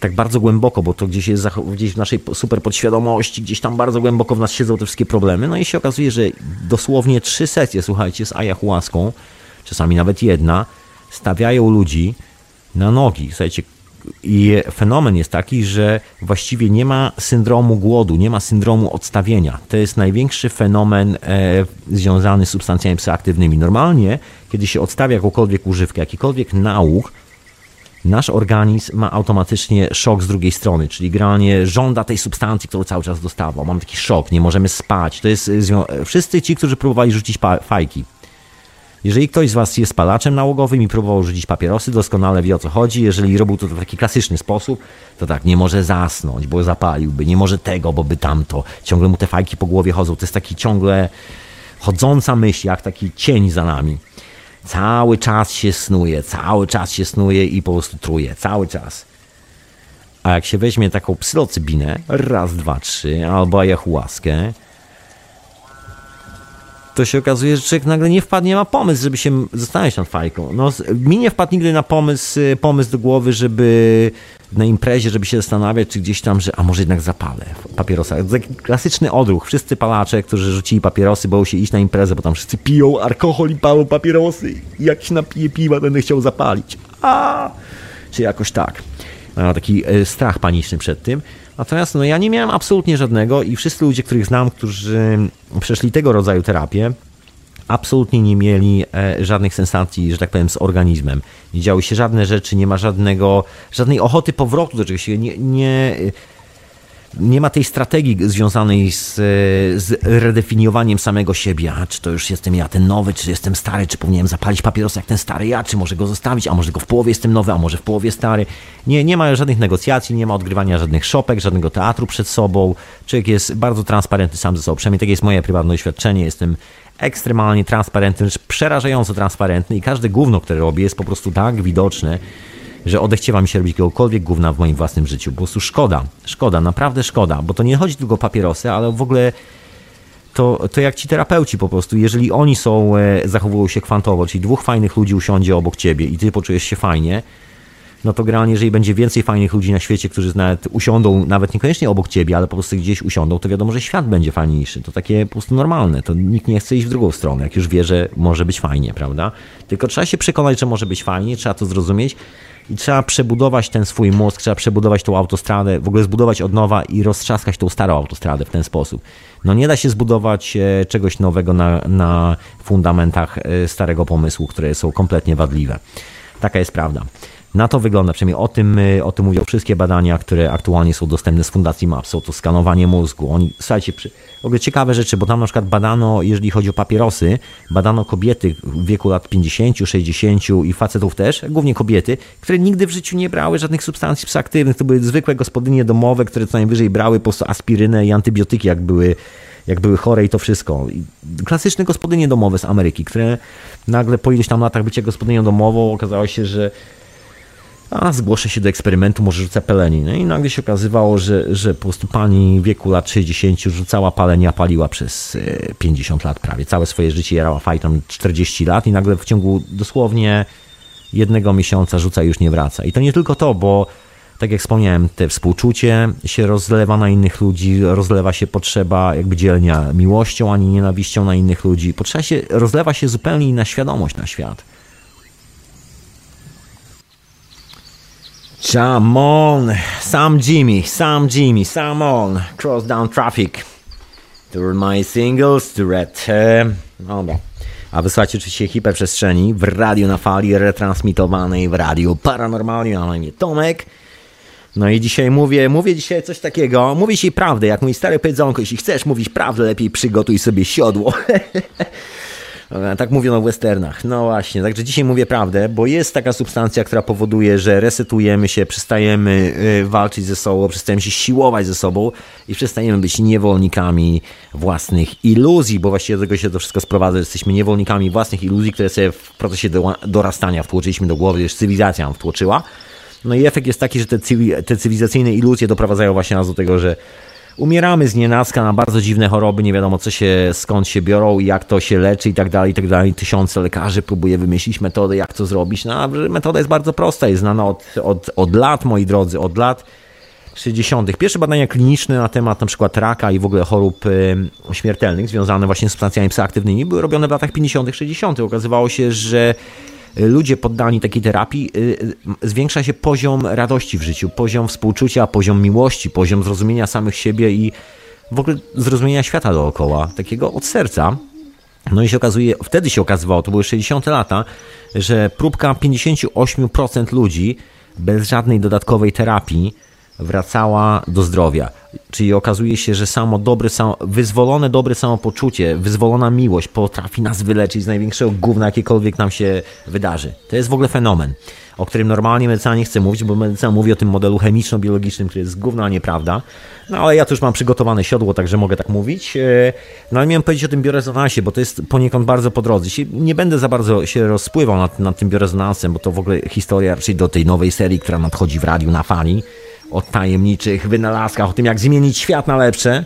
tak bardzo głęboko, bo to gdzieś jest gdzieś w naszej super podświadomości, gdzieś tam bardzo głęboko w nas siedzą te wszystkie problemy. No i się okazuje, że dosłownie trzy sesje, słuchajcie, z ayahuaską, czasami nawet jedna, stawiają ludzi na nogi. Słuchajcie, i fenomen jest taki, że właściwie nie ma syndromu głodu, nie ma syndromu odstawienia. To jest największy fenomen e, związany z substancjami psychoaktywnymi. Normalnie, kiedy się odstawia jakąkolwiek używkę, jakikolwiek nauk, nasz organizm ma automatycznie szok z drugiej strony, czyli granie żąda tej substancji, którą cały czas dostawał. Mam taki szok, nie możemy spać. To jest wszyscy ci, którzy próbowali rzucić fajki. Jeżeli ktoś z Was jest palaczem nałogowym i próbował rzucić papierosy, doskonale wie o co chodzi. Jeżeli robił to w taki klasyczny sposób, to tak, nie może zasnąć, bo zapaliłby, nie może tego, bo by tamto. Ciągle mu te fajki po głowie chodzą. To jest taki ciągle chodząca myśl, jak taki cień za nami. Cały czas się snuje, cały czas się snuje i po prostu truje, cały czas. A jak się weźmie taką psylocybinę, raz, dwa, trzy, albo ayahuaskę, to się okazuje, że człowiek nagle nie wpadnie, ma pomysł, żeby się zastanawiać nad fajką. No, mi nie wpadł nigdy na pomysł, y, pomysł do głowy, żeby na imprezie, żeby się zastanawiać, czy gdzieś tam, że a może jednak zapalę papierosa. Klasyczny odruch. Wszyscy palacze, którzy rzucili papierosy, boją się iść na imprezę, bo tam wszyscy piją alkohol i palą papierosy. Jak się napije piwa, będę chciał zapalić. A! Czy jakoś tak. Mam taki e, strach paniczny przed tym. Natomiast no, ja nie miałem absolutnie żadnego i wszyscy ludzie, których znam, którzy przeszli tego rodzaju terapię, absolutnie nie mieli e, żadnych sensacji, że tak powiem, z organizmem. Nie działy się żadne rzeczy, nie ma żadnego, żadnej ochoty powrotu do czegoś. Nie, nie, nie ma tej strategii związanej z, z redefiniowaniem samego siebie. A czy to już jestem ja ten nowy, czy jestem stary, czy powinienem zapalić papierosa jak ten stary ja, czy może go zostawić, a może go w połowie jestem nowy, a może w połowie stary. Nie, nie ma żadnych negocjacji, nie ma odgrywania żadnych szopek, żadnego teatru przed sobą. Człowiek jest bardzo transparentny sam ze sobą. Przynajmniej takie jest moje prywatne doświadczenie. Jestem ekstremalnie transparentny, przerażająco transparentny i każde gówno, które robię jest po prostu tak widoczne, że odechciewa mi się robić jakiegokolwiek gówna w moim własnym życiu. Po prostu szkoda, szkoda, naprawdę szkoda, bo to nie chodzi tylko o papierosy, ale w ogóle to, to jak ci terapeuci po prostu, jeżeli oni są, e, zachowują się kwantowo, czyli dwóch fajnych ludzi usiądzie obok ciebie i ty poczujesz się fajnie, no to generalnie, jeżeli będzie więcej fajnych ludzi na świecie, którzy nawet usiądą, nawet niekoniecznie obok ciebie, ale po prostu gdzieś usiądą, to wiadomo, że świat będzie fajniejszy. To takie po prostu normalne. To nikt nie chce iść w drugą stronę, jak już wie, że może być fajnie, prawda? Tylko trzeba się przekonać, że może być fajnie, trzeba to zrozumieć i trzeba przebudować ten swój mózg, trzeba przebudować tą autostradę, w ogóle zbudować od nowa i roztrzaskać tą starą autostradę w ten sposób. No nie da się zbudować e, czegoś nowego na, na fundamentach e, starego pomysłu, które są kompletnie wadliwe. Taka jest prawda. Na to wygląda, przynajmniej o tym, y, o tym mówią wszystkie badania, które aktualnie są dostępne z Fundacji MAPS. Są to skanowanie mózgu. Oni, słuchajcie, przy, w ogóle ciekawe rzeczy, bo tam na przykład badano, jeżeli chodzi o papierosy, badano kobiety w wieku lat 50, 60 i facetów też, głównie kobiety, które nigdy w życiu nie brały żadnych substancji psychoaktywnych. To były zwykłe gospodynie domowe, które co najwyżej brały po prostu aspirynę i antybiotyki, jak były jak były chore i to wszystko. Klasyczne gospodynie domowe z Ameryki, które nagle po iluś tam latach bycia gospodynią domową okazało się, że a zgłoszę się do eksperymentu, może rzucę peleni. No i nagle się okazywało, że, że po prostu pani w wieku lat 60 rzucała palenia, paliła przez 50 e, lat prawie. Całe swoje życie jarała fajtam 40 lat i nagle w ciągu dosłownie jednego miesiąca rzuca i już nie wraca. I to nie tylko to, bo tak jak wspomniałem, te współczucie się rozlewa na innych ludzi, rozlewa się potrzeba jakby dzielenia miłością, ani nienawiścią na innych ludzi. Potrzeba się, rozlewa się zupełnie inna świadomość na świat. Come on, Sam Jimmy, Sam Jimmy, Sam on, cross down traffic. To my singles, to red. dobra. A wysłacie oczywiście hiperprzestrzeni w radio na fali retransmitowanej w radiu paranormalnie, a na imię Tomek. No i dzisiaj mówię, mówię dzisiaj coś takiego, mówię dzisiaj prawdę, jak mój stary powiedzonko, jeśli chcesz mówić prawdę, lepiej przygotuj sobie siodło. Tak mówiono w westernach. No właśnie, także dzisiaj mówię prawdę, bo jest taka substancja, która powoduje, że resetujemy się, przestajemy e, walczyć ze sobą, przestajemy się siłować ze sobą i przestajemy być niewolnikami własnych iluzji, bo właściwie do tego się to wszystko sprowadza, że jesteśmy niewolnikami własnych iluzji, które sobie w procesie dorastania wtłoczyliśmy do głowy, już cywilizacja nam wtłoczyła. No i efekt jest taki, że te cywilizacyjne iluzje doprowadzają właśnie nas do tego, że Umieramy z nienacka na bardzo dziwne choroby, nie wiadomo co się, skąd się biorą, jak to się leczy i tak dalej, i tak dalej. Tysiące lekarzy próbuje wymyślić metodę, jak to zrobić. No, metoda jest bardzo prosta, jest znana od, od, od lat, moi drodzy, od lat 60. Pierwsze badania kliniczne na temat przykład raka i w ogóle chorób śmiertelnych związane właśnie z substancjami psychoaktywnymi były robione w latach 50., 60. Okazywało się, że ludzie poddani takiej terapii, zwiększa się poziom radości w życiu, poziom współczucia, poziom miłości, poziom zrozumienia samych siebie i w ogóle zrozumienia świata dookoła, takiego od serca. No i się okazuje, wtedy się okazywało, to były 60 lata, że próbka 58% ludzi bez żadnej dodatkowej terapii wracała do zdrowia. Czyli okazuje się, że samo dobre, samo, wyzwolone dobre samopoczucie, wyzwolona miłość potrafi nas wyleczyć z największego gówna, jakiekolwiek nam się wydarzy. To jest w ogóle fenomen, o którym normalnie medycyna nie chce mówić, bo medycyna mówi o tym modelu chemiczno-biologicznym, który jest gówna, nieprawda. No ale ja tu już mam przygotowane siodło, także mogę tak mówić. E, no ale miałem powiedzieć o tym biorezonansie, bo to jest poniekąd bardzo po drodze. Nie będę za bardzo się rozpływał nad, nad tym biorezonansem, bo to w ogóle historia raczej do tej nowej serii, która nadchodzi w radiu na fali o tajemniczych wynalazkach, o tym jak zmienić świat na lepsze.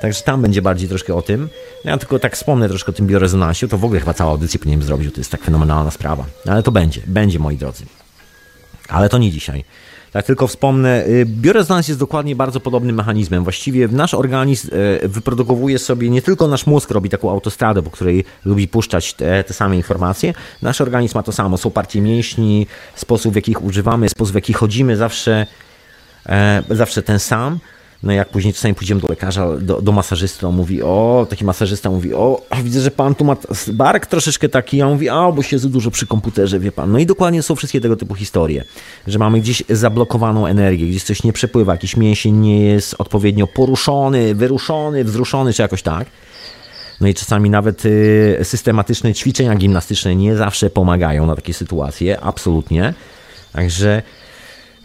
Także tam będzie bardziej troszkę o tym. Ja tylko tak wspomnę troszkę o tym biorezonansie, to w ogóle chyba całą audycję powinienem zrobić, to jest tak fenomenalna sprawa. Ale to będzie, będzie moi drodzy. Ale to nie dzisiaj. Tak tylko wspomnę, y, biorezonans jest dokładnie bardzo podobnym mechanizmem. Właściwie nasz organizm y, wyprodukowuje sobie, nie tylko nasz mózg robi taką autostradę, po której lubi puszczać te, te same informacje. Nasz organizm ma to samo. Są partie mięśni, sposób w jaki ich używamy, sposób w jaki chodzimy zawsze zawsze ten sam. No jak później czasami pójdziemy do lekarza, do, do masażysty, on mówi, o, taki masażysta mówi, o, widzę, że pan tu ma bark troszeczkę taki, a on mówi, a, bo siedzę dużo przy komputerze, wie pan. No i dokładnie są wszystkie tego typu historie, że mamy gdzieś zablokowaną energię, gdzieś coś nie przepływa, jakiś mięsień nie jest odpowiednio poruszony, wyruszony, wzruszony, czy jakoś tak. No i czasami nawet y, systematyczne ćwiczenia gimnastyczne nie zawsze pomagają na takie sytuacje, absolutnie. Także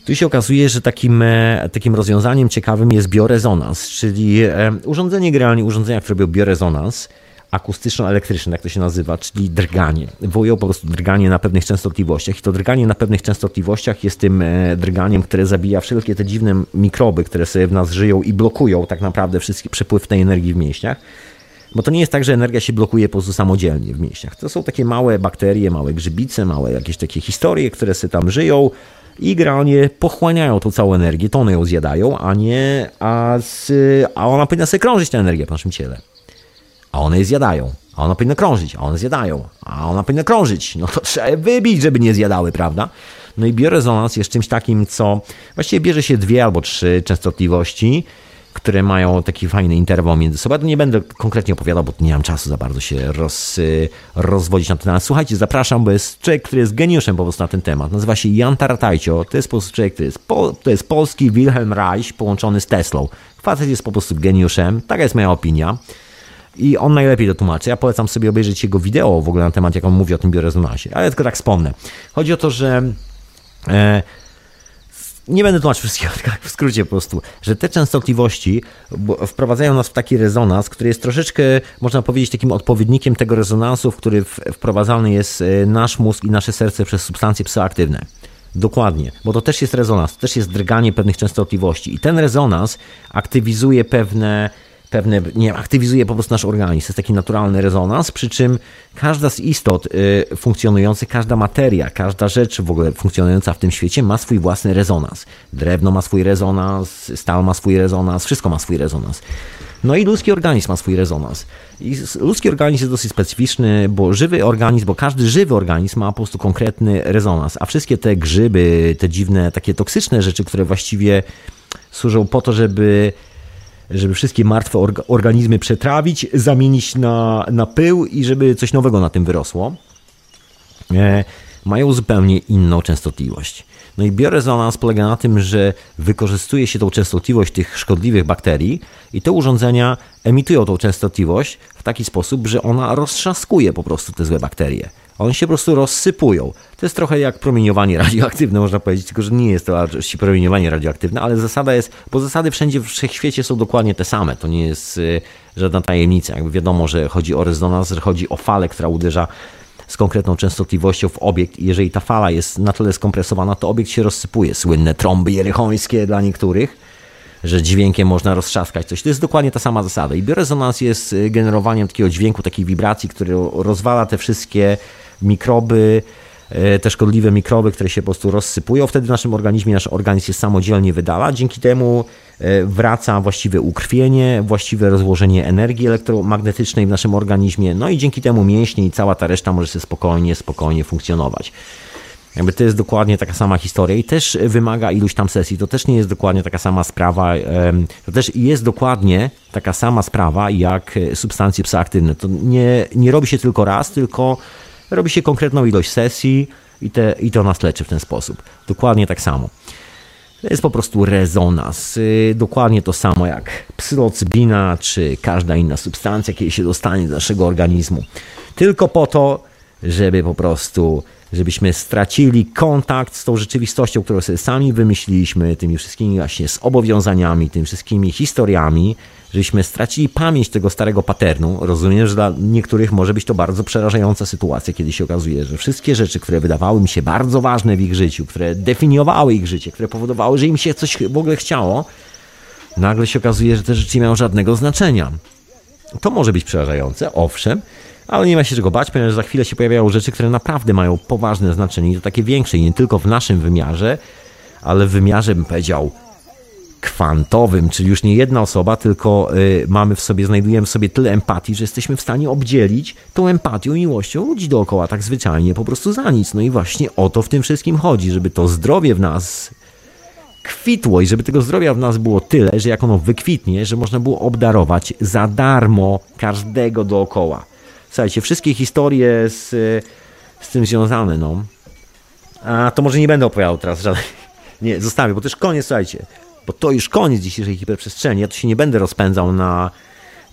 tu się okazuje, że takim, e, takim rozwiązaniem ciekawym jest biorezonans, czyli e, urządzenie generalnie urządzenia, które robią biorezonans akustyczno-elektryczne, jak to się nazywa, czyli drganie. Woją po prostu drganie na pewnych częstotliwościach i to drganie na pewnych częstotliwościach jest tym e, drganiem, które zabija wszelkie te dziwne mikroby, które sobie w nas żyją i blokują tak naprawdę wszystki przepływ tej energii w mięśniach. Bo to nie jest tak, że energia się blokuje po prostu samodzielnie w mięśniach. To są takie małe bakterie, małe grzybice, małe jakieś takie historie, które sobie tam żyją, i generalnie pochłaniają tą całą energię, to one ją zjadają, a nie, a, z, a ona powinna sobie krążyć ta energia w naszym ciele. A one je zjadają, a ona powinna krążyć, a one zjadają, a ona powinna krążyć. No to trzeba je wybić, żeby nie zjadały, prawda? No i biorezonans jest czymś takim, co właściwie bierze się dwie albo trzy częstotliwości, które mają taki fajny interwał między sobą. Ja nie będę konkretnie opowiadał, bo nie mam czasu za bardzo się roz, y, rozwodzić na ten temat. Słuchajcie, zapraszam, bo jest człowiek, który jest geniuszem po prostu na ten temat. Nazywa się Jan Taratajcio. To jest po prostu człowiek, który jest, po, to jest polski Wilhelm Reich połączony z Teslą. Facet jest po prostu geniuszem. Taka jest moja opinia. I on najlepiej to tłumaczy. Ja polecam sobie obejrzeć jego wideo w ogóle na temat, jak on mówi o tym biorezonansie. Ale tylko tak wspomnę. Chodzi o to, że e, nie będę tłumaczył wszystkiego, w skrócie po prostu, że te częstotliwości wprowadzają nas w taki rezonans, który jest troszeczkę, można powiedzieć, takim odpowiednikiem tego rezonansu, w który wprowadzany jest e, nasz mózg i nasze serce przez substancje psychoaktywne. Dokładnie, bo to też jest rezonans, to też jest drganie pewnych częstotliwości i ten rezonans aktywizuje pewne pewne, nie wiem, aktywizuje po prostu nasz organizm. To jest taki naturalny rezonans, przy czym każda z istot y, funkcjonujących, każda materia, każda rzecz w ogóle funkcjonująca w tym świecie ma swój własny rezonans. Drewno ma swój rezonans, stal ma swój rezonans, wszystko ma swój rezonans. No i ludzki organizm ma swój rezonans. I ludzki organizm jest dosyć specyficzny, bo żywy organizm, bo każdy żywy organizm ma po prostu konkretny rezonans, a wszystkie te grzyby, te dziwne, takie toksyczne rzeczy, które właściwie służą po to, żeby żeby wszystkie martwe organizmy przetrawić, zamienić na, na pył i żeby coś nowego na tym wyrosło, e, mają zupełnie inną częstotliwość. No i biorezonans polega na tym, że wykorzystuje się tą częstotliwość tych szkodliwych bakterii i te urządzenia emitują tą częstotliwość w taki sposób, że ona roztrzaskuje po prostu te złe bakterie. One się po prostu rozsypują. To jest trochę jak promieniowanie radioaktywne, można powiedzieć, tylko że nie jest to promieniowanie radioaktywne, ale zasada jest, bo zasady wszędzie w wszechświecie są dokładnie te same. To nie jest y, żadna tajemnica. Jakby wiadomo, że chodzi o rezonans, że chodzi o falę, która uderza z konkretną częstotliwością w obiekt i jeżeli ta fala jest na tyle skompresowana, to obiekt się rozsypuje. Słynne trąby jerychońskie dla niektórych, że dźwiękiem można roztrzaskać coś. To jest dokładnie ta sama zasada. I biorezonans jest y, generowaniem takiego dźwięku, takiej wibracji, który rozwala te wszystkie mikroby, e, te szkodliwe mikroby, które się po prostu rozsypują. Wtedy w naszym organizmie nasz organizm się samodzielnie wydala. Dzięki temu e, wraca właściwe ukrwienie, właściwe rozłożenie energii elektromagnetycznej w naszym organizmie. No i dzięki temu mięśnie i cała ta reszta może się spokojnie, spokojnie funkcjonować. Jakby to jest dokładnie taka sama historia i też wymaga iluś tam sesji. To też nie jest dokładnie taka sama sprawa. To też jest dokładnie taka sama sprawa jak substancje psychoaktywne. To nie, nie robi się tylko raz, tylko robi się konkretną ilość sesji i, te, i to nas leczy w ten sposób. Dokładnie tak samo. To jest po prostu rezonans. Y, dokładnie to samo jak psylocybina czy każda inna substancja, kiedy się dostanie do naszego organizmu. Tylko po to, żeby po prostu żebyśmy stracili kontakt z tą rzeczywistością, którą sobie sami wymyśliliśmy, tymi wszystkimi właśnie zobowiązaniami, tymi wszystkimi historiami, żebyśmy stracili pamięć tego starego paternu. Rozumiem, że dla niektórych może być to bardzo przerażająca sytuacja, kiedy się okazuje, że wszystkie rzeczy, które wydawały mi się bardzo ważne w ich życiu, które definiowały ich życie, które powodowały, że im się coś w ogóle chciało, nagle się okazuje, że te rzeczy nie mają żadnego znaczenia. To może być przerażające, owszem, ale nie ma się czego bać, ponieważ za chwilę się pojawiają rzeczy, które naprawdę mają poważne znaczenie i to takie większe i nie tylko w naszym wymiarze, ale w wymiarze, bym powiedział, kwantowym, czyli już nie jedna osoba, tylko y, mamy w sobie, znajdujemy w sobie tyle empatii, że jesteśmy w stanie obdzielić tą empatią i miłością ludzi dookoła tak zwyczajnie, po prostu za nic. No i właśnie o to w tym wszystkim chodzi, żeby to zdrowie w nas kwitło i żeby tego zdrowia w nas było tyle, że jak ono wykwitnie, że można było obdarować za darmo każdego dookoła. Słuchajcie, wszystkie historie z, z tym związane, no. A to może nie będę opowiadał teraz żadnych. Nie, zostawię, bo to już koniec, słuchajcie. Bo to już koniec dzisiejszej hiperprzestrzeni. Ja tu się nie będę rozpędzał na,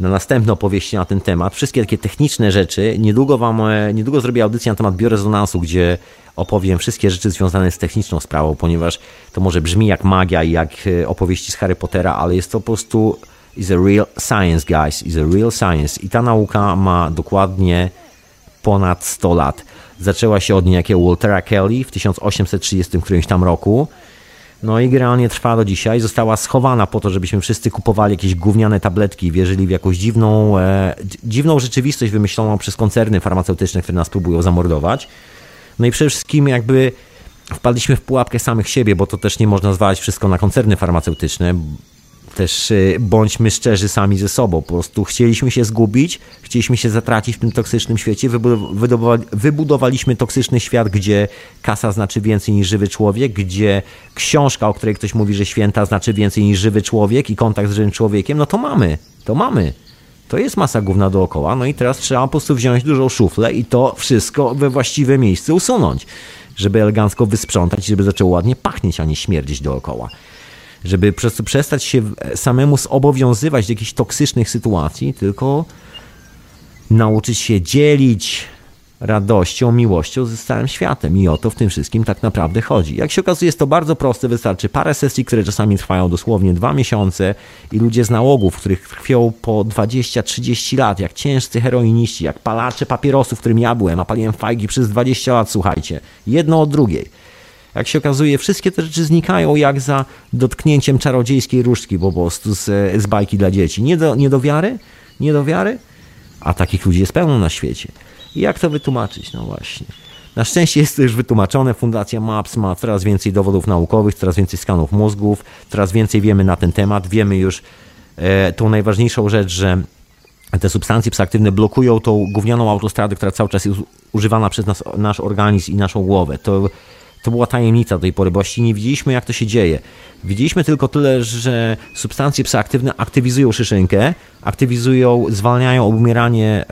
na następne opowieści na ten temat. Wszystkie takie techniczne rzeczy. Niedługo wam, e, niedługo zrobię audycję na temat biorezonansu, gdzie opowiem wszystkie rzeczy związane z techniczną sprawą, ponieważ to może brzmi jak magia i jak e, opowieści z Harry Pottera, ale jest to po prostu is a real science, guys. Is a real science. I ta nauka ma dokładnie ponad 100 lat. Zaczęła się od niejakiego Waltera Kelly w 1830 którymś tam roku. No i generalnie trwa do dzisiaj. Została schowana po to, żebyśmy wszyscy kupowali jakieś gówniane tabletki, wierzyli w jakąś dziwną, e, dziwną rzeczywistość wymyśloną przez koncerny farmaceutyczne, które nas próbują zamordować. No i przede wszystkim jakby wpadliśmy w pułapkę samych siebie, bo to też nie można zwalać wszystko na koncerny farmaceutyczne, też y, bądźmy szczerzy sami ze sobą. Po prostu chcieliśmy się zgubić, chcieliśmy się zatracić w tym toksycznym świecie, wybudowaliśmy toksyczny świat, gdzie kasa znaczy więcej niż żywy człowiek, gdzie książka, o której ktoś mówi, że święta znaczy więcej niż żywy człowiek i kontakt z żywym człowiekiem, no to mamy, to mamy. To jest masa główna dookoła, no i teraz trzeba po prostu wziąć dużą szuflę i to wszystko we właściwe miejsce usunąć, żeby elegancko wysprzątać, żeby zaczęło ładnie pachnieć, a nie śmierdzić dookoła żeby przez to przestać się samemu zobowiązywać do jakichś toksycznych sytuacji, tylko nauczyć się dzielić radością, miłością ze całym światem. I o to w tym wszystkim tak naprawdę chodzi. Jak się okazuje, jest to bardzo proste. Wystarczy parę sesji, które czasami trwają dosłownie dwa miesiące i ludzie z nałogów, których krwią po 20-30 lat, jak ciężcy heroiniści, jak palacze papierosów, którym ja byłem, a paliłem fajgi przez 20 lat, słuchajcie, jedno od drugiej jak się okazuje, wszystkie te rzeczy znikają jak za dotknięciem czarodziejskiej różdżki po prostu z, z bajki dla dzieci. Nie do, nie do wiary? Nie do wiary? A takich ludzi jest pełno na świecie. I jak to wytłumaczyć? No właśnie. Na szczęście jest to już wytłumaczone. Fundacja MAPS ma coraz więcej dowodów naukowych, coraz więcej skanów mózgów, coraz więcej wiemy na ten temat. Wiemy już e, tą najważniejszą rzecz, że te substancje psychoaktywne blokują tą gównianą autostradę, która cały czas jest używana przez nas, nasz organizm i naszą głowę. To to była tajemnica do tej pory, nie widzieliśmy, jak to się dzieje. Widzieliśmy tylko tyle, że substancje psychoaktywne aktywizują szyszynkę, aktywizują, zwalniają obumieranie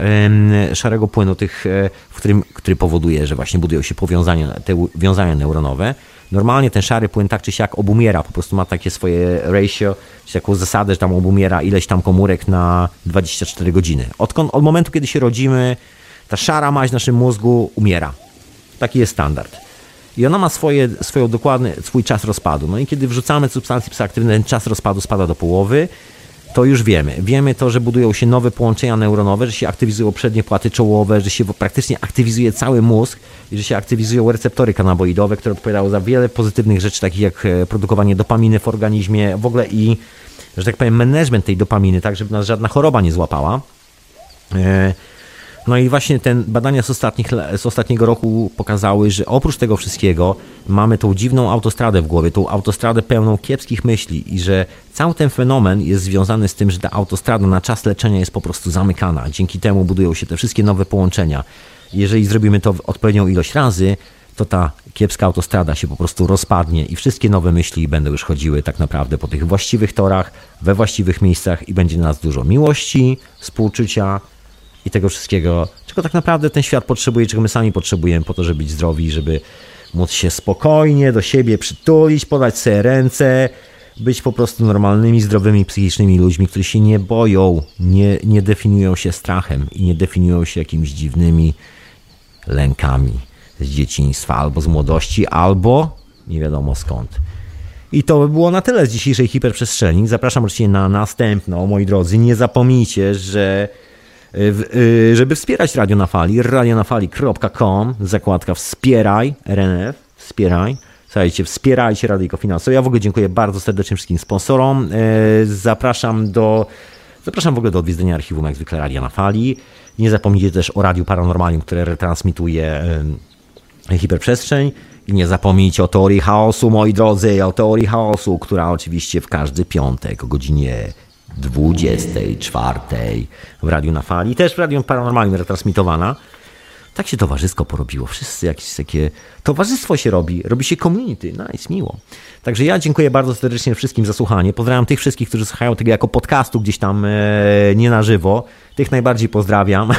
szarego płynu, tych, e, w którym, który powoduje, że właśnie budują się powiązania, te wiązania neuronowe. Normalnie ten szary płyn tak czy siak obumiera, po prostu ma takie swoje ratio, czy taką zasadę, że tam obumiera ileś tam komórek na 24 godziny. Odkąd, od momentu, kiedy się rodzimy, ta szara maź w naszym mózgu umiera. Taki jest standard. I ona ma swoje, swoją dokładny, swój czas rozpadu. No i kiedy wrzucamy substancje psychoaktywne, ten czas rozpadu spada do połowy, to już wiemy. Wiemy to, że budują się nowe połączenia neuronowe, że się aktywizują przednie płaty czołowe, że się praktycznie aktywizuje cały mózg i że się aktywizują receptory kanaboidowe, które odpowiadają za wiele pozytywnych rzeczy, takich jak e, produkowanie dopaminy w organizmie, w ogóle i, że tak powiem, management tej dopaminy, tak żeby nas żadna choroba nie złapała. E, No i właśnie te badania z, ostatnich, z ostatniego roku pokazały, że oprócz tego wszystkiego mamy tą dziwną autostradę w głowie, tą autostradę pełną kiepskich myśli i że cały ten fenomen jest związany z tym, że ta autostrada na czas leczenia jest po prostu zamykana. Dzięki temu budują się te wszystkie nowe połączenia. Jeżeli zrobimy to odpowiednią ilość razy, to ta kiepska autostrada się po prostu rozpadnie i wszystkie nowe myśli będą już chodziły tak naprawdę po tych właściwych torach, we właściwych miejscach i będzie nas dużo miłości, współczucia i tego wszystkiego, czego tak naprawdę ten świat potrzebuje, czego my sami potrzebujemy po to, żeby być zdrowi, żeby móc się spokojnie do siebie przytulić, podać sobie ręce, być po prostu normalnymi, zdrowymi, psychicznymi ludźmi, którzy się nie boją, nie, nie definiują się strachem i nie definiują się jakimiś dziwnymi lękami z dzieciństwa, albo z młodości, albo nie wiadomo skąd. I to by było na tyle z dzisiejszej hiperprzestrzeni. Zapraszam oczywiście na następną, moi drodzy. Nie zapomnijcie, że żeby wspierać Radio na Fali, radionafali.com, zakładka wspieraj, RNF, wspieraj. Słuchajcie, wspierajcie Radyjko Finansowe. Ja w ogóle dziękuję bardzo serdecznie wszystkim sponsorom. E, zapraszam do, zapraszam w ogóle do odwiedzenia archiwum, jak zwykle Radia na Fali. Nie zapomnijcie też o Radiu Paranormalium, które retransmituje hiperprzestrzeń. I nie zapomnijcie o teorii chaosu, moi drodzy, o teorii chaosu, która oczywiście w każdy piątek o godzinie 24 w Radiu na Fali, też w Radiu Paranormalnym retransmitowana. Tak się towarzysko porobiło. Wszyscy jakieś takie towarzystwo się robi, robi się community. Nice, miło. Także ja dziękuję bardzo serdecznie wszystkim za słuchanie. Pozdrawiam tych wszystkich, którzy słuchają tego jako podcastu gdzieś tam e, nie na żywo. Tych najbardziej pozdrawiam.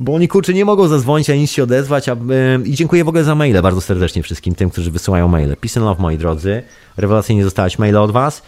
bo oni kurczę nie mogą zadzwonić ani nic się odezwać. A, yy, I dziękuję w ogóle za maile bardzo serdecznie wszystkim tym, którzy wysyłają maile. Peace and love, moi drodzy. Rewelacyjnie dostałeś maile od Was.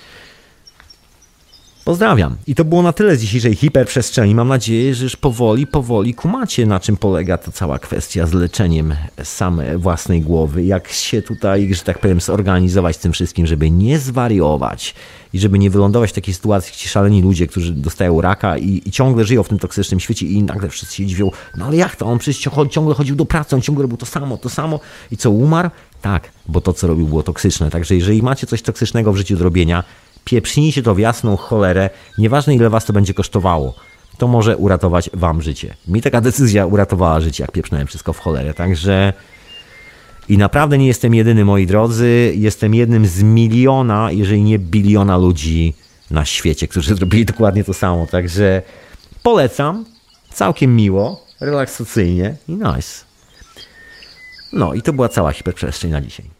Pozdrawiam. I to było na tyle z dzisiejszej hiperprzestrzeni. Mam nadzieję, że już powoli, powoli kumacie, na czym polega ta cała kwestia z leczeniem samej własnej głowy. Jak się tutaj, że tak powiem, zorganizować tym wszystkim, żeby nie zwariować i żeby nie wylądować w takiej sytuacji, gdzie szaleni ludzie, którzy dostają raka i, i, ciągle żyją w tym toksycznym świecie i nagle wszyscy się dziwią, no ale jak to? On przecież ciągle chodził do pracy, on ciągle robił to samo, to samo i co, umarł? Tak, bo to, co robił, było toksyczne. Także jeżeli macie coś toksycznego w życiu do robienia, pieprznijcie to w jasną cholerę, nieważne ile was to będzie kosztowało. To może uratować wam życie. Mi taka decyzja uratowała życie, jak pieprznąłem wszystko w cholerę. Także i naprawdę nie jestem jedyny, moi drodzy. Jestem jednym z miliona, jeżeli nie biliona ludzi na świecie, którzy zrobili dokładnie to samo. Także polecam. Całkiem miło, relaksacyjnie i nice. No i to była cała hiperprzestrzeń na dzisiaj.